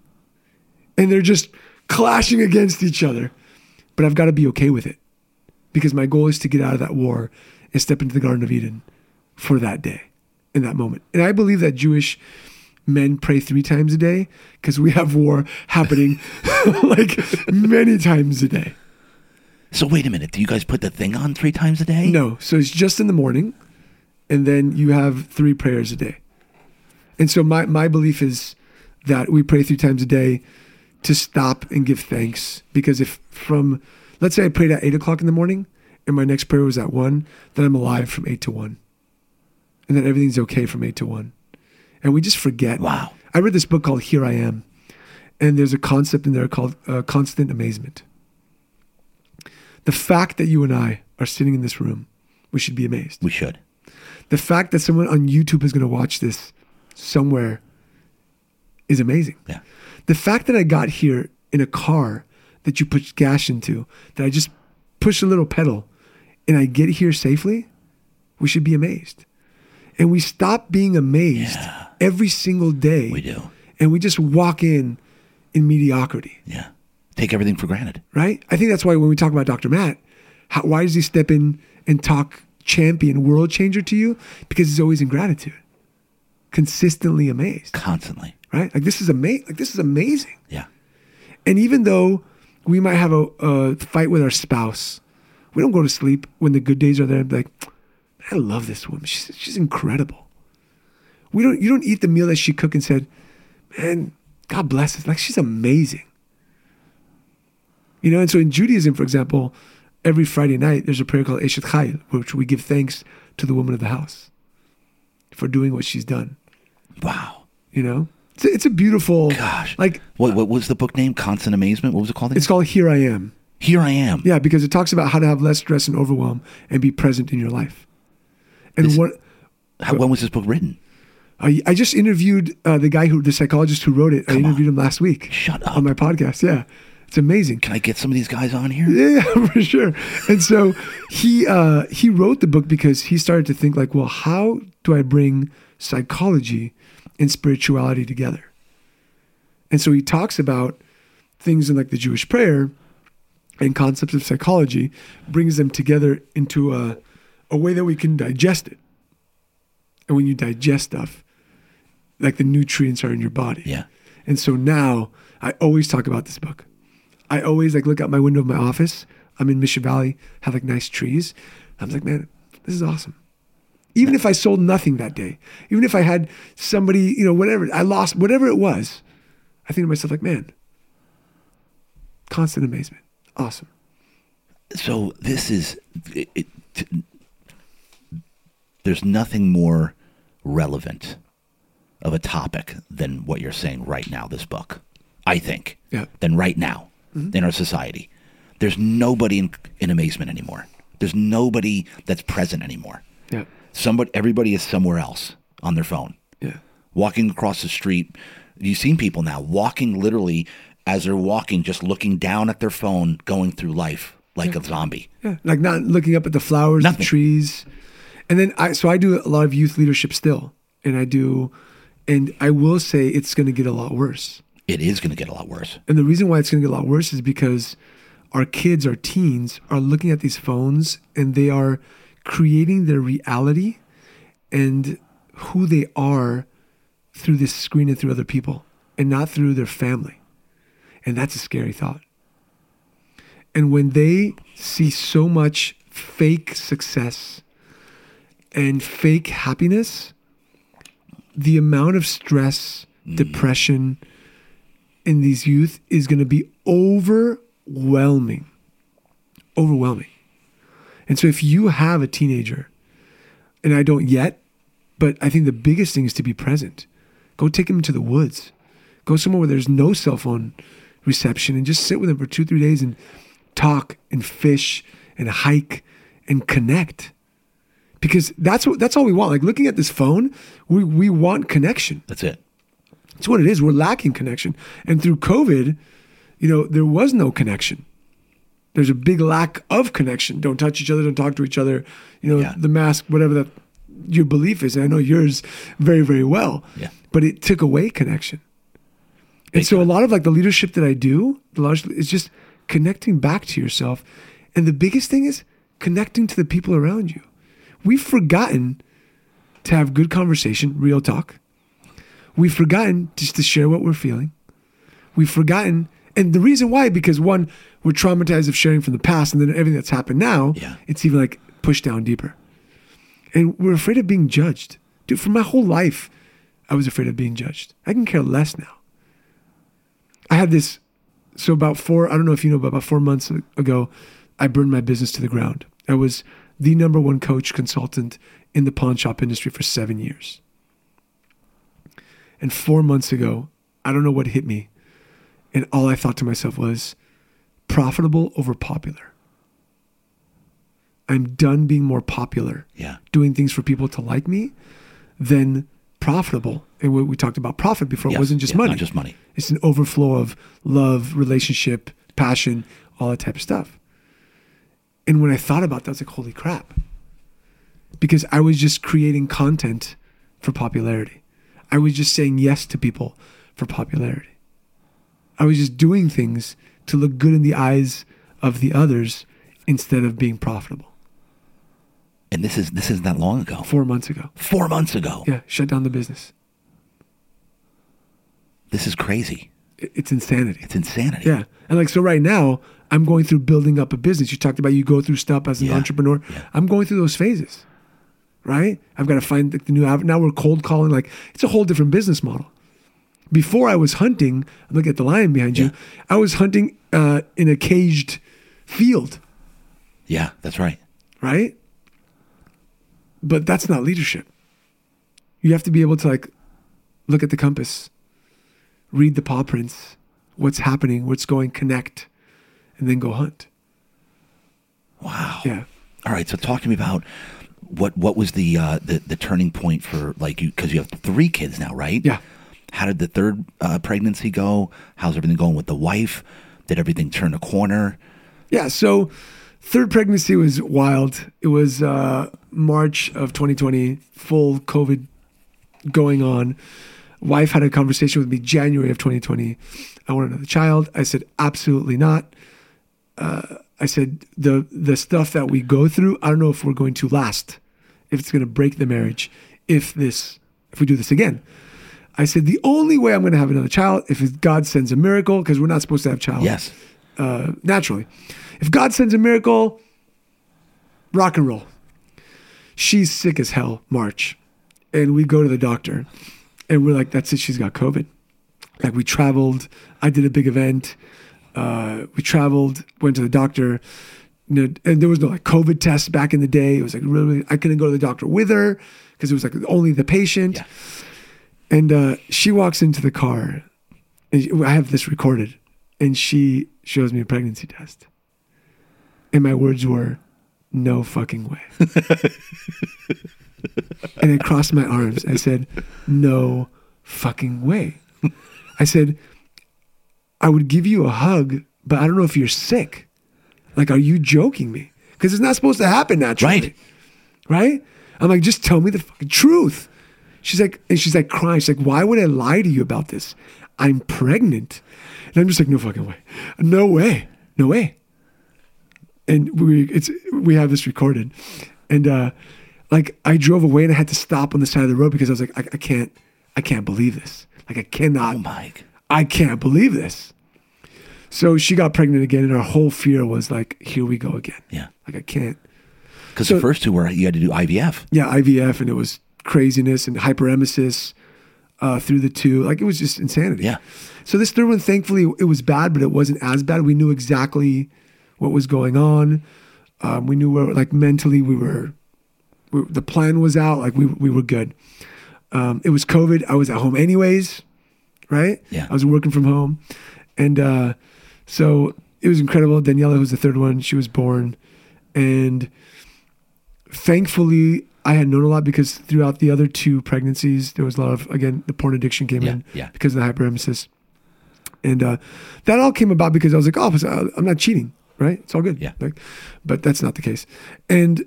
And they're just clashing against each other. But I've got to be okay with it because my goal is to get out of that war and step into the Garden of Eden for that day, in that moment. And I believe that Jewish men pray three times a day because we have war happening like many times a day. So wait a minute. Do you guys put the thing on three times a day? No, so it's just in the morning, and then you have three prayers a day. And so my my belief is that we pray three times a day to stop and give thanks because if from let's say I prayed at eight o'clock in the morning and my next prayer was at one, then I'm alive from eight to one, and then everything's okay from eight to one, and we just forget. Wow. I read this book called Here I Am, and there's a concept in there called uh, constant amazement. The fact that you and I are sitting in this room, we should be amazed. We should. The fact that someone on YouTube is going to watch this somewhere is amazing. Yeah. The fact that I got here in a car that you put gas into, that I just push a little pedal and I get here safely, we should be amazed. And we stop being amazed Yeah. every single day. We do. And we just walk in in mediocrity, Yeah. Take everything for granted. right? I think that's why when we talk about Dr. Matt, how, why does he step in and talk champion, world changer to you? Because he's always in gratitude, consistently amazed, Constantly. right? Like this is amazing. Like this is amazing. Yeah. And even though we might have a, a fight with our spouse, we don't go to sleep when the good days are there and be like, I love this woman. She's, she's incredible. We don't, you don't eat the meal that she cooked and said, man, God bless us. Like she's amazing. You know, and so in Judaism, for example, every Friday night there's a prayer called Eshet Chayil, which we give thanks to the woman of the house for doing what she's done. Wow. You know, it's a, it's a beautiful, Gosh. like What, what was the book name? Constant Amazement? What was it called? it's called Here I Am. Here I am. Yeah, because it talks about how to have less stress and overwhelm and be present in your life. And This- what How, when was this book written? I, I just interviewed uh, the guy who, the psychologist who wrote it. I Come on. interviewed him last week. Shut up. on my podcast. Yeah, it's amazing. Can I get some of these guys on here? Yeah, for sure. And so he uh, he wrote the book because he started to think like, well, how do I bring psychology and spirituality together? And so he talks about things in like the Jewish prayer and concepts of psychology, brings them together into a a way that we can digest it. And when you digest stuff, like the nutrients are in your body. Yeah. And so now I always talk about this book. I always like look out my window of my office. I'm in Mission Valley, have like nice trees. I'm like, man, this is awesome. Even if I sold nothing that day, even if I had somebody, you know, whatever, I lost whatever it was, I think to myself, like, man, Constant amazement. Awesome. So this is it, it, t- there's nothing more relevant of a topic than what you're saying right now. This book, I think, Yeah. than right now in our society. There's nobody in, in amazement anymore. There's nobody that's present anymore. Yeah. Somebody, everybody is somewhere else on their phone. Yeah. walking across the street. You've seen people now walking literally as they're walking, just looking down at their phone, going through life like a zombie. Yeah. Like not looking up at the flowers, Nothing. the trees. And then I, so I do a lot of youth leadership still. And I do, and I will say it's going to get a lot worse. It is going to get a lot worse. And the reason why it's going to get a lot worse is because our kids, our teens, are looking at these phones and they are creating their reality and who they are through this screen and through other people and not through their family. And that's a scary thought. And when they see so much fake success and fake happiness, the amount of stress, mm. depression in these youth is going to be overwhelming. Overwhelming. And so if you have a teenager, and I don't yet, but I think the biggest thing is to be present. Go take them to the woods. Go somewhere where there's no cell phone reception and just sit with them for two, three days and talk and fish and hike and connect. Because that's what that's all we want. Like looking at this phone, we, we want connection. That's it. It's what it is. We're lacking connection. And through COVID, you know, there was no connection. There's a big lack of connection. Don't touch each other, don't talk to each other. You know, Yeah. the mask, whatever that your belief is. And I know yours very, very well. Yeah. But it took away connection. And Big so a lot of like the leadership that I do, the large is just connecting back to yourself. And the biggest thing is connecting to the people around you. We've forgotten to have good conversation, real talk. We've forgotten just to share what we're feeling. We've forgotten, and the reason why, because one, we're traumatized of sharing from the past, and then everything that's happened now, Yeah. it's even like pushed down deeper. And we're afraid of being judged. Dude, for my whole life, I was afraid of being judged. I can care less now. I had this, so about four, I don't know if you know, but about four months ago, I burned my business to the ground. I was the number one coach consultant in the pawn shop industry for seven years. And four months ago, I don't know what hit me. And all I thought to myself was profitable over popular. I'm done being more popular, Yeah. doing things for people to like me, than profitable. And we, we talked about profit before. Yes. It wasn't just Yeah, money. Not just money. It's an overflow of love, relationship, passion, all that type of stuff. And when I thought about that, I was like, holy crap. Because I was just creating content for popularity. I was just saying yes to people for popularity. I was just doing things to look good in the eyes of the others instead of being profitable. And this is this isn't that long ago. Four months ago. Four months ago. Yeah, shut down the business. This is crazy. It's insanity. It's insanity. Yeah. And like, so right now, I'm going through building up a business. You talked about you go through stuff as an Yeah. entrepreneur. Yeah. I'm going through those phases, right? I've got to find the, the new avenue. Now we're cold calling. Like, it's a whole different business model. Before I was hunting, looking at the lion behind you. Yeah. I was hunting uh, in a caged field, Yeah, that's right. right? But that's not leadership. You have to be able to like look at the compass, read the paw prints, what's happening, what's going, connect, and then go hunt. Wow. Yeah. All right. So talk to me about what what was the uh, the the turning point for like you because you have three kids now, right? Yeah. How did the third uh, pregnancy go? How's everything going with the wife? Did everything turn a corner? Yeah. So, third pregnancy was wild. It was uh, March of 2020, full COVID going on. Wife had a conversation with me January of 2020. I want another child. I said, absolutely not. Uh, I said, the the stuff that we go through, I don't know if we're going to last, if it's going to break the marriage, if this, if we do this again. I said, the only way I'm going to have another child if God sends a miracle, because we're not supposed to have child Yes. uh, naturally. If God sends a miracle, rock and roll. She's sick as hell, March. And we go to the doctor and we're like, that's it, she's got COVID. Like we traveled, I did a big event. Uh, we traveled, went to the doctor, you know, and there was no like COVID test back in the day. It was like really, I couldn't go to the doctor with her because it was like only the patient. Yeah. And uh, she walks into the car, and I have this recorded, and she shows me a pregnancy test. And my words were, no fucking way. and I crossed my arms. I said, no fucking way. I said, I would give you a hug, but I don't know if you're sick. Like, are you joking me? Because it's not supposed to happen naturally. Right. Right? I'm like, just tell me the fucking truth. She's like, and she's like crying. She's like, why would I lie to you about this? I'm pregnant. And I'm just like, no fucking way. No way. No way. And we it's we have this recorded. And uh like I drove away and I had to stop on the side of the road because I was like, I, I can't I can't believe this. Like I cannot Oh Mike. I can't believe this. So she got pregnant again, and her whole fear was like, here we go again. Yeah. Like I can't. Because So- the first two were you had to do IVF. Yeah, IVF, and it was craziness and hyperemesis uh, through the two. Like it was just insanity. Yeah. So this third one, thankfully, it was bad, but it wasn't as bad. We knew exactly what was going on. Um, we knew where, like, mentally, we were. We, the plan was out. Like we we were good. Um, it was COVID. I was at home anyways, right? Yeah. I was working from home, and uh, so it was incredible. Daniela, was the third one, she was born, and thankfully, I had known a lot because throughout the other two pregnancies, there was a lot of again the porn addiction came Yeah, in yeah. because of the hyperemesis, and uh, that all came about because I was like, oh, I'm not cheating, right? It's all good. Yeah. Like, but that's not the case, and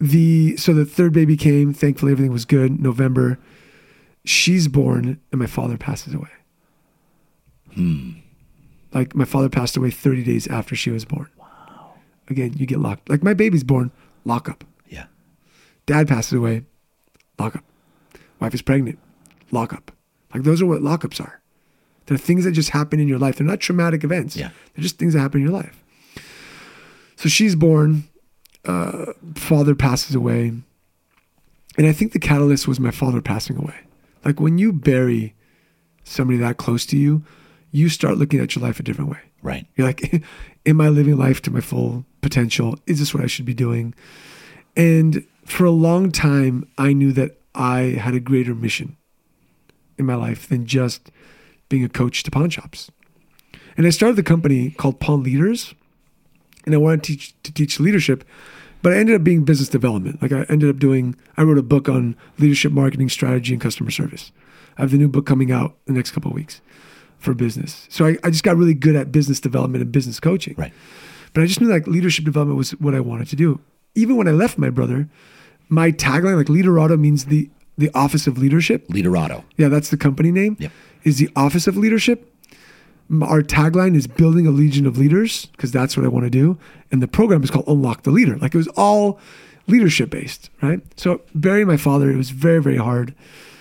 the so the third baby came. Thankfully, everything was good. November, she's born, and my father passes away. Hmm. Like my father passed away 30 days after she was born. Wow. Again, you get locked. Like my baby's born, lock up. Yeah. Dad passes away, lock up. Wife is pregnant, lock up. Like those are what lockups are. They're things that just happen in your life. They're not traumatic events. Yeah. They're just things that happen in your life. So she's born, uh, father passes away. And I think the catalyst was my father passing away. Like when you bury somebody that close to you, you start looking at your life a different way. Right. You're like, am I living life to my full potential? Is this what I should be doing? And for a long time, I knew that I had a greater mission in my life than just being a coach to pawn shops. And I started the company called Pawn Leaders, and I wanted to teach, to teach leadership, but I ended up being business development. Like I ended up doing, I wrote a book on leadership, marketing, strategy, and customer service. I have the new book coming out in the next couple of weeks for business. So I, I just got really good at business development and business coaching. Right. But I just knew like leadership development was what I wanted to do. Even when I left my brother, my tagline, like Leaderado means the the office of leadership. Leaderado. Yeah, that's the company name. Yep. Is the office of leadership. Our tagline is building a legion of leaders because that's what I want to do. And the program is called Unlock the Leader. Like it was all leadership based, right? So burying my father, it was very, very hard.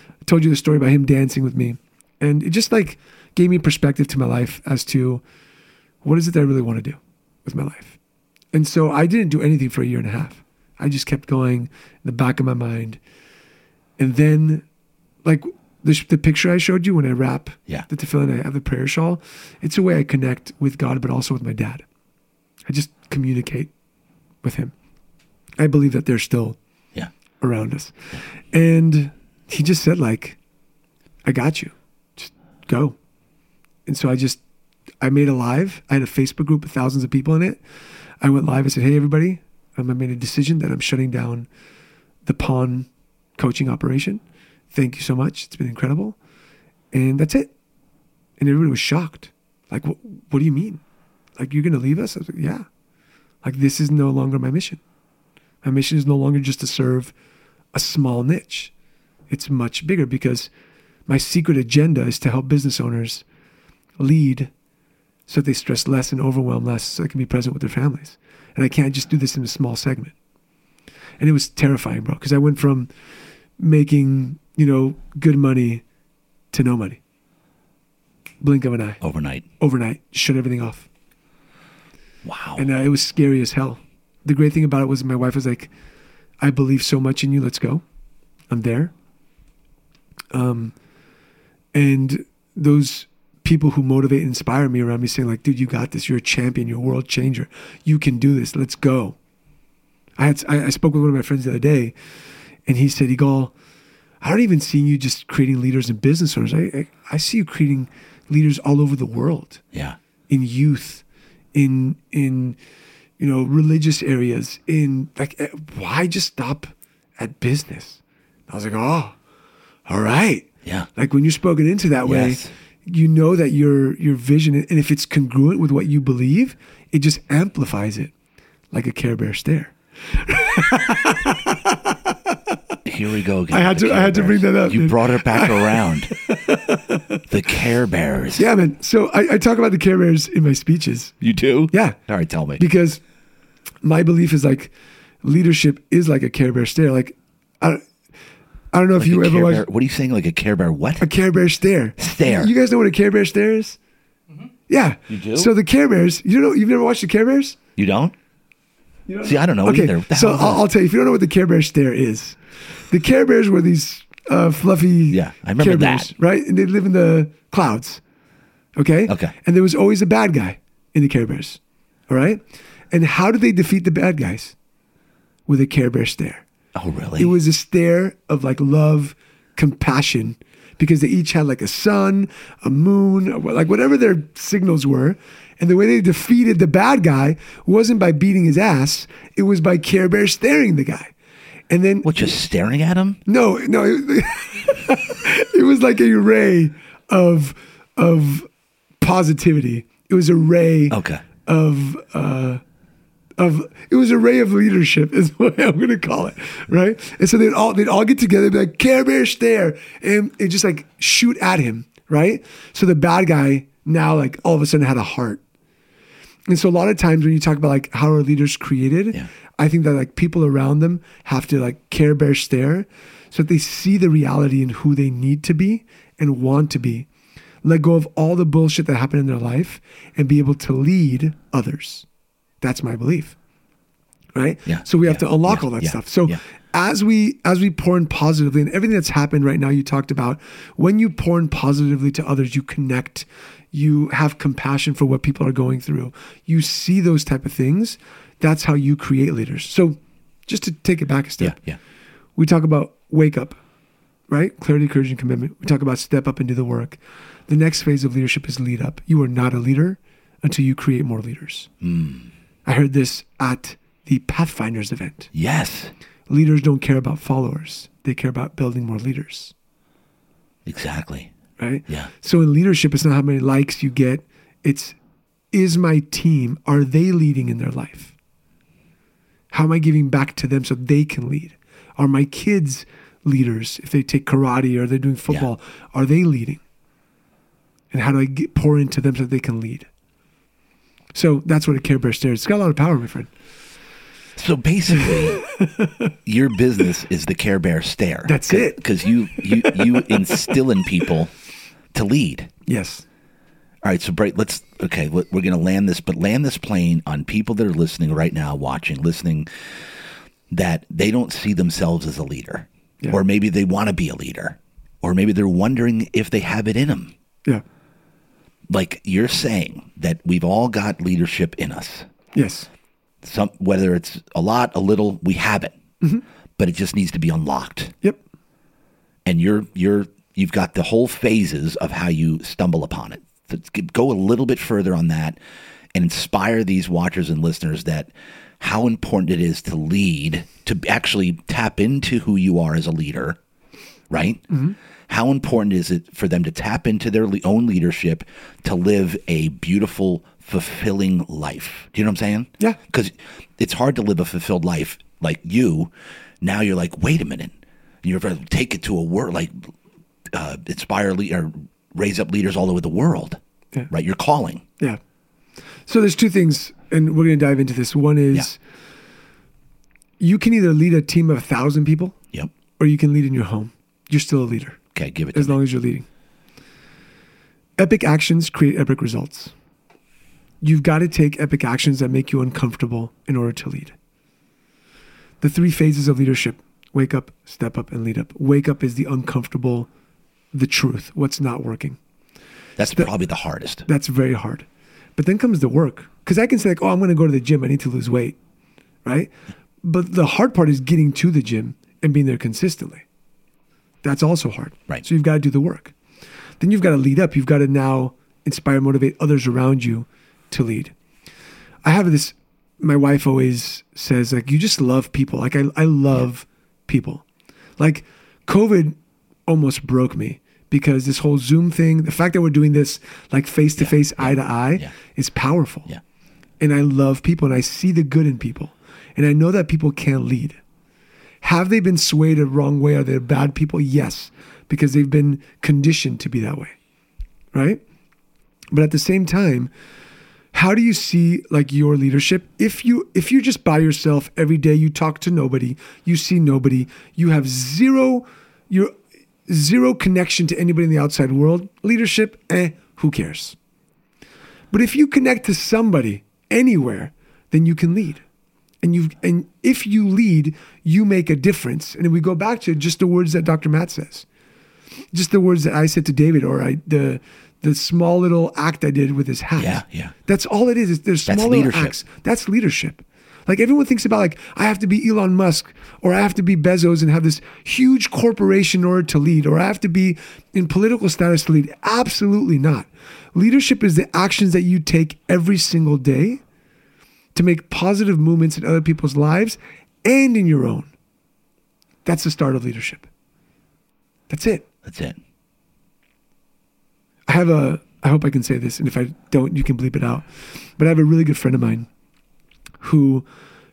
I told you the story about him dancing with me. And it just like gave me perspective to my life as to what is it that I really want to do with my life. And so I didn't do anything for a year and a half. I just kept going in the back of my mind. And then, like the, the picture I showed you when I wrap Yeah. the tefillin, I have the prayer shawl. It's a way I connect with God, but also with my dad. I just communicate with him. I believe that they're still Yeah. around us. And he just said, like, I got you. Just go. And so I just, I made a live. I had a Facebook group with thousands of people in it. I went live. I said, hey, everybody, um, I made a decision that I'm shutting down the pawn coaching operation. Thank you so much. It's been incredible. And that's it. And everybody was shocked. Like, what, what do you mean? Like, you're going to leave us? I was like, yeah. Like, this is no longer my mission. My mission is no longer just to serve a small niche. It's much bigger because my secret agenda is to help business owners lead so that they stress less and overwhelm less so they can be present with their families. And I can't just do this in a small segment. And it was terrifying, bro, because I went from making, you know, good money to no money. Blink of an eye, Overnight. overnight, shut everything off. Wow. And uh, it was scary as hell. The great thing about it was my wife was like, I believe so much in you. Let's go. I'm there. Um, and those people who motivate and inspire me around me saying like, dude, you got this. You're a champion. You're a world changer. You can do this. Let's go. I had I, I spoke with one of my friends the other day, and he said, Egal, I don't even see you just creating leaders and business owners. I, I I see you creating leaders all over the world Yeah. in youth, in in you know religious areas. In like, eh, why just stop at business? I was like, oh, all right. Yeah. Like when you're spoken into that way, Yes. You know that your your vision, and if it's congruent with what you believe, it just amplifies it, like a Care Bear stare. Here we go again. I had to- I had to bring that up, You dude. brought it back around. the Care Bears. Yeah, man. So I, I talk about the Care Bears in my speeches. You do? Yeah. All right, tell me. because my belief is like leadership is like a Care Bear stare. Like I, don't- I don't know if you ever Care watched Bear- what are you saying? Like a Care Bear? What? a Care Bear stare. Stare. You guys know what a Care Bear stare is? Yeah. You do? So the Care Bears, you know, you've never watched the Care Bears? You don't? You don't See, I don't know okay. either. What the so I'll. I'll tell you. If you don't know what the Care Bear stare is, the Care Bears were these uh, fluffy Yeah, I remember Care that. Right? And they live in the clouds. Okay. Okay. And there was always a bad guy in the Care Bears. All right. And how did they defeat the bad guys? With a Care Bear stare. Oh, really? It was a stare of like love, compassion, because they each had like a sun, a moon, like whatever their signals were. And the way they defeated the bad guy wasn't by beating his ass, it was by Care Bear staring the guy. And then, what, just staring at him? no, no, it, it was like a ray of, of positivity. It was a ray Okay. of uh, of it was a ray of leadership is what I'm gonna call it, right? And so they'd all they'd all get together, and be like Care Bear stare, and it just like shoot at him, right? So the bad guy now like all of a sudden had a heart, and so a lot of times when you talk about like how are leaders created, Yeah. I think that like people around them have to like Care Bear stare, so that they see the reality in who they need to be and want to be. Let go of all the bullshit that happened in their life and be able to lead others. That's my belief. Right? Yeah. So we have Yeah. to unlock Yeah. all that Yeah. stuff. So Yeah. as we as we pour in positively and everything that's happened right now you talked about, when you pour in positively to others, you connect, you have compassion for what people are going through. You see those type of things. That's how you create leaders. So just to take it back a step yeah. we talk about wake up, right? Clarity, courage, and commitment. We talk about step up and do the work. The next phase of leadership is lead up. You are not a leader until you create more leaders. Hmm. I heard this at the Pathfinders event. Yes, Leaders don't care about followers, they care about building more leaders, exactly. right? Yeah. So in leadership, it's not how many likes you get, it's is my team, are they leading in their life? How am I giving back to them so they can lead? Are my kids leaders? If they take karate or they're doing football, are they leading? And how do I get, pour into them so they can lead? So that's what a Care Bear stare is. It's got a lot of power, my friend. So basically, your business is the Care Bear stare. That's it. Because you you you instill in people to lead. Yes. All right, so Bright, let's okay. We're going to land this, but land this plane on people that are listening right now, watching, listening, that they don't see themselves as a leader, Yeah. or maybe they want to be a leader, or maybe they're wondering if they have it in them. Yeah. Like you're saying that we've all got leadership in us. Yes. Some whether it's a lot, a little, we have it, Mm-hmm. but it just needs to be unlocked. Yep. and you're you're you've got the whole phases of how you stumble upon it. So go a little bit further on that and inspire these watchers and listeners that how important it is to lead, to actually tap into who you are as a leader, right? How important is it for them to tap into their own leadership to live a beautiful, fulfilling life? Do you know what I'm saying? Yeah. Because it's hard to live a fulfilled life like you. Now you're like, wait a minute. You're going to take it to a world like uh, inspire le- or raise up leaders all over the world, Yeah. right? You're calling. Yeah. So there's two things, and we're going to dive into this. One is you can either lead a team of a thousand people Yep. or you can lead in your home. You're still a leader Okay, give it to me. as me. long as you're leading. Epic actions create epic results. You've got to take epic actions that make you uncomfortable in order to lead. The three phases of leadership wake up, step up, and lead up. Wake up is the uncomfortable, the truth, what's not working. That's probably the hardest. That's very hard. But then comes the work. Because I can say, like, oh, I'm going to go to the gym. I need to lose weight. Right. But the hard part is getting to the gym and being there consistently. That's also hard. Right. So you've got to do the work. Then you've got to lead up. You've got to now inspire, motivate others around you to lead. I have this, my wife always says, like, you just love people. Like, I, I love people. Like, COVID almost broke me because this whole Zoom thing, the fact that we're doing this like face to face, eye to eye, is powerful. Yeah. And I love people and I see the good in people. And I know that people can lead. Have they been swayed a wrong way? Are they bad people? Yes, because they've been conditioned to be that way. Right? But at the same time, how do you see like your leadership if you if you're just by yourself every day you talk to nobody you see nobody you have zero you're zero connection to anybody in the outside world leadership eh who cares but if you connect to somebody anywhere then you can lead and you and if you lead you make a difference and we go back to just the words that dr matt says just the words that i said to david or i the the small little act I did with his hat. Yeah, yeah. That's all it is. is there's small That's little leadership. acts. That's leadership. Like everyone thinks about like I have to be Elon Musk or I have to be Bezos and have this huge corporation in order to lead or I have to be in political status to lead. Absolutely not. Leadership is the actions that you take every single day to make positive movements in other people's lives and in your own. That's the start of leadership. That's it. That's it. I have a, I hope I can say this, and if I don't, you can bleep it out. But I have a really good friend of mine who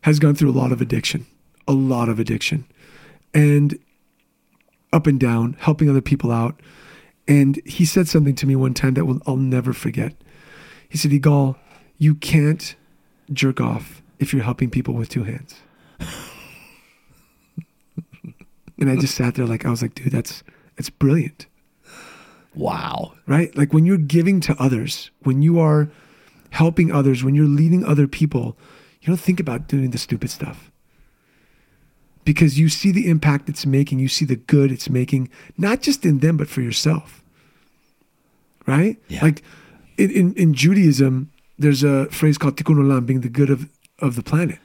has gone through a lot of addiction, a lot of addiction, and up and down, helping other people out. And he said something to me one time that will, I'll never forget. He said, Egal, you can't jerk off if you're helping people with two hands. and I just sat there like, I was like, dude, that's, that's brilliant Wow. right? Like when you're giving to others, when you are helping others, when you're leading other people, you don't think about doing the stupid stuff. Because you see the impact it's making, you see the good it's making, not just in them, but for yourself. Right? Yeah. Like in, in, in Judaism, there's a phrase called tikkun olam, being the good of, of the planet,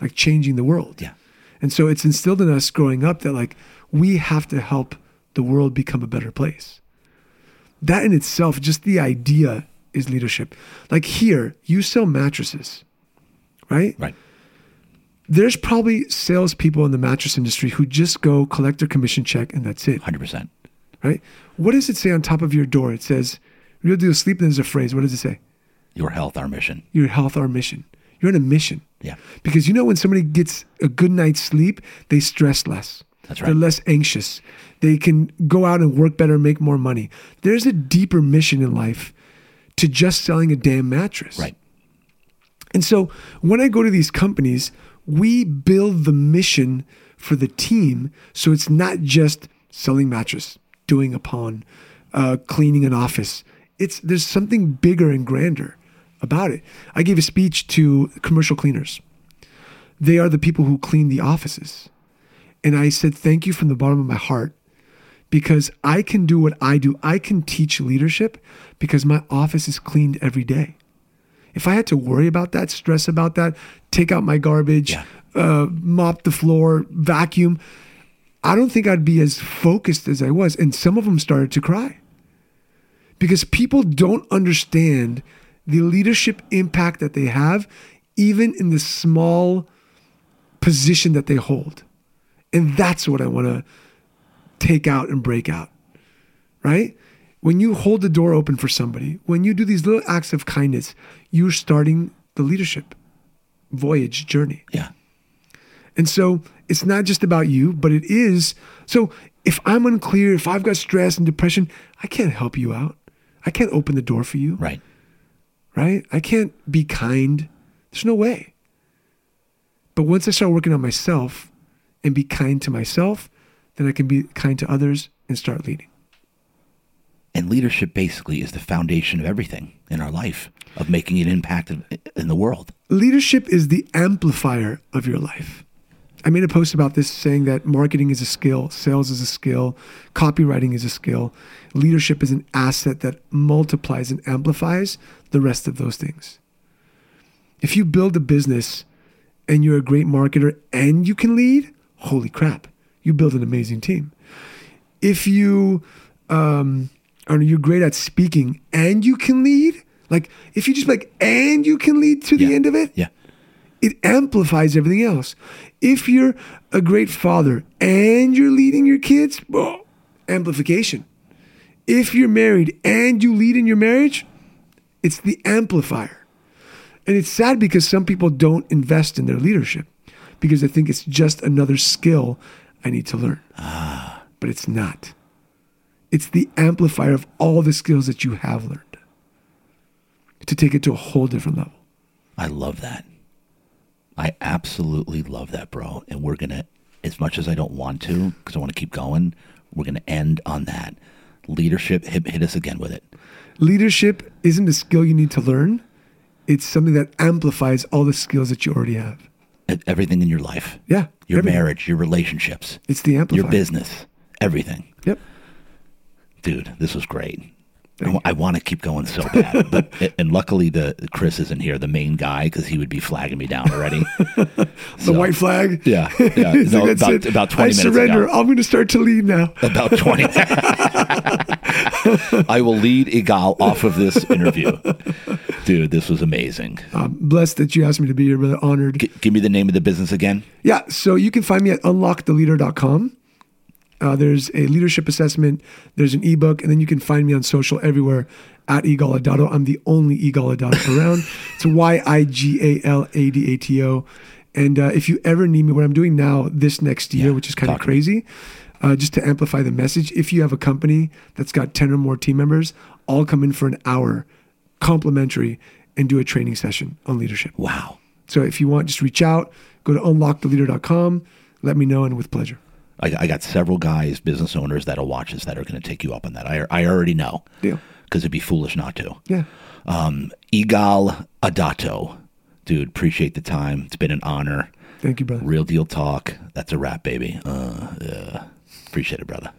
like changing the world. Yeah. And so it's instilled in us growing up that like we have to help the world become a better place. That in itself, just the idea is leadership. Like here, you sell mattresses, right? Right. There's probably salespeople in the mattress industry who just go collect their commission check and that's it, 100%. right? What does it say on top of your door? It says, Real deal sleep, and there's a phrase. What does it say? Your health, our mission. Your health, our mission. You're on a mission. Yeah. Because you know when somebody gets a good night's sleep, they stress less. That's right. They're less anxious. They can go out and work better, make more money. There's a deeper mission in life to just selling a damn mattress. Right. And so when I go to these companies, we build the mission for the team. So it's not just selling mattress, doing a pawn, uh, cleaning an office. It's there's something bigger and grander about it. I gave a speech to commercial cleaners. They are the people who clean the offices. And I said, thank you from the bottom of my heart because I can do what I do. I can teach leadership because my office is cleaned every day. If I had to worry about that, stress about that, take out my garbage, Yeah. uh, mop the floor, vacuum, I don't think I'd be as focused as I was. And some of them started to cry because people don't understand the leadership impact that they have, even in the small position that they hold. And that's what I want to take out and break out, right? When you hold the door open for somebody, when you do these little acts of kindness, you're starting the leadership voyage journey. Yeah. And so it's not just about you, but it is. So if I'm unclear, if I've got stress and depression, I can't help you out. I can't open the door for you, Right. Right? I can't be kind. There's no way. But once I start working on myself and be kind to myself, then I can be kind to others and start leading. And leadership basically is the foundation of everything in our life, of making an impact in, the world. Leadership is the amplifier of your life. I made a post about this saying that marketing is a skill, sales is a skill, copywriting is a skill, leadership is an asset that multiplies and amplifies the rest of those things. If you build a business and you're a great marketer and you can lead, holy crap, you build an amazing team. If you um, are you're great at speaking and you can lead, like if you just like and you can lead to the end of it, Yeah. it amplifies everything else. If you're a great father and you're leading your kids, well, amplification. If you're married and you lead in your marriage, it's the amplifier. And it's sad because some people don't invest in their leadership because they think it's just another skill I need to learn. Ah. But it's not. It's the amplifier of all the skills that you have learned to take it to a whole different level. I love that. I absolutely love that, bro. And we're going to, as much as I don't want to, because I want to keep going, we're going to end on that. Leadership, hit, hit us again with it. Leadership isn't a skill you need to learn. It's something that amplifies all the skills that you already have. Everything in your life, Yeah. your everything. marriage, your relationships, It's the amplifier. your business, everything. Yep. Dude, this was great. I, I want to keep going so bad, but and luckily the Chris isn't here, the main guy, because he would be flagging me down already. The white flag. Yeah, yeah. No, about- it. about 20 I minutes surrender. ago. I'm going to start to lead now. about 20 I will lead Egal off of this interview. Dude, this was amazing. I'm blessed that you asked me to be here, brother. Honored. G- give me the name of the business again. Yeah, so you can find me at unlocktheleader.com. Uh, there's a leadership assessment, there's an ebook, and then you can find me on social everywhere at Egal Adato. I'm the only Egal Adato around. It's Y I G A L A D A T O. And uh, if you ever need me, what I'm doing now this next year, Yeah, which is kind of talk to me. crazy, uh, just to amplify the message, if you have a company that's got 10 or more team members, I'll come in for an hour, complimentary, and do a training session on leadership. Wow. So if you want, just reach out, go to unlocktheleader.com, let me know, and with pleasure. I, I got several guys, business owners that'll watch this that are going to take you up on that. I, I already know Deal. because it'd be foolish not to. Yeah. Um, Egal Adato. Dude, appreciate the time. It's been an honor. Thank you, brother. Real deal talk. That's a wrap, baby. Uh, uh, appreciate it, brother.